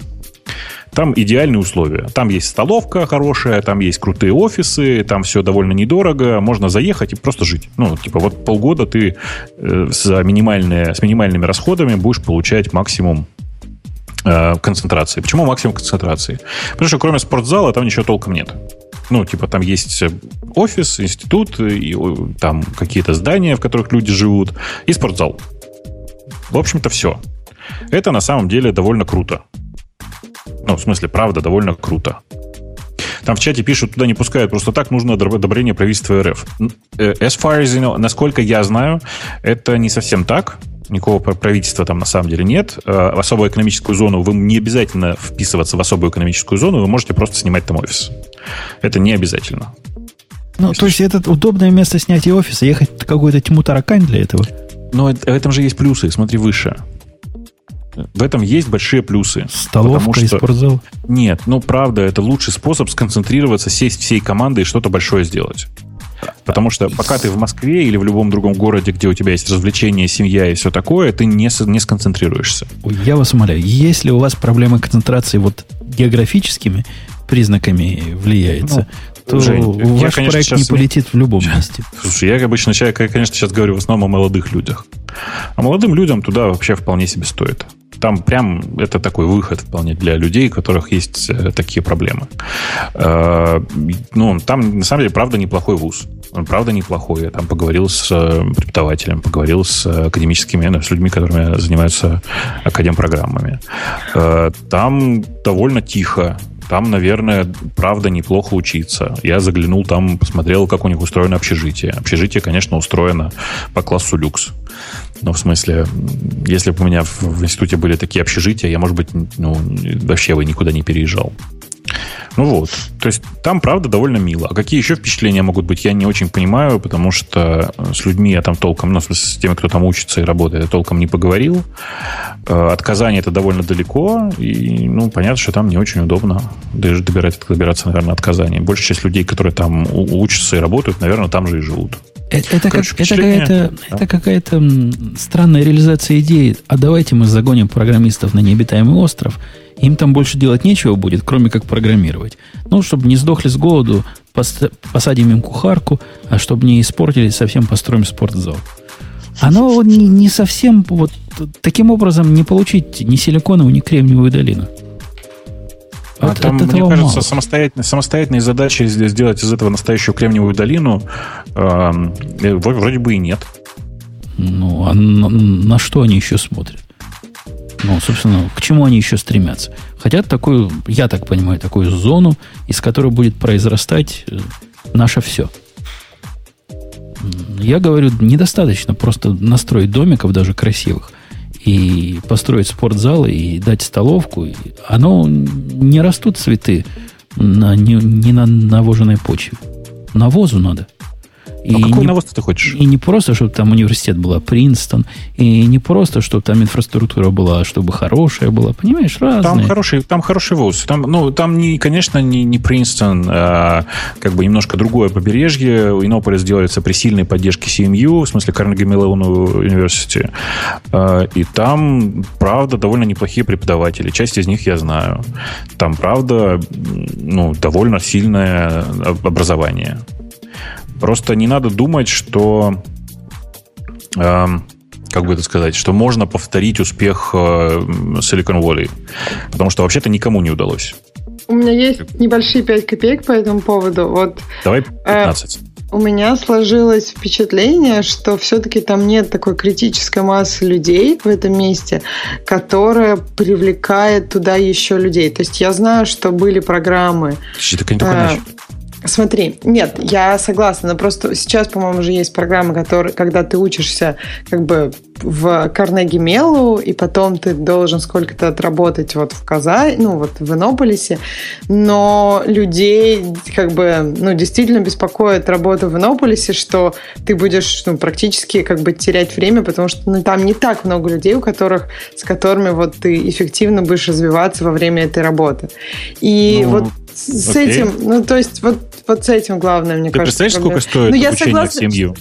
Там идеальные условия. Там есть столовка хорошая, там есть крутые офисы, там все довольно недорого, можно заехать и просто жить. Ну, типа, вот полгода ты э, за минимальные, с минимальными расходами будешь получать максимум концентрации. Почему максимум концентрации? Потому что кроме спортзала там ничего толком нет. Ну, типа, там есть офис, институт, и там какие-то здания, в которых люди живут, и спортзал. В общем-то, все. Это на самом деле довольно круто. Ну, в смысле, правда, довольно круто. Там в чате пишут, туда не пускают просто так, нужно одобрение правительства РФ. Э, as far as you know, насколько я знаю, это не совсем так никакого правительства там на самом деле нет. Э, в особую экономическую зону вы не обязательно вписываться в особую экономическую зону, вы можете просто снимать там офис. Это не обязательно. Ну, Если то есть это удобное место снятия офиса, ехать в какую-то тьму таракань для этого? Но в этом же есть плюсы, смотри выше. В этом есть большие плюсы. Столовка что... и спортзал? Нет, ну правда, это лучший способ сконцентрироваться, сесть всей командой и что-то большое сделать. Потому что пока ты в Москве или в любом другом городе, где у тебя есть развлечения, семья и все такое, ты не, не сконцентрируешься. Я вас умоляю, если у вас проблемы концентрации вот географическими признаками влияется, ну, то Жень, ваш я, конечно, проект не полетит в любом месте. Слушай, я обычно человек, я, конечно, сейчас говорю в основном о молодых людях. А молодым людям туда вообще вполне себе стоит там прям это такой выход вполне для людей, у которых есть э, такие проблемы. Э, ну, там, на самом деле, правда, неплохой вуз. Он, правда, неплохой. Я там поговорил с э, преподавателем, поговорил с академическими, ну, с людьми, которыми занимаются академ-программами. Там довольно тихо. Там, наверное, правда неплохо учиться. Я заглянул там, посмотрел, как у них устроено общежитие. Общежитие, конечно, устроено по классу люкс. Но в смысле, если бы у меня в, институте были такие общежития, я, может быть, ну, вообще бы никуда не переезжал. Ну вот. То есть там, правда, довольно мило. А какие еще впечатления могут быть, я не очень понимаю, потому что с людьми я там толком, ну, с теми, кто там учится и работает, я толком не поговорил. Э, от Казани это довольно далеко, и, ну, понятно, что там не очень удобно даже добирать, добираться, наверное, от Казани. Большая часть людей, которые там учатся и работают, наверное, там же и живут. Это, это, как, это какая-то, да. это какая-то странная реализация идеи. А давайте мы загоним программистов на необитаемый остров. Им там больше делать нечего будет, кроме как программировать. Ну, чтобы не сдохли с голоду, посадим им кухарку, а чтобы не испортили, совсем построим спортзал. Оно не, не совсем вот таким образом не получить ни силиконовую, ни кремниевую долину. А вот там, мне кажется, самостоятельной, самостоятельной задачи сделать из этого настоящую кремниевую долину э, вроде бы и нет. Ну, а на, на что они еще смотрят? Ну, собственно, к чему они еще стремятся? Хотят такую, я так понимаю, такую зону, из которой будет произрастать э, наше все. Я говорю, недостаточно просто настроить домиков даже красивых – и построить спортзал, и дать столовку. Оно не растут цветы на, не, не на навоженной почве. Навозу надо. И а какой не, навоз ты хочешь? И не просто, чтобы там университет была, Принстон, и не просто, чтобы там инфраструктура была, а чтобы хорошая была, понимаешь, разные. Там хороший, там хороший вуз. Там, ну, там не, конечно, не, не Принстон, а как бы немножко другое побережье. Иннополис делается при сильной поддержке CMU, в смысле Carnegie Mellon University. А, и там, правда, довольно неплохие преподаватели. Часть из них я знаю. Там, правда, ну, довольно сильное образование. Просто не надо думать, что э, как бы это сказать, что можно повторить успех э, Silicon Valley. Потому что вообще-то никому не удалось. У меня есть небольшие 5 копеек по этому поводу. Вот, Давай 15. Э, у меня сложилось впечатление, что все-таки там нет такой критической массы людей в этом месте, которая привлекает туда еще людей. То есть я знаю, что были программы. Ты так э, Смотри, нет, я согласна, но просто сейчас, по-моему, уже есть программы, которые, когда ты учишься как бы в Карнеги Мелу, и потом ты должен сколько-то отработать вот в Казани, ну вот в Иннополисе, но людей как бы, ну, действительно беспокоит работа в Иннополисе, что ты будешь, ну, практически как бы терять время, потому что ну, там не так много людей, у которых, с которыми вот ты эффективно будешь развиваться во время этой работы. И ну, вот с окей. этим, ну, то есть вот, вот с этим главное, мне Ты кажется. Ты представляешь, сколько стоит ну, обучение согласна, в семью?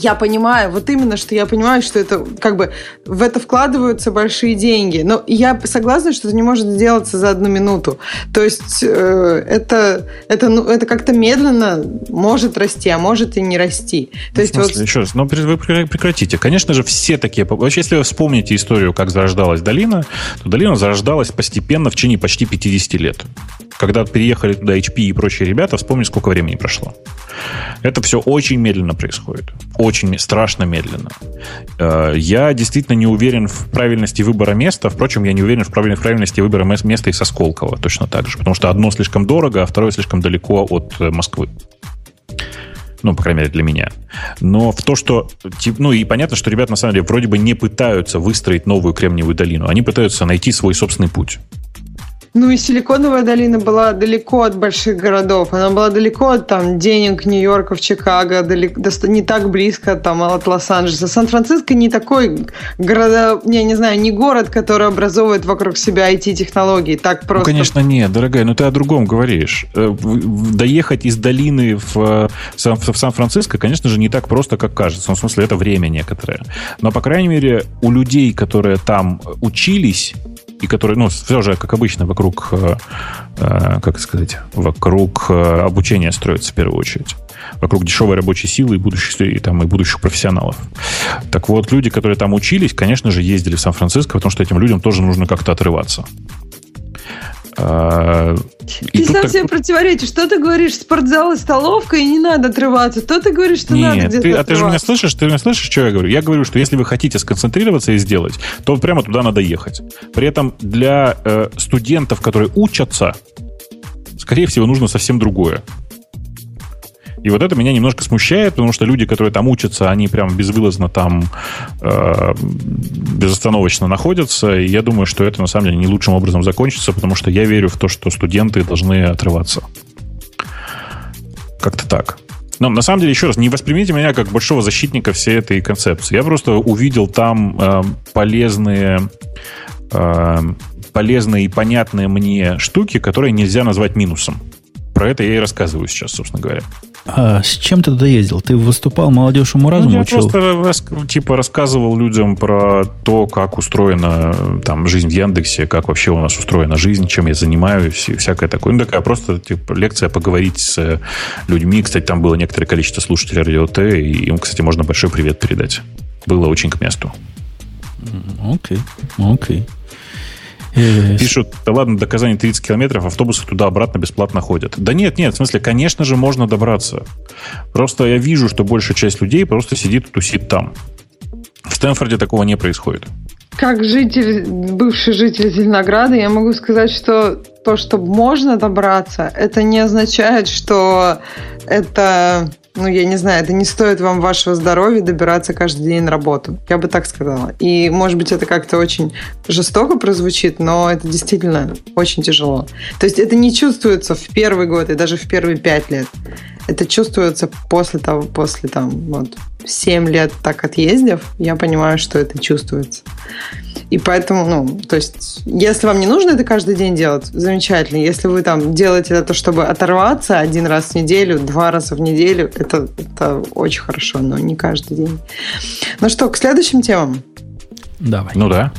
Я понимаю, вот именно, что я понимаю, что это как бы в это вкладываются большие деньги. Но я согласна, что это не может сделаться за одну минуту. То есть э, это, это, ну, это как-то медленно может расти, а может и не расти. То есть смысле, вот... Еще раз, но ну, вы прекратите. Конечно же, все такие... Вообще, если вы вспомните историю, как зарождалась долина, то долина зарождалась постепенно в течение почти 50 лет. Когда переехали туда HP и прочие ребята, вспомни, сколько времени прошло. Это все очень медленно происходит. Очень страшно медленно. Э, я действительно не уверен в правильности выбора места. Впрочем, я не уверен в правильности выбора места и со Сколково точно так же. Потому что одно слишком дорого, а второе слишком далеко от э, Москвы. Ну, по крайней мере, для меня. Но в то, что... Ну, и понятно, что ребята, на самом деле, вроде бы не пытаются выстроить новую Кремниевую долину. Они пытаются найти свой собственный путь. Ну и Силиконовая долина была далеко от больших городов. Она была далеко от там, денег Нью-Йорка, Чикаго, далеко, не так близко там, от Лос-Анджелеса. Сан-Франциско не такой город, я не знаю, не город, который образовывает вокруг себя IT-технологии. Так ну, просто... Ну, конечно, нет, дорогая, но ты о другом говоришь. Э, доехать из долины в, в Сан-Франциско, конечно же, не так просто, как кажется. Ну, в смысле, это время некоторое. Но, по крайней мере, у людей, которые там учились, и который, ну, все же, как обычно, вокруг, э, э, как сказать, вокруг э, обучения строится в первую очередь. Вокруг дешевой рабочей силы и будущих, и, там, и будущих профессионалов. Так вот, люди, которые там учились, конечно же, ездили в Сан-Франциско, потому что этим людям тоже нужно как-то отрываться. А, ты сам так... противоречишь. Что ты говоришь? Спортзал и столовка, и не надо отрываться. То ты говоришь, что Нет, надо где-то ты, А ты же меня слышишь? Ты меня слышишь, что я говорю? Я говорю, что если вы хотите сконцентрироваться и сделать, то прямо туда надо ехать. При этом для э, студентов, которые учатся, скорее всего, нужно совсем другое. И вот это меня немножко смущает, потому что люди, которые там учатся, они прям безвылазно там э, безостановочно находятся. И я думаю, что это на самом деле не лучшим образом закончится, потому что я верю в то, что студенты должны отрываться. Как-то так. Но на самом деле, еще раз, не воспримите меня как большого защитника всей этой концепции. Я просто увидел там э, полезные, э, полезные и понятные мне штуки, которые нельзя назвать минусом. Про это я и рассказываю сейчас, собственно говоря. А с чем ты туда ездил? Ты выступал молодежному разуму ну, я учил? просто типа рассказывал людям про то, как устроена там жизнь в Яндексе, как вообще у нас устроена жизнь, чем я занимаюсь и всякое такое. Ну, такая просто типа, лекция поговорить с людьми. Кстати, там было некоторое количество слушателей Радио Т, и им, кстати, можно большой привет передать. Было очень к месту. Окей, okay, окей. Okay. Пишут, да ладно, до Казани 30 километров, автобусы туда-обратно бесплатно ходят. Да нет, нет, в смысле, конечно же, можно добраться. Просто я вижу, что большая часть людей просто сидит и тусит там. В Стэнфорде такого не происходит. Как житель, бывший житель Зеленограда, я могу сказать, что то, что можно добраться, это не означает, что это ну, я не знаю, это не стоит вам вашего здоровья добираться каждый день на работу. Я бы так сказала. И, может быть, это как-то очень жестоко прозвучит, но это действительно очень тяжело. То есть это не чувствуется в первый год и даже в первые пять лет. Это чувствуется после того, после там, вот, 7 лет так отъездив, я понимаю, что это чувствуется. И поэтому, ну, то есть, если вам не нужно это каждый день делать, замечательно. Если вы там делаете это, чтобы оторваться один раз в неделю, два раза в неделю, это, это очень хорошо, но не каждый день. Ну что, к следующим темам? Давай. Ну да.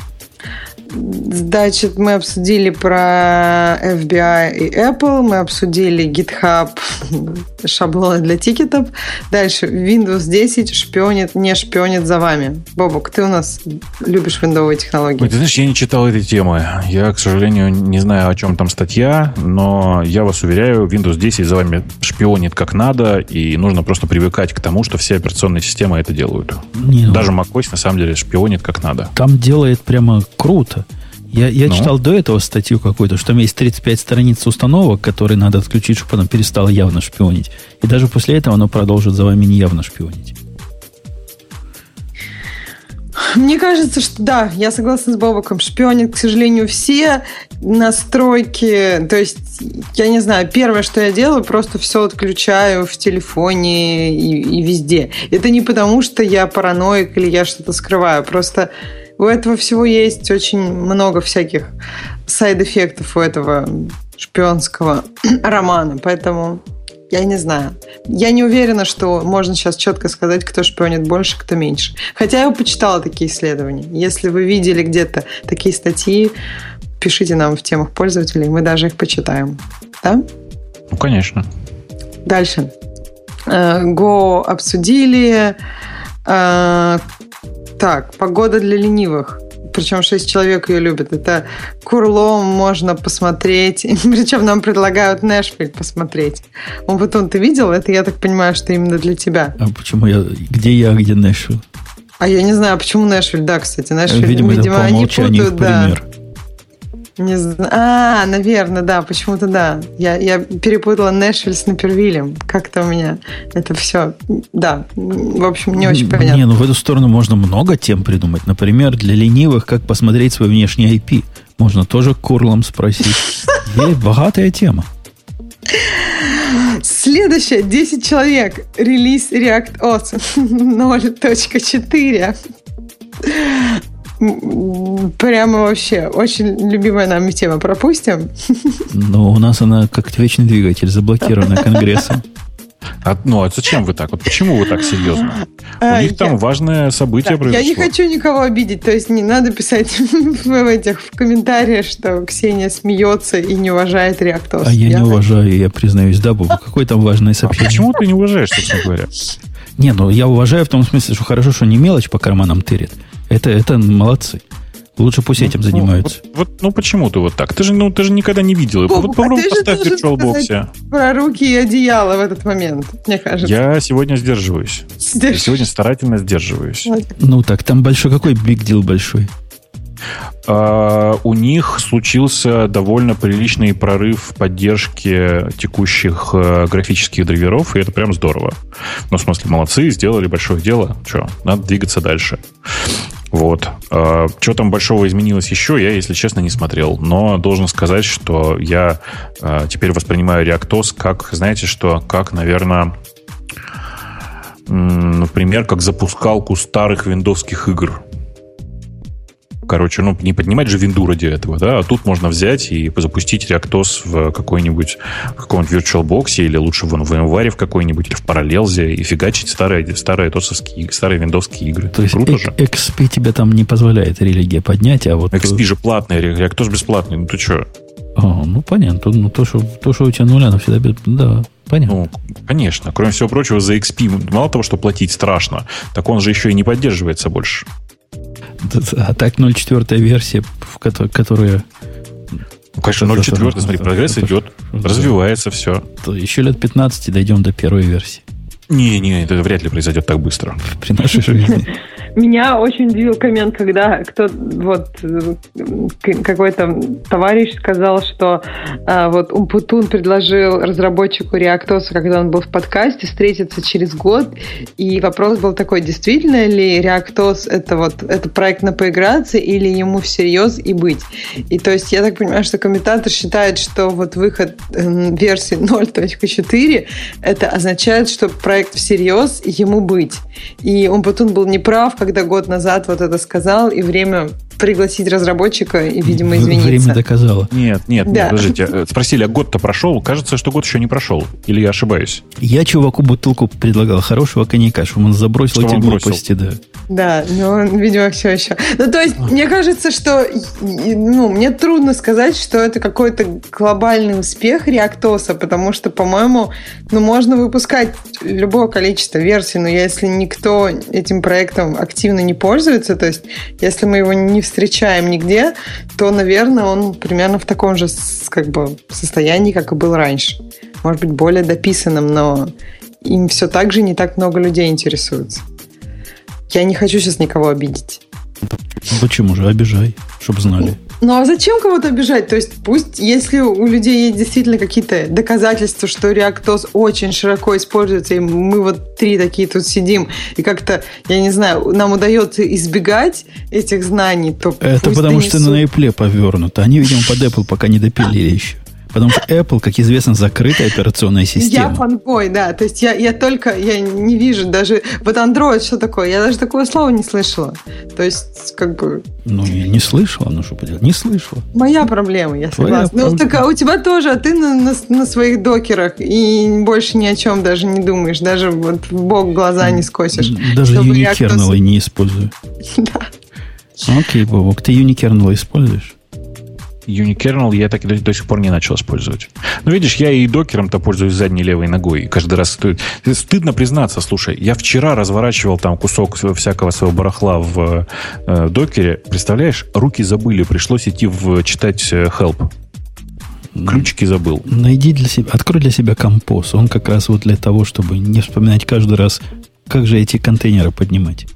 Значит, мы обсудили про FBI и Apple, мы обсудили GitHub, *laughs* шаблоны для тикетов. Дальше, Windows 10 шпионит, не шпионит за вами. Бобок, ты у нас любишь виндовые технологии. Ой, ты знаешь, я не читал этой темы. Я, к сожалению, не знаю, о чем там статья, но я вас уверяю, Windows 10 за вами шпионит как надо, и нужно просто привыкать к тому, что все операционные системы это делают. Не, ну, Даже macOS на самом деле шпионит как надо. Там делает прямо круто. Я, я ну? читал до этого статью какую-то, что там есть 35 страниц установок, которые надо отключить, чтобы оно перестало явно шпионить. И даже после этого оно продолжит за вами неявно шпионить. Мне кажется, что да, я согласна с Бобоком. Шпионит, к сожалению, все настройки. То есть, я не знаю, первое, что я делаю, просто все отключаю в телефоне и, и везде. Это не потому, что я параноик или я что-то скрываю. Просто у этого всего есть очень много всяких сайд-эффектов у этого шпионского *clears throat* романа, поэтому я не знаю. Я не уверена, что можно сейчас четко сказать, кто шпионит больше, кто меньше. Хотя я почитала такие исследования. Если вы видели где-то такие статьи, пишите нам в темах пользователей, мы даже их почитаем. Да? Ну, конечно. Дальше. Э, Go обсудили. Так, погода для ленивых. Причем шесть человек ее любят. Это Курлом можно посмотреть. *laughs* Причем нам предлагают Нэшвиль посмотреть. Он вот он, ты видел? Это, я так понимаю, что именно для тебя. А почему я... Где я, где Нэшвилл? А я не знаю, почему Нэшвиль, да, кстати. Нэшвиль, видимо, видимо это по они путают, да. Не знаю. А, наверное, да, почему-то да. Я, я перепутала Нэшвилл с Напервилем. Как-то у меня это все, да, в общем, не очень понятно. Не, ну в эту сторону можно много тем придумать. Например, для ленивых, как посмотреть свой внешний IP. Можно тоже курлом спросить. Есть богатая тема. Следующее. 10 человек. Релиз React OS 0.4. *laughs* Прямо вообще очень любимая нами тема. Пропустим? Ну, у нас она как вечный двигатель, заблокирована Конгрессом. А, ну, а зачем вы так? Вот почему вы так серьезно? А, У них там важное событие да, произошло. Я не хочу никого обидеть, то есть не надо писать *laughs* в этих в комментариях, что Ксения смеется и не уважает реактор. А я, я не уважаю, я признаюсь, да, Бобу, какое там важное сообщение. А почему ты не уважаешь, собственно говоря? Не, ну я уважаю в том смысле, что хорошо, что не мелочь по карманам тырит. Это, это молодцы. Лучше пусть этим ну, занимаются. Вот, вот, ну почему ты вот так? Ты же, ну, ты же никогда не видел. Боб, вот попробуй а поставь VirtualBox. Про руки и одеяло в этот момент, мне кажется. Я сегодня сдерживаюсь. Я сегодня старательно сдерживаюсь. Ну так, там большой какой биг дел большой? Uh, у них случился довольно приличный прорыв в поддержке текущих uh, графических драйверов, и это прям здорово. Ну, в смысле, молодцы, сделали большое дело. Что, надо двигаться дальше. Вот. Uh, что там большого изменилось еще, я, если честно, не смотрел. Но должен сказать, что я теперь воспринимаю ReactOS как, знаете что, как, наверное, например, как запускалку старых виндовских игр короче, ну, не поднимать же винду ради этого, да, а тут можно взять и запустить ReactOS в какой-нибудь, каком-нибудь VirtualBox или лучше в VMware в какой-нибудь, или в Parallels и фигачить старые, старые тосовские, старые виндовские игры. То есть Круто же. XP тебе там не позволяет религия поднять, а вот... XP же платный, ReactOS бесплатный, ну ты что? А, ну понятно. Ну, то, что, то, что у тебя нуля, всегда без... Да, понятно. Ну, конечно. Кроме всего прочего, за XP мало того, что платить страшно, так он же еще и не поддерживается больше. А так 0.4 версия, в которой, которая ну, конечно, 0.4, смотри, прогресс идет, развивается все. То еще лет 15 дойдем до первой версии. Не-не, это вряд ли произойдет так быстро. При нашей жизни. Меня очень удивил коммент, когда кто вот э, какой-то товарищ сказал, что а, вот Умпутун предложил разработчику Реактоса, когда он был в подкасте, встретиться через год. И вопрос был такой, действительно ли Реактос это вот это проект на поиграться или ему всерьез и быть? И то есть я так понимаю, что комментатор считает, что вот выход эм, версии 0.4 это означает, что проект всерьез ему быть. И Умпутун был неправ, когда год назад вот это сказал, и время пригласить разработчика и, видимо, извиниться. Время доказало. Нет, нет, да. нет, подождите. Э, спросили, а год-то прошел? Кажется, что год еще не прошел. Или я ошибаюсь? Я чуваку бутылку предлагал хорошего коньяка, чтобы он забросил что эти глупости, да. Да, но видимо, все еще. Ну, то есть, мне кажется, что ну, мне трудно сказать, что это какой-то глобальный успех реактоса, потому что, по-моему, ну, можно выпускать любое количество версий, но если никто этим проектом активно не пользуется, то есть, если мы его не встречаем нигде, то, наверное, он примерно в таком же как бы, состоянии, как и был раньше. Может быть, более дописанным, но им все так же не так много людей интересуется. Я не хочу сейчас никого обидеть. Почему же? Обижай, чтобы знали. Ну а зачем кого-то обижать? То есть пусть, если у людей есть действительно какие-то доказательства, что реактоз очень широко используется, и мы вот три такие тут сидим, и как-то, я не знаю, нам удается избегать этих знаний, то Это потому донесут... что на Apple повернуто. Они, видимо, под Apple пока не допилили еще. Потому что Apple, как известно, закрытая операционная система. Я фанбой, да. То есть я, я только, я не вижу даже... Вот Android что такое? Я даже такое слово не слышала. То есть, как бы... Ну, я не слышала, ну что поделать, не слышала. Моя проблема, я Твоя согласна. Ну, так а у тебя тоже, а ты на, на, на своих докерах и больше ни о чем даже не думаешь. Даже вот в бок глаза не скосишь. Даже юникернелы не использую. *laughs* Да. Окей, Бобок, ты юникернелы используешь? Unikernel я так до, до сих пор не начал использовать. Ну, видишь, я и докером-то пользуюсь задней левой ногой. Каждый раз стыдно признаться, слушай, я вчера разворачивал там кусок всякого своего барахла в э, докере. Представляешь, руки забыли, пришлось идти в читать э, help. Ключики забыл. Найди для себя, открой для себя композ. Он как раз вот для того, чтобы не вспоминать каждый раз, как же эти контейнеры поднимать.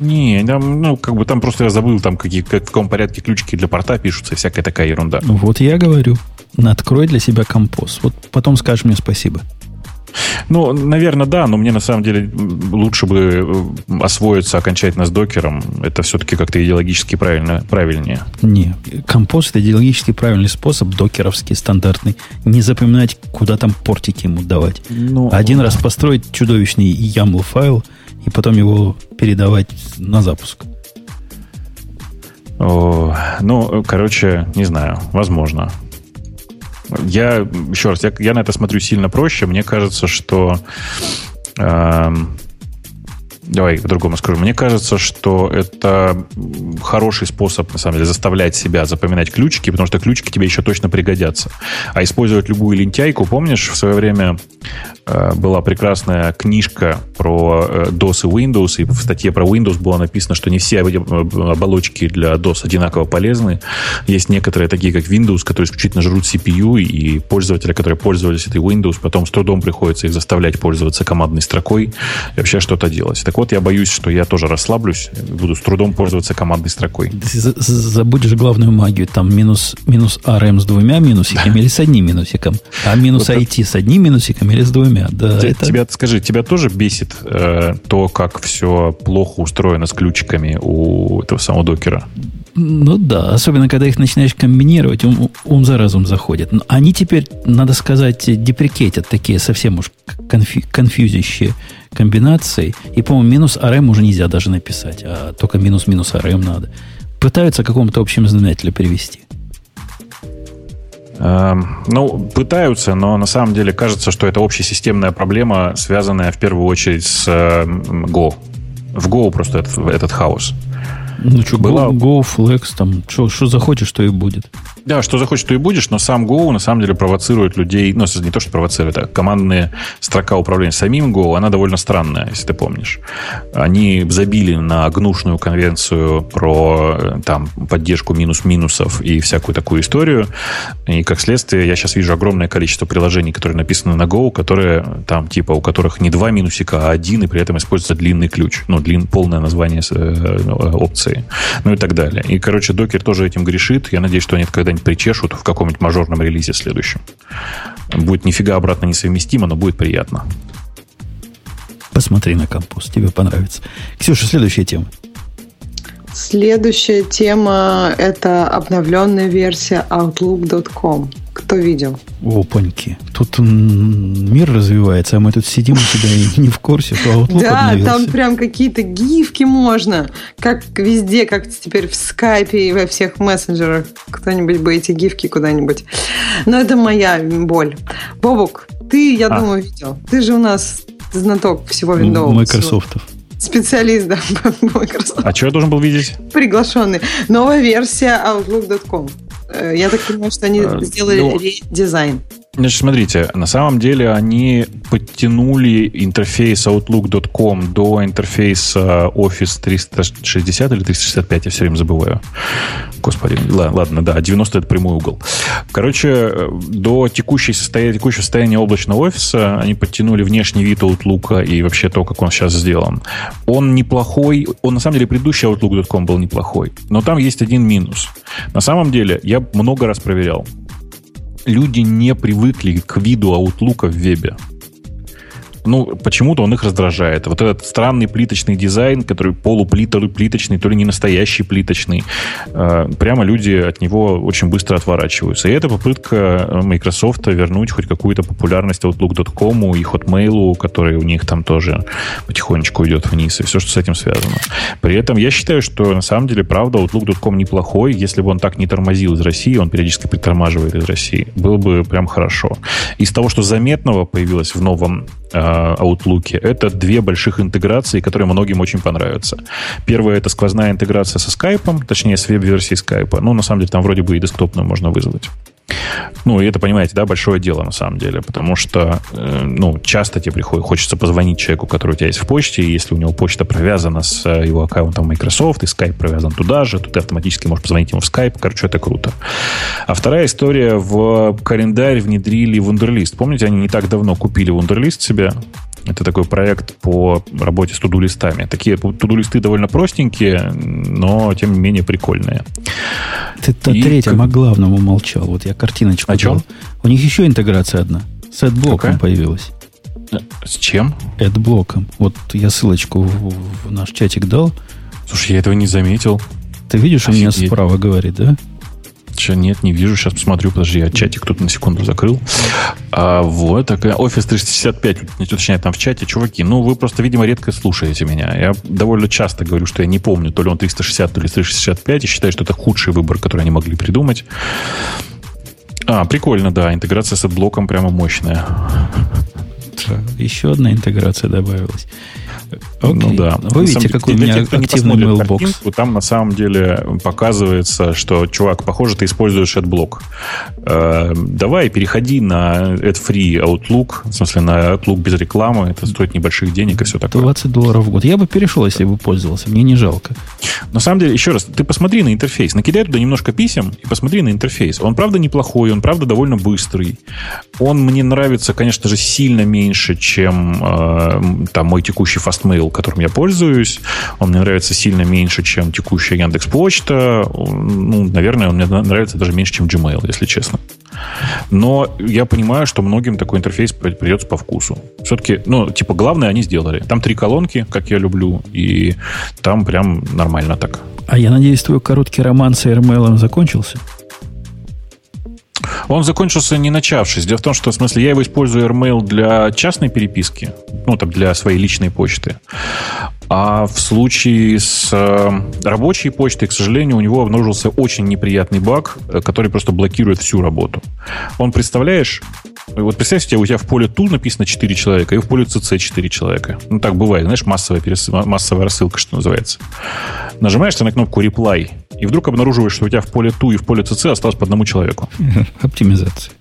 Не, там, ну, как бы там просто я забыл, там какие, как, в каком порядке ключики для порта пишутся, всякая такая ерунда. Вот я говорю, открой для себя компост. Вот потом скажешь мне спасибо. Ну, наверное, да, но мне на самом деле лучше бы э, освоиться окончательно с докером. Это все-таки как-то идеологически правильно, правильнее. Не, компост это идеологически правильный способ, докеровский, стандартный. Не запоминать, куда там портики ему давать. Ну, Один раз построить чудовищный YAML файл – и потом его передавать на запуск. О, ну, короче, не знаю, возможно. Я, еще раз, я, я на это смотрю сильно проще. Мне кажется, что э, Давай по-другому скажу. Мне кажется, что это хороший способ, на самом деле, заставлять себя запоминать ключики, потому что ключики тебе еще точно пригодятся. А использовать любую лентяйку, помнишь, в свое время э, была прекрасная книжка про э, DOS и Windows, и в статье про Windows было написано, что не все оболочки для DOS одинаково полезны. Есть некоторые, такие как Windows, которые исключительно жрут CPU, и пользователи, которые пользовались этой Windows, потом с трудом приходится их заставлять пользоваться командной строкой и вообще что-то делать. Вот, я боюсь, что я тоже расслаблюсь, буду с трудом пользоваться командной строкой. Ты забудешь главную магию, там минус, минус RM с двумя минусиками да. или с одним минусиком, а минус вот IT с одним минусиком или с двумя. Да, тебя, это... тебя, скажи, тебя тоже бесит э, то, как все плохо устроено с ключиками у этого самого докера? Ну да, особенно когда их начинаешь комбинировать, ум, ум за разум заходит. Но они теперь, надо сказать, деприкетят такие совсем уж конфью, конфьюзящие комбинации. И, по-моему, минус RM уже нельзя даже написать, а только минус-минус RM надо. пытаются к какому-то общему знаменателю привести? Эм, ну, пытаются, но на самом деле кажется, что это общесистемная проблема, связанная в первую очередь с Go. В Go просто этот, этот хаос. Ну что, Была... Go, Go, Flex, там, что захочешь, то и будет. Да, что захочешь, то и будешь, но сам Go на самом деле провоцирует людей, ну, не то, что провоцирует, а командная строка управления самим Go, она довольно странная, если ты помнишь. Они забили на гнушную конвенцию про э, там, поддержку минус-минусов и всякую такую историю, и как следствие я сейчас вижу огромное количество приложений, которые написаны на Go, которые там типа у которых не два минусика, а один, и при этом используется длинный ключ, ну, длин, полное название э, опции, ну и так далее. И, короче, докер тоже этим грешит, я надеюсь, что они это когда-нибудь где-нибудь причешут в каком-нибудь мажорном релизе следующем. Будет нифига обратно несовместимо, но будет приятно. Посмотри на композ, тебе понравится. Ксюша, следующая тема. Следующая тема – это обновленная версия Outlook.com. Кто видел? Опаньки. Тут мир развивается, а мы тут сидим у тебя и не в курсе, что Outlook Да, обновился. там прям какие-то гифки можно. Как везде, как теперь в скайпе и во всех мессенджерах. Кто-нибудь бы эти гифки куда-нибудь. Но это моя боль. Бобук, ты, я а. думаю, видел. Ты же у нас знаток всего Windows. Microsoft. Специалист, да, *laughs* Microsoft. А что я должен был видеть? Приглашенный. Новая версия Outlook.com. Э, я так понимаю, что они э, сделали ну, редизайн. Значит, смотрите, на самом деле они подтянули интерфейс Outlook.com до интерфейса Office 360 или 365, я все время забываю. Господи, ладно, да, 90 это прямой угол. Короче, до текущей состояния, текущего состояния облачного офиса они подтянули внешний вид Outlook и вообще то, как он сейчас сделан. Он неплохой, он на самом деле предыдущий Outlook.com был неплохой, но там есть один минус. На самом деле, я много раз проверял люди не привыкли к виду Outlook в вебе ну, почему-то он их раздражает. Вот этот странный плиточный дизайн, который полуплиточный, то ли не настоящий плиточный, э, прямо люди от него очень быстро отворачиваются. И это попытка Microsoft вернуть хоть какую-то популярность Outlook.com и Hotmail, который у них там тоже потихонечку идет вниз, и все, что с этим связано. При этом я считаю, что на самом деле, правда, Outlook.com неплохой. Если бы он так не тормозил из России, он периодически притормаживает из России, было бы прям хорошо. Из того, что заметного появилось в новом э, Outlook, это две больших интеграции, которые многим очень понравятся. Первая это сквозная интеграция со Skype, точнее, с веб-версией Skype. Ну, на самом деле, там вроде бы и десктопную можно вызвать. Ну, и это, понимаете, да, большое дело на самом деле, потому что, э, ну, часто тебе приходит, хочется позвонить человеку, который у тебя есть в почте, и если у него почта провязана с э, его аккаунтом Microsoft, и Skype провязан туда же, то ты автоматически можешь позвонить ему в Skype, короче, это круто. А вторая история, в календарь внедрили Wunderlist. Помните, они не так давно купили Wunderlist себе, это такой проект по работе с туду-листами. Такие туду-листы довольно простенькие, но тем не менее прикольные. Ты о третьем, как... о главном умолчал. Вот я картиночку. О чем? У них еще интеграция одна. С AdBlock появилась. С чем? AdBlock. Вот я ссылочку в, в наш чатик дал. Слушай, я этого не заметил. Ты видишь, Офигеть. у меня справа говорит, да? Че, нет, не вижу. Сейчас посмотрю. Подожди, я чатик тут на секунду закрыл. А, вот такая. Office 365 не уточняет там в чате. Чуваки, ну вы просто, видимо, редко слушаете меня. Я довольно часто говорю, что я не помню, то ли он 360, то ли 365, и считаю, что это худший выбор, который они могли придумать. А, прикольно, да. Интеграция с блоком прямо мощная. Еще одна интеграция добавилась. Okay. Ну да. Вы видите, какой у меня тех, активный mailbox. там на самом деле показывается, что, чувак, похоже, ты используешь AdBlock. Э, давай переходи на AdFree Outlook, в смысле на Outlook без рекламы. Это стоит небольших денег и все такое. 20 долларов в год. Я бы перешел, если бы пользовался. Мне не жалко. На самом деле, еще раз, ты посмотри на интерфейс. Накидай туда немножко писем и посмотри на интерфейс. Он, правда, неплохой, он, правда, довольно быстрый. Он мне нравится, конечно же, сильно меньше, чем э, там мой текущий Fastmail, которым я пользуюсь. Он мне нравится сильно меньше, чем текущая Яндекс Почта. Ну, наверное, он мне нравится даже меньше, чем Gmail, если честно. Но я понимаю, что многим такой интерфейс придется по вкусу. Все-таки, ну, типа, главное они сделали. Там три колонки, как я люблю, и там прям нормально так. А я надеюсь, твой короткий роман с AirMail закончился? Он закончился не начавшись. Дело в том, что, в смысле, я его использую AirMail для частной переписки, ну, там, для своей личной почты. А в случае с э, рабочей почтой, к сожалению, у него обнаружился очень неприятный баг, э, который просто блокирует всю работу. Он, представляешь, вот представь себе, у тебя в поле ту написано 4 человека, и в поле CC 4 человека. Ну, так бывает, знаешь, массовая, перес... массовая рассылка, что называется. Нажимаешь ты на кнопку reply, и вдруг обнаруживаешь, что у тебя в поле ту и в поле CC осталось по одному человеку. *laughs* Оптимизация.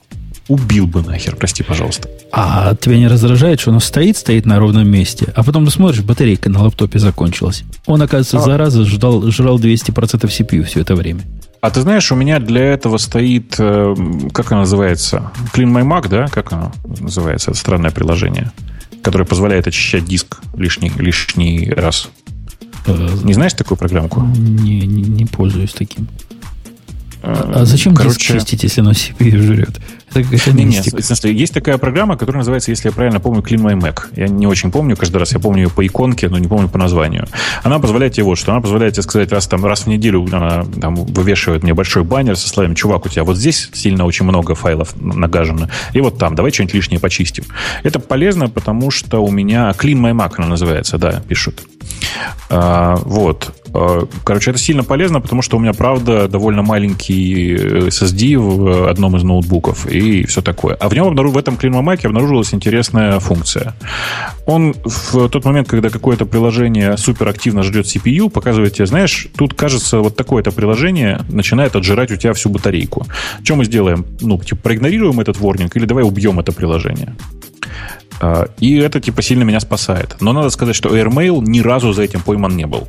Убил бы нахер, прости, пожалуйста. А тебя не раздражает, что оно стоит, стоит на ровном месте, а потом ты смотришь, батарейка на лаптопе закончилась. Он, оказывается, а... зараза ждал, жрал 200% CPU все это время. А ты знаешь, у меня для этого стоит, э, как оно называется? Clean My Mac, да? Как оно называется? Это странное приложение, которое позволяет очищать диск лишний, лишний раз. Э, не знаешь такую программку? Не, не, не пользуюсь таким. А зачем Короче... диск чистить, если оно CPU жрет? Это какая-то не, не, Есть такая программа, которая называется, если я правильно помню, Clean My Mac. Я не очень помню каждый раз, я помню ее по иконке, но не помню по названию. Она позволяет тебе вот что. Она позволяет тебе сказать, раз, там, раз в неделю она там, вывешивает мне большой баннер со словами, чувак, у тебя вот здесь сильно очень много файлов нагажено, и вот там, давай что-нибудь лишнее почистим. Это полезно, потому что у меня Clean My Mac она называется, да, пишут. А, вот. А, короче, это сильно полезно, потому что у меня, правда, довольно маленький SSD в одном из ноутбуков и все такое. А в нем в этом CleanMac обнаружилась интересная функция. Он в тот момент, когда какое-то приложение суперактивно ждет CPU, показывает тебе, знаешь, тут, кажется, вот такое-то приложение начинает отжирать у тебя всю батарейку. Что мы сделаем? Ну, типа, проигнорируем этот ворнинг или давай убьем это приложение? А, и это, типа, сильно меня спасает. Но надо сказать, что AirMail ни разу за этим пойман не был.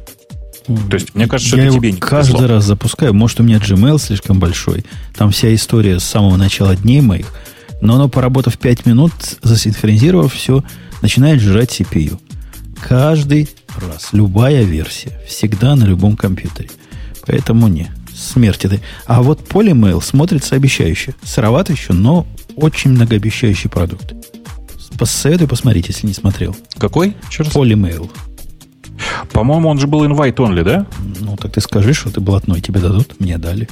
То есть, мне кажется, я это тебе не каждый повезло. раз запускаю. Может, у меня Gmail слишком большой. Там вся история с самого начала дней моих. Но оно, поработав 5 минут, засинхронизировав все, начинает жрать CPU. Каждый раз. Любая версия. Всегда на любом компьютере. Поэтому не. Смерть это. А вот Polymail смотрится обещающе. Сыроват еще, но очень многообещающий продукт. Посоветую посмотреть, если не смотрел. Какой? Раз. Polymail. По-моему, он же был invite only, да? Ну, так ты скажи, что ты блатной, тебе дадут, мне дали.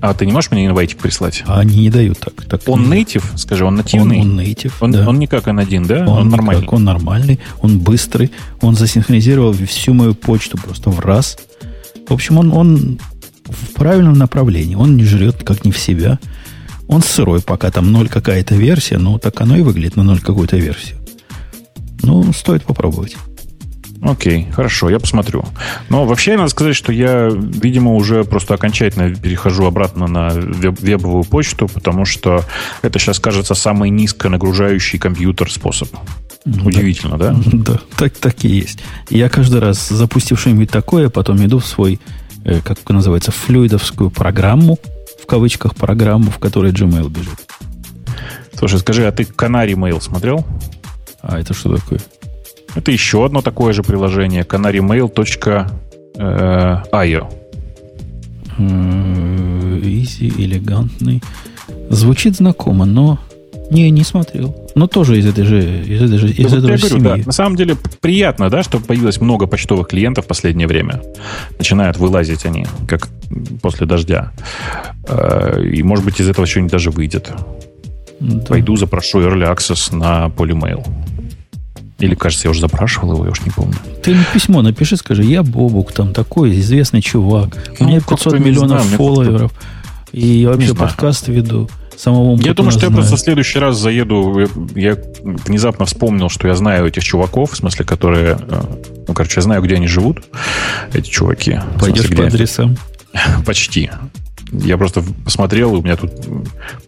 А ты не можешь мне инвайтик прислать? А они не дают так. так он native, скажи, он нативный? Он, он native, он, да. он не как N1, да? Он, он нормальный? Никак, он нормальный, он быстрый, он засинхронизировал всю мою почту просто в раз. В общем, он, он в правильном направлении. Он не жрет как не в себя. Он сырой, пока там ноль какая-то версия, но так оно и выглядит на ноль какую-то версию. Ну, стоит попробовать. Окей, хорошо, я посмотрю. Но вообще надо сказать, что я, видимо, уже просто окончательно перехожу обратно на веб- вебовую почту, потому что это сейчас кажется самый низко нагружающий компьютер способ. Ну, Удивительно, да? Да, *laughs* да так, так и есть. Я каждый раз, запустив что-нибудь такое, потом иду в свой, э, как называется, флюидовскую программу, в кавычках программу, в которой Gmail бежит. Слушай, скажи, а ты Canary Mail смотрел? А это что такое? Это еще одно такое же приложение, canarymail.io. Изи, элегантный. Звучит знакомо, но не, не смотрел. Но тоже из этой же, из этой же, из да, этой же говорю, семьи. Да, на самом деле приятно, да, что появилось много почтовых клиентов в последнее время. Начинают вылазить они, как после дождя. Э, и, может быть, из этого что-нибудь даже выйдет. Да. Пойду запрошу Early Access на Polymail. Или, кажется, я уже запрашивал его, я уж не помню. Ты письмо напиши, скажи, я Бобук, там такой известный чувак. У ну, меня 500 миллионов знаю, фолловеров. И вообще подкаст веду. Самого я думаю, что знаю. я просто в следующий раз заеду. Я внезапно вспомнил, что я знаю этих чуваков, в смысле, которые. Э, ну, короче, я знаю, где они живут, эти чуваки. Пойдешь смысле, по адресам? *laughs* Почти. Я просто посмотрел, и у меня тут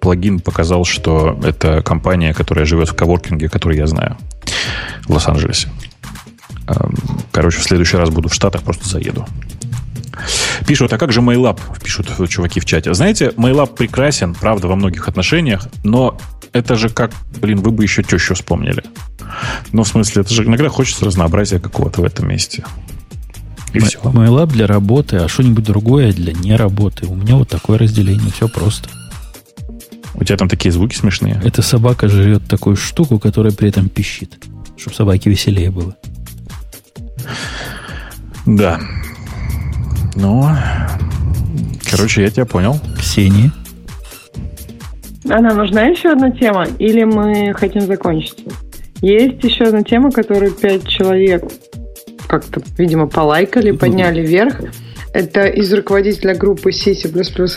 плагин показал, что это компания, которая живет в коворкинге, который я знаю в Лос-Анджелесе. Эм, короче, в следующий раз буду в Штатах, просто заеду. Пишут, а как же MailUp? Пишут чуваки в чате. Знаете, MailUp прекрасен, правда, во многих отношениях, но это же как, блин, вы бы еще тещу вспомнили. Ну, в смысле, это же иногда хочется разнообразия какого-то в этом месте. И все. MailUp для работы, а что-нибудь другое для не работы. У меня вот такое разделение, все просто. У тебя там такие звуки смешные? Эта собака живет такую штуку, которая при этом пищит чтобы собаке веселее было. Да. Ну, короче, я тебя понял. Ксения? Она нужна еще одна тема? Или мы хотим закончить? Есть еще одна тема, которую пять человек как-то, видимо, полайкали, подняли вверх. Это из руководителя группы C++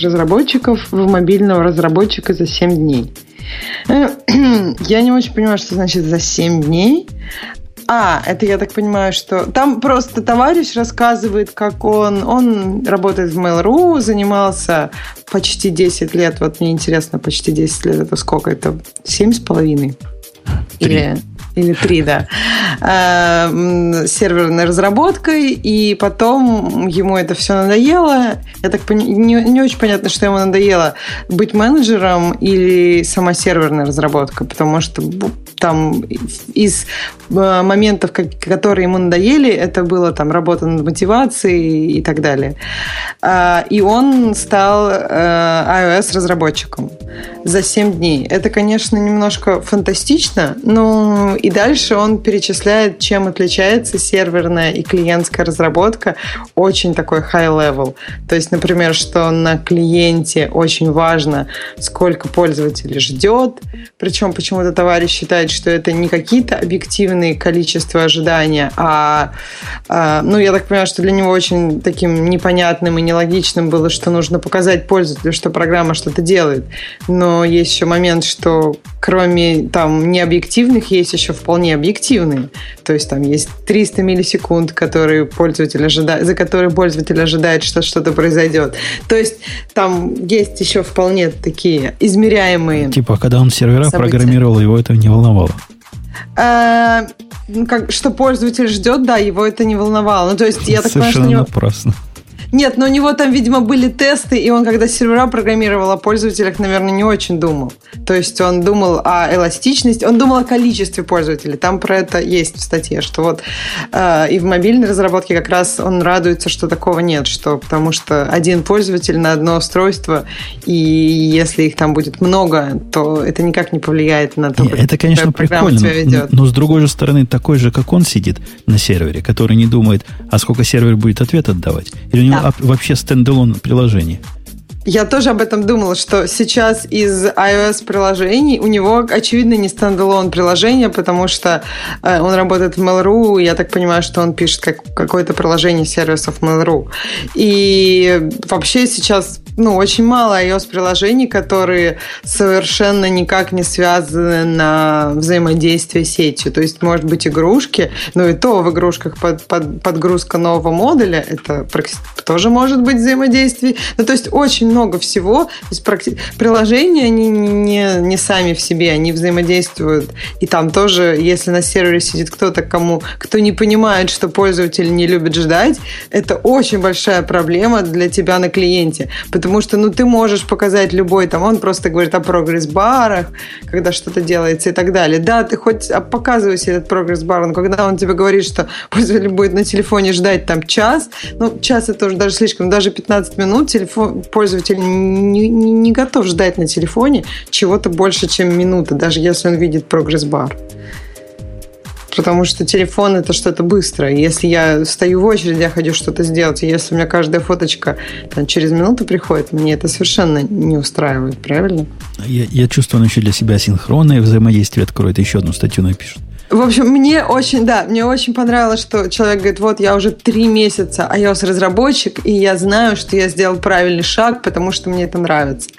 разработчиков в мобильного разработчика за 7 дней. *clears throat* Я не очень понимаю, что значит за 7 дней. А, это я так понимаю, что там просто товарищ рассказывает, как он, он работает в Mail.ru, занимался почти 10 лет, вот мне интересно, почти 10 лет, это сколько? Это 7 с половиной? Или или три, да, э, серверной разработкой, и потом ему это все надоело. Я так не, не очень понятно, что ему надоело быть менеджером или сама серверная разработка, потому что там из э, моментов, которые ему надоели, это было там работа над мотивацией и так далее. А, и он стал э, iOS-разработчиком за 7 дней. Это, конечно, немножко фантастично, но и дальше он перечисляет, чем отличается серверная и клиентская разработка. Очень такой high-level. То есть, например, что на клиенте очень важно, сколько пользователей ждет. Причем почему-то товарищ считает, что это не какие-то объективные количества ожидания, а, а ну, я так понимаю, что для него очень таким непонятным и нелогичным было, что нужно показать пользователю, что программа что-то делает. Но есть еще момент, что кроме там необъективных есть еще вполне объективные. То есть там есть 300 миллисекунд, которые пользователь ожидает, за которые пользователь ожидает, что что-то произойдет. То есть там есть еще вполне такие измеряемые Типа, когда он сервера события. программировал, его это не волновало? А, как, что пользователь ждет, да, его это не волновало. Ну, то есть, я так понимаю, что... Совершенно напрасно. Нет, но у него там, видимо, были тесты, и он, когда сервера программировал о пользователях, наверное, не очень думал. То есть он думал о эластичности, он думал о количестве пользователей. Там про это есть в статье, что вот э, и в мобильной разработке как раз он радуется, что такого нет, что потому что один пользователь на одно устройство, и если их там будет много, то это никак не повлияет на то, как это, конечно, прикольно, себя ведет. Но, но с другой же стороны, такой же, как он сидит на сервере, который не думает, а сколько сервер будет ответ отдавать. Или у него да. вообще standalone приложение. Я тоже об этом думала, что сейчас из iOS приложений у него, очевидно, не standalone приложение, потому что э, он работает в Mail.ru, и я так понимаю, что он пишет как, какое-то приложение сервисов Mail.ru. И вообще сейчас ну, очень мало iOS-приложений, которые совершенно никак не связаны на взаимодействие с сетью. То есть, может быть, игрушки, но и то в игрушках под, под, подгрузка нового модуля, это тоже может быть взаимодействие. Ну, то есть, очень много всего. То есть, практи... приложения, они не, не сами в себе, они взаимодействуют. И там тоже, если на сервере сидит кто-то, кому, кто не понимает, что пользователь не любит ждать, это очень большая проблема для тебя на клиенте. Потому потому что, ну, ты можешь показать любой, там, он просто говорит о прогресс-барах, когда что-то делается и так далее. Да, ты хоть показываешь этот прогресс-бар, но когда он тебе говорит, что пользователь будет на телефоне ждать там час, ну, час это уже даже слишком, даже 15 минут телефон, пользователь не, не, не готов ждать на телефоне чего-то больше, чем минута, даже если он видит прогресс-бар потому что телефон это что-то быстрое. Если я стою в очереди, я хочу что-то сделать, и если у меня каждая фоточка там, через минуту приходит, мне это совершенно не устраивает, правильно? Я, я чувствую, он еще для себя синхронное взаимодействие откроет, еще одну статью напишет. В общем, мне очень, да, мне очень понравилось, что человек говорит, вот я уже три месяца iOS-разработчик, и я знаю, что я сделал правильный шаг, потому что мне это нравится.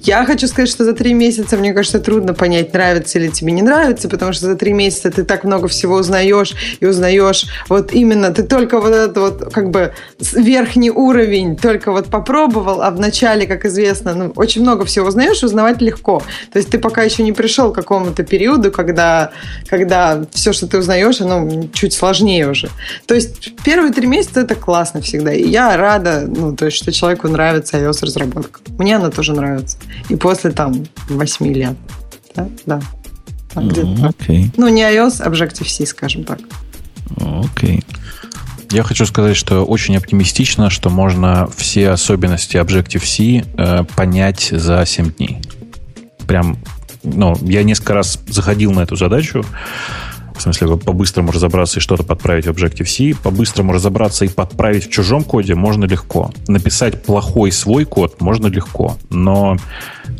Я хочу сказать, что за три месяца, мне кажется, трудно понять, нравится или тебе не нравится, потому что за три месяца ты так много всего узнаешь и узнаешь вот именно, ты только вот этот вот как бы верхний уровень только вот попробовал, а в начале, как известно, ну, очень много всего узнаешь, узнавать легко. То есть ты пока еще не пришел к какому-то периоду, когда, когда все, что ты узнаешь, оно чуть сложнее уже. То есть первые три месяца это классно всегда. И я рада, ну, то есть, что человеку нравится iOS-разработка. Мне она тоже нравится. И после там восьми лет. Да, да. Mm, okay. Ну, не iOS, а Objective-C, скажем так. Окей. Okay. Я хочу сказать, что очень оптимистично, что можно все особенности Objective-C э, понять за 7 дней. Прям ну, я несколько раз заходил на эту задачу. В смысле, по-быстрому разобраться и что-то подправить в Objective-C. По-быстрому разобраться и подправить в чужом коде можно легко. Написать плохой свой код можно легко. Но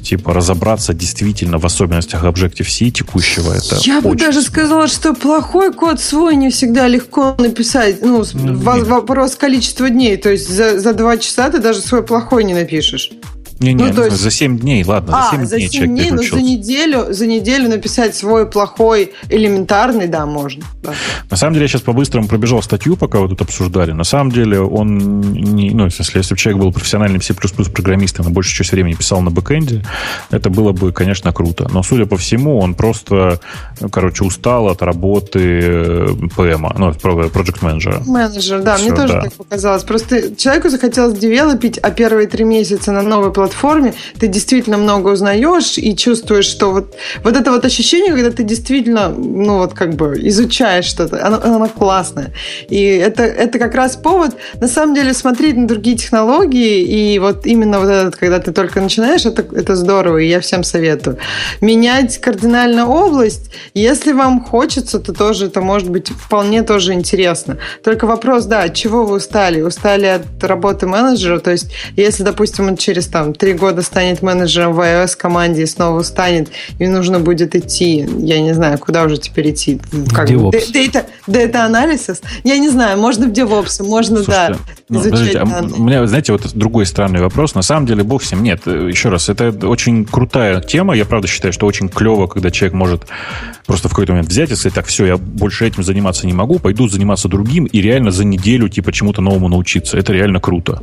типа разобраться действительно в особенностях Objective-C текущего, это Я бы даже сложно. сказала, что плохой код свой не всегда легко написать. Ну, ну вопрос количества дней. То есть за, за два часа ты даже свой плохой не напишешь. Не-не, ну, есть... за 7 дней, ладно, а, за 7 за дней 7 человек дней, но за неделю, за неделю написать свой плохой элементарный, да, можно. Да. На самом деле, я сейчас по-быстрому пробежал статью, пока вы тут обсуждали. На самом деле, он не... Ну, в смысле, если бы человек был профессиональным C++ программистом и большую часть времени писал на бэкэнде, это было бы, конечно, круто. Но, судя по всему, он просто, короче, устал от работы э, ну, Project менеджера. Менеджер, да, Все, мне тоже да. так показалось. Просто человеку захотелось девелопить, а первые три месяца на новой платформе платформе, ты действительно много узнаешь и чувствуешь, что вот, вот это вот ощущение, когда ты действительно, ну вот как бы изучаешь что-то, оно, оно классное. И это, это как раз повод, на самом деле, смотреть на другие технологии, и вот именно вот этот, когда ты только начинаешь, это, это здорово, и я всем советую. Менять кардинально область, если вам хочется, то тоже это может быть вполне тоже интересно. Только вопрос, да, от чего вы устали? Устали от работы менеджера, то есть если, допустим, он через там три года станет менеджером в iOS команде и снова станет, и нужно будет идти, я не знаю, куда уже теперь идти? Как, analysis? Я не знаю, можно в DevOps, можно, Слушайте, да, ну, изучать а У меня, знаете, вот другой странный вопрос. На самом деле, бог всем. Нет, еще раз, это очень крутая тема. Я правда считаю, что очень клево, когда человек может просто в какой-то момент взять и сказать, так, все, я больше этим заниматься не могу, пойду заниматься другим и реально за неделю, типа, чему-то новому научиться. Это реально круто.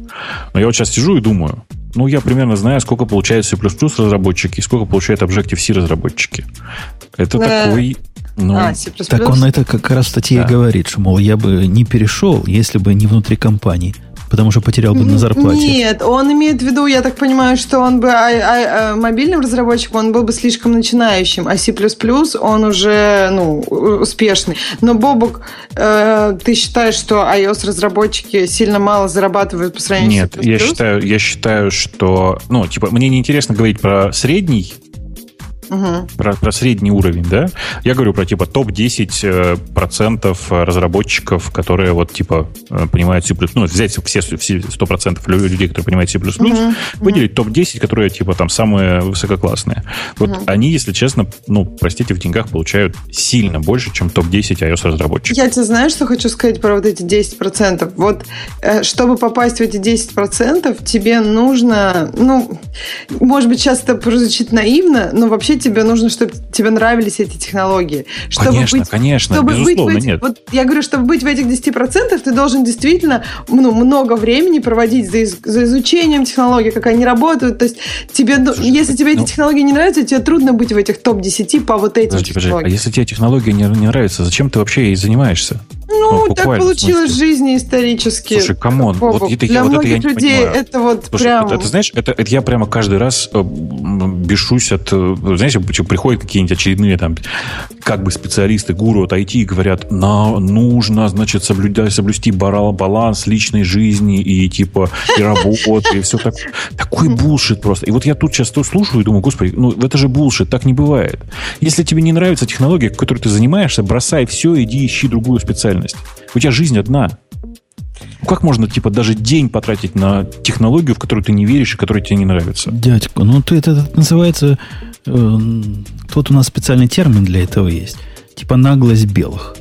Но я вот сейчас сижу и думаю, ну, я примерно знаю, сколько получает C++ разработчики и сколько получают Objective-C разработчики. Это да. такой... Ну, а, C++? Так он это как раз в статье да. говорит, что, мол, я бы не перешел, если бы не внутри компании потому что потерял бы на зарплате. Нет, он имеет в виду, я так понимаю, что он бы а, а, а, мобильным разработчиком, он был бы слишком начинающим, а C++ он уже ну, успешный. Но, Бобук, э, ты считаешь, что iOS-разработчики сильно мало зарабатывают по сравнению Нет, с C++? Нет, я считаю, я считаю, что... Ну, типа, мне неинтересно говорить про средний угу. про, про средний уровень, да? Я говорю про типа топ-10 э, процентов разработчиков, которые вот типа э, понимают C++, ну, взять все, все 100 процентов людей, которые понимают C++, угу. выделить топ-10, которые типа там самые высококлассные. Вот угу. они, если честно, ну, простите, в деньгах получают сильно больше, чем топ-10 iOS-разработчиков. Я тебе знаю, что хочу сказать про вот эти 10%. Вот, э, чтобы попасть в эти 10%, тебе нужно, ну, может быть, сейчас это прозвучит наивно, но вообще тебе нужно, чтобы тебе нравились эти технологии. Чтобы конечно, быть, конечно, чтобы безусловно, быть нет. Вот я говорю, чтобы быть в этих 10%, ты должен действительно ну, много времени проводить за, за изучением технологий, как они работают. То есть тебе, Слушай, если тебе ну, эти технологии не нравятся, тебе трудно быть в этих топ-10 по вот этим подожди, технологиям. Подожди, а если тебе технология не, не нравится, зачем ты вообще ей занимаешься? Ну, ну так получилось в жизни исторически. Слушай, come on, вот это, Для вот многих это я людей понимаю. это вот Слушай, прям... Это, это, знаешь, это, это я прямо каждый раз э, бешусь от... Э, знаете, приходят какие-нибудь очередные там как бы специалисты, гуру от IT и говорят, на, нужно, значит, соблюдать, соблюсти баланс личной жизни и типа и работы, и все так. Такой bullshit просто. И вот я тут сейчас то слушаю и думаю, господи, ну это же bullshit, так не бывает. Если тебе не нравится технология, которой ты занимаешься, бросай все, иди ищи другую специальность. У тебя жизнь одна. Как можно, типа, даже день потратить на технологию, в которую ты не веришь и которая тебе не нравится? Дядька, ну ты это, это называется... Э, тут у нас специальный термин для этого есть. Типа наглость белых.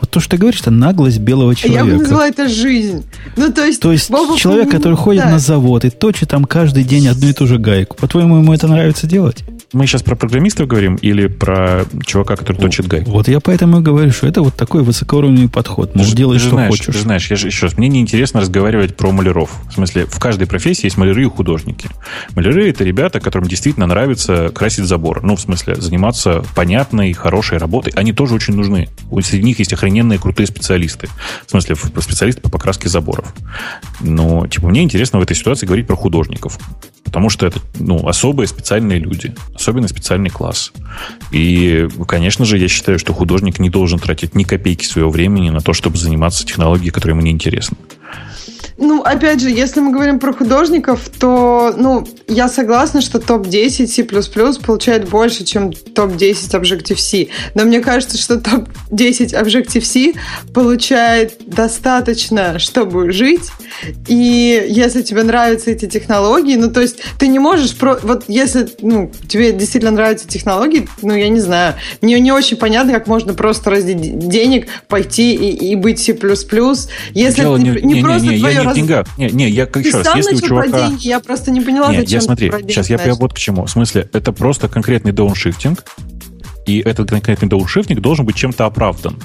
Вот то, что ты говоришь, это наглость белого человека. Я бы назвала это жизнь. Ну, то есть, то есть Боба человек, который ходит да. на завод и точит там каждый день одну и ту же гайку. По-твоему, ему это нравится делать? Мы сейчас про программистов говорим или про чувака, который точит гайку? Вот я поэтому и говорю, что это вот такой высокоуровневый подход. Мол, делай, что знаешь, хочешь. Ты знаешь, я же, еще раз, мне неинтересно разговаривать про маляров. В смысле, в каждой профессии есть маляры и художники. Маляры — это ребята, которым действительно нравится красить забор. Ну, в смысле, заниматься понятной, хорошей работой. Они тоже очень нужны. Среди них есть охрененные крутые специалисты. В смысле, специалисты по покраске заборов. Но, типа, мне интересно в этой ситуации говорить про художников. Потому что это ну, особые специальные люди, особенно специальный класс. И, конечно же, я считаю, что художник не должен тратить ни копейки своего времени на то, чтобы заниматься технологией, которая ему не интересна. Ну, опять же, если мы говорим про художников, то, ну, я согласна, что топ-10 C++ получает больше, чем топ-10 Objective-C. Но мне кажется, что топ-10 Objective-C получает достаточно, чтобы жить. И если тебе нравятся эти технологии, ну, то есть ты не можешь... Про... Вот если ну, тебе действительно нравятся технологии, ну, я не знаю, мне не очень понятно, как можно просто ради денег пойти и, и быть C++. Если Дело не, не- не не- просто не, я твое не в раз- деньгах. Не, не, я как Ты еще раз, если у про чувака... деньги, я просто не поняла, Нет, зачем я смотри, деньги сейчас я, я вот к чему. В смысле, это просто конкретный дауншифтинг, и этот конкретный дауншифтинг должен быть чем-то оправдан.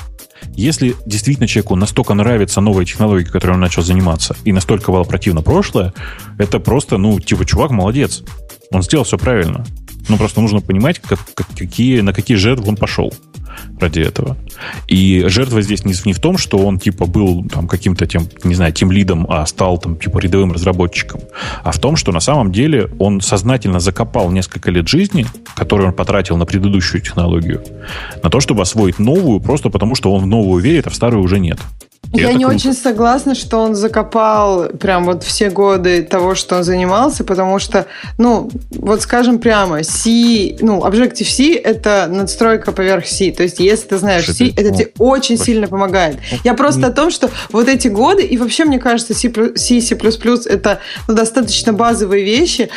Если действительно человеку настолько нравится новая технология, которой он начал заниматься, и настолько было противно прошлое, это просто, ну, типа, чувак молодец. Он сделал все правильно. Ну, просто нужно понимать, как, как- какие, на какие жертвы он пошел ради этого. И жертва здесь не, не в том, что он типа был там каким-то тем, не знаю, тем лидом, а стал там типа рядовым разработчиком, а в том, что на самом деле он сознательно закопал несколько лет жизни, которые он потратил на предыдущую технологию, на то, чтобы освоить новую, просто потому что он в новую верит, а в старую уже нет. И Я не круто. очень согласна, что он закопал прям вот все годы того, что он занимался, потому что, ну, вот скажем прямо, C, ну, Objective-C — это надстройка поверх C. То есть, если ты знаешь Что C, это тебе очень сильно помогает. Я просто о том, что вот эти годы, и вообще, мне кажется, C++, C, C++ — это ну, достаточно базовые вещи,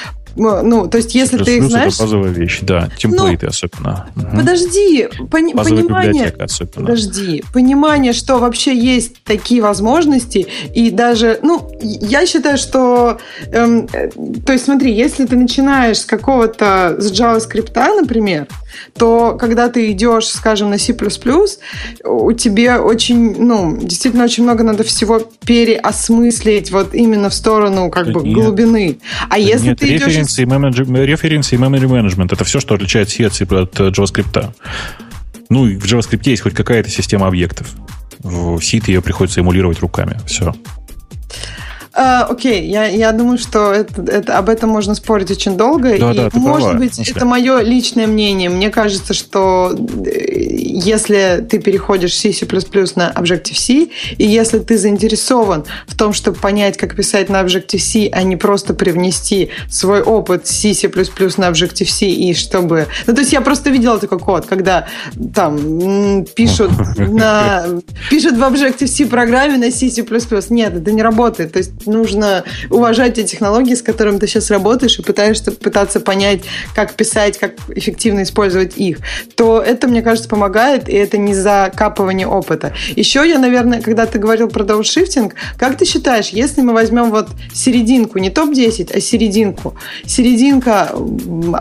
ну, то есть, если ты их знаешь... это базовая вещь, да, темплейты особенно. Мгм. Подожди, пони- Базовая понимание... особенно. Подожди, понимание, что вообще есть такие возможности, и даже, ну, я считаю, что, эм, э, то есть смотри, если ты начинаешь с какого-то, с JavaScript, например, то когда ты идешь, скажем, на C++, у тебя очень, ну, действительно очень много надо всего переосмыслить вот именно в сторону как Да бы нет. глубины. А если Нет, ты идешь... референсы и, менеджер- референсы и memory management это все, что отличает C от, C- от э, JavaScript. Ну, в JavaScript есть хоть какая-то система объектов. В C ее приходится эмулировать руками. Все. А, окей, я, я думаю, что это, это- об этом можно спорить очень долго. Да, и, да, может права. быть, это мое личное мнение. Мне кажется, что э, если ты переходишь с C++ на Objective-C, и если ты заинтересован в том, чтобы понять, как писать на Objective-C, а не просто привнести свой опыт C, C++ на Objective-C, и чтобы... Ну, то есть я просто видела такой код, когда там пишут *laughs* на пишут в Objective-C программе на C, C++. Нет, это не работает. То есть нужно уважать те технологии, с которыми ты сейчас работаешь, и пытаешься пытаться понять, как писать, как эффективно использовать их. То это, мне кажется, помогает, и это не закапывание опыта. Еще я, наверное, когда ты говорил про дауншифтинг, как ты считаешь, если мы возьмем вот серединку, не топ-10, а серединку, серединка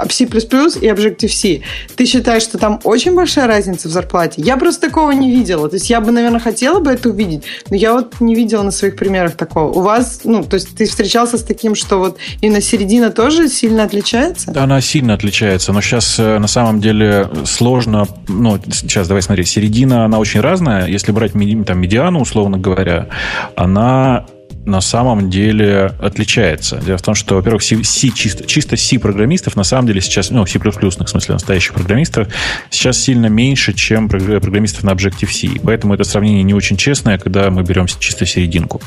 C++ и Objective-C, ты считаешь, что там очень большая разница в зарплате? Я просто такого не видела. То есть я бы, наверное, хотела бы это увидеть, но я вот не видела на своих примерах такого. У вас, ну, то есть ты встречался с таким, что вот именно середина тоже сильно отличается? Она сильно отличается, но сейчас на самом деле сложно. Ну, сейчас давай смотри, середина, она очень разная. Если брать там, медиану, условно говоря, она на самом деле отличается. Дело в том, что, во-первых, C, C чисто, чисто C-программистов на самом деле сейчас, ну, C++, в смысле настоящих программистов, сейчас сильно меньше, чем програ- программистов на Objective-C. Поэтому это сравнение не очень честное, когда мы берем чисто серединку.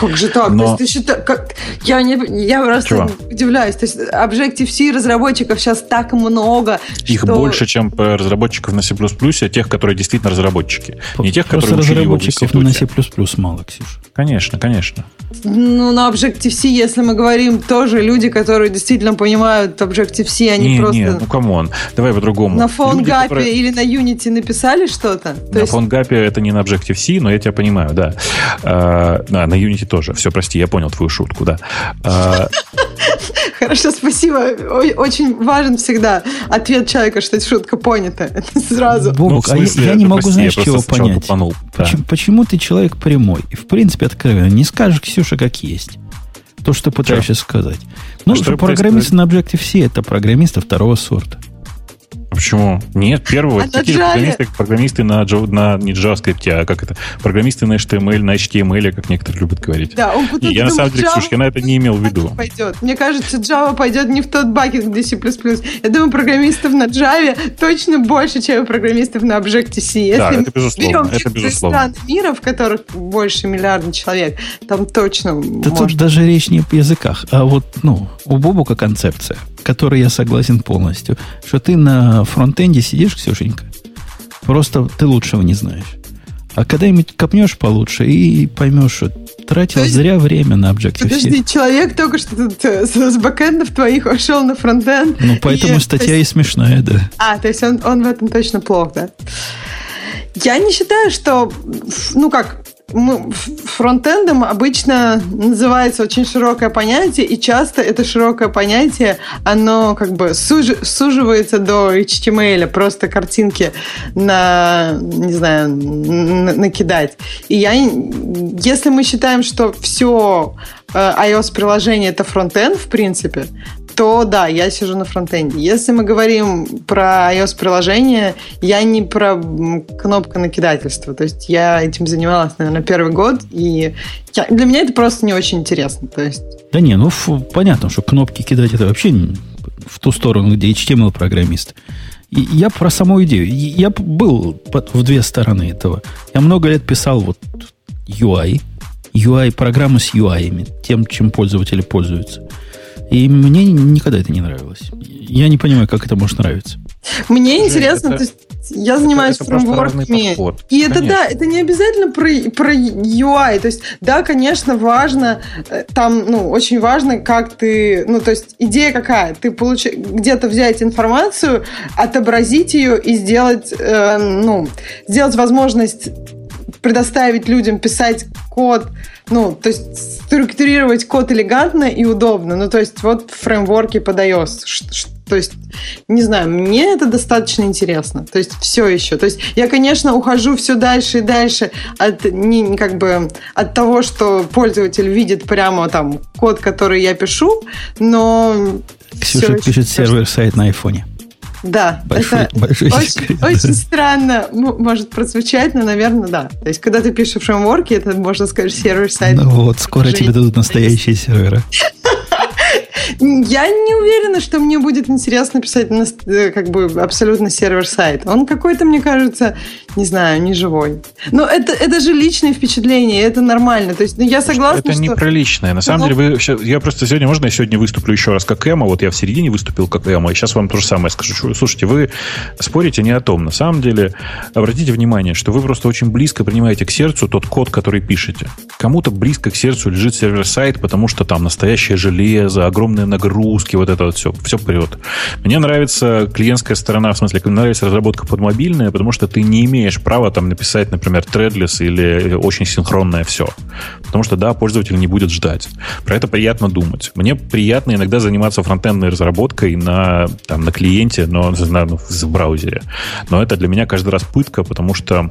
Как же так? Но- То есть ты считаешь, как... я, не... я просто Чего? удивляюсь. То есть Objective-C разработчиков сейчас так много, Их что... больше, чем э, разработчиков на C++, а тех, которые действительно разработчики. Не тех, Просто которые учили его в разработчиков на институте. C++ мало, Ксюша. Конечно, конечно. Ну, на Objective-C, если мы говорим, тоже люди, которые действительно понимают Objective-C, они не, просто не, ну come on. Давай по-другому. на PhoneGap которые- или на Unity написали что-то. То На есть- PhoneGap это не на Objective-C, но я тебя понимаю, да. А, да, на Unity тоже. Все, прости, я понял твою шутку, да. А, Хорошо, спасибо. Очень важен всегда ответ человека, что шутка понята. *laughs* Это сразу. Бобук, ну, а я- не могу, прости, знаешь, чего понять. тупанул, да. Почему, почему ты человек прямой? И, в принципе, откровенно. Не скажешь, Ксюша, как есть. То, что пытаешься сказать. Ну, Что что программисты на Objective-C это программисты второго сорта. Почему? Нет, первого. А такие же программисты, программисты на, на не JavaScript, а как это? Программисты на HTML, на HTML, как некоторые любят говорить. Да, он и я на самом деле, слушай, я на это не имел в виду. Пойдет. Мне кажется, Java пойдет не в тот бакет, где C++. Я думаю, программистов на Java точно больше, чем программистов на Objective-C. Если да, это безусловно. Это безусловно. стран мира, в которых больше миллиарда человек, там точно Да тут даже речь не о языках, а вот, ну, у Бобука концепция, которой я согласен полностью, что ты на фронтенде сидишь, Ксюшенька, просто ты лучшего не знаешь. А когда-нибудь копнешь получше и поймешь, что тратил есть, зря время на Objective-C. Подожди, человек только что тут э, с, бэкэндов твоих ушел на фронтенд. Ну, поэтому и, статья есть, и смешная, да. А, то есть он, он в этом точно плох, да? Я не считаю, что, ну как, фронтендом обычно называется очень широкое понятие, и часто это широкое понятие, оно как бы суж, суживается до HTML, просто картинки на, не знаю, на, накидать. И я, если мы считаем, что все э, iOS-приложение это фронтенд, в принципе, то да, я сижу на фронтенде. Если мы говорим про iOS-приложение, я не про кнопка накидательства. То есть я этим занималась, наверное, первый год, и я, для меня это просто не очень интересно. То есть... Да не, ну понятно, что кнопки кидать это вообще в ту сторону, где HTML-программист. И я про саму идею. Я был в две стороны этого. Я много лет писал вот UI, UI, программы с UI, тем, чем пользователи пользуются. И мне никогда это не нравилось. Я не понимаю, как это может нравиться. Мне Жень, интересно, это, то есть я занимаюсь это, это фреймворками. И это да, это не обязательно про, про UI. То есть, да, конечно, важно, э, там, ну, очень важно, как ты, ну, то есть, идея какая? Ты получ... где-то взять информацию, отобразить ее и сделать, э, ну, сделать возможность предоставить людям писать код, ну, то есть структурировать код элегантно и удобно. Ну, то есть вот фреймворки под iOS. То есть, не знаю, мне это достаточно интересно. То есть все еще. То есть я, конечно, ухожу все дальше и дальше от, не, как бы, от того, что пользователь видит прямо там код, который я пишу, но... Ксюша пишет сервер-сайт на айфоне. Да, большой, это большой очень, очень странно может прозвучать, но, наверное, да. То есть, когда ты пишешь фреймворки, это, можно сказать, сервер-сайт. Ну вот, скоро тебе дадут настоящие серверы. Я не уверена, что мне будет интересно писать на, э, как бы абсолютно сервер-сайт. Он какой-то, мне кажется, не знаю, не живой. Но это, это же личное впечатление, это нормально. То есть, ну, я согласна, Это что... не про личное. На самом Но... деле, вы, я просто сегодня, можно я сегодня выступлю еще раз как Эма? Вот я в середине выступил как Эма, и сейчас вам то же самое скажу. Слушайте, вы спорите не о том. На самом деле, обратите внимание, что вы просто очень близко принимаете к сердцу тот код, который пишете. Кому-то близко к сердцу лежит сервер-сайт, потому что там настоящее железо, огромные нагрузки, вот это вот все, все прет. Мне нравится клиентская сторона, в смысле, мне нравится разработка под мобильная, потому что ты не имеешь право там написать, например, тредлес или очень синхронное все. Потому что, да, пользователь не будет ждать. Про это приятно думать. Мне приятно иногда заниматься фронтендной разработкой на, там, на клиенте, но на, в браузере. Но это для меня каждый раз пытка, потому что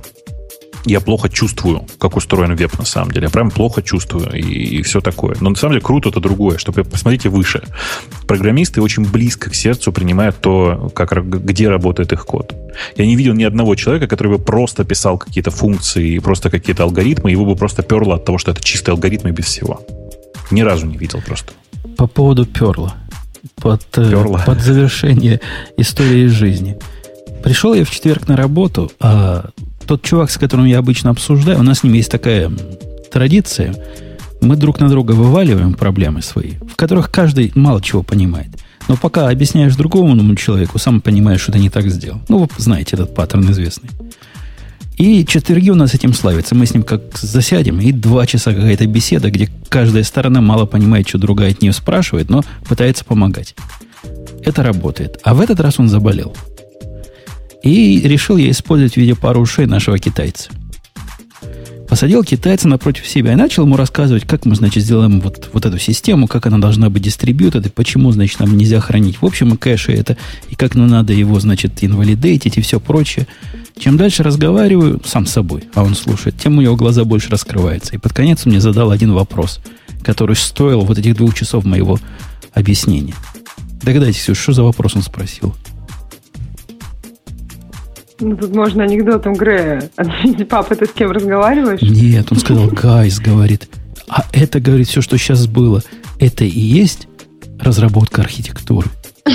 я плохо чувствую, как устроен веб на самом деле. Я прям плохо чувствую и, и все такое. Но на самом деле круто это другое, чтобы посмотрите выше. Программисты очень близко к сердцу принимают то, как, где работает их код. Я не видел ни одного человека, который бы просто писал какие-то функции и просто какие-то алгоритмы, его бы просто перло от того, что это чистые алгоритмы без всего. Ни разу не видел просто. По поводу перла. Под, э, перла. под завершение истории жизни. Пришел я в четверг на работу, а тот чувак, с которым я обычно обсуждаю, у нас с ним есть такая традиция. Мы друг на друга вываливаем проблемы свои, в которых каждый мало чего понимает. Но пока объясняешь другому человеку, сам понимаешь, что ты не так сделал. Ну, вы знаете этот паттерн известный. И четверги у нас этим славятся. Мы с ним как засядем, и два часа какая-то беседа, где каждая сторона мало понимает, что другая от нее спрашивает, но пытается помогать. Это работает. А в этот раз он заболел. И решил я использовать в виде пары ушей нашего китайца. Посадил китайца напротив себя и начал ему рассказывать, как мы, значит, сделаем вот, вот эту систему, как она должна быть дистрибьютед, и почему, значит, нам нельзя хранить в общем и кэше это, и как нам надо его, значит, инвалидейтить и все прочее. Чем дальше разговариваю сам с собой, а он слушает, тем у него глаза больше раскрываются. И под конец он мне задал один вопрос, который стоил вот этих двух часов моего объяснения. Догадайтесь, что за вопрос он спросил? Ну, тут можно анекдотом Грея. Папа, ты с кем разговариваешь? Нет, он сказал, Гайс, говорит, а это, говорит, все, что сейчас было, это и есть разработка архитектуры. *laughs*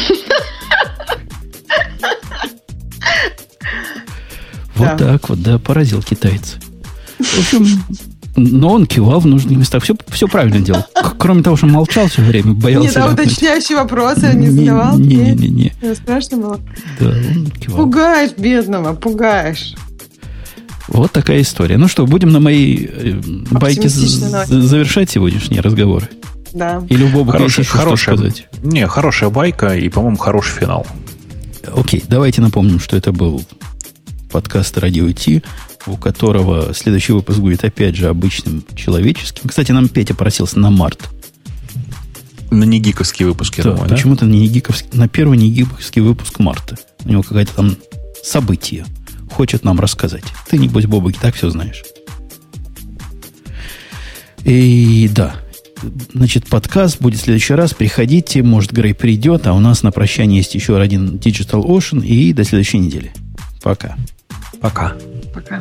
Вот так вот, да, поразил китайца. В общем, но он кивал в нужных местах. Все, все правильно делал. Кроме того, что молчал все время, боялся. Нет, а уточняющие вопросы не задавал? Не-не-не. Страшно было? Да, он кивал. Пугаешь бедного, пугаешь. Вот такая история. Ну что, будем на мои э, байки завершать сегодняшние разговоры? Да. Или у Боба хорошая, хорошая, что сказать? Не, хорошая байка и, по-моему, хороший финал. Окей, давайте напомним, что это был подкаст «Радио Ти», у которого следующий выпуск будет опять же обычным человеческим. Кстати, нам Петя просился на март. На негиковский выпуск, я да, думаю, почему-то да? на, негиковский, на первый негиковский выпуск марта. У него какое-то там событие хочет нам рассказать. Ты, небось, Бобок, так все знаешь. И да, значит, подкаст будет в следующий раз. Приходите, может, Грей придет, а у нас на прощание есть еще один Digital Ocean. И до следующей недели. Пока. Пока. Пока.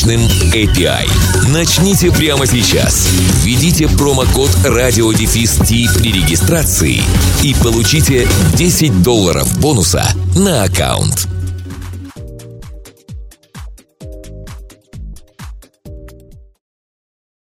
мощным API. Начните прямо сейчас. Введите промокод радиодефис при регистрации и получите 10 долларов бонуса на аккаунт.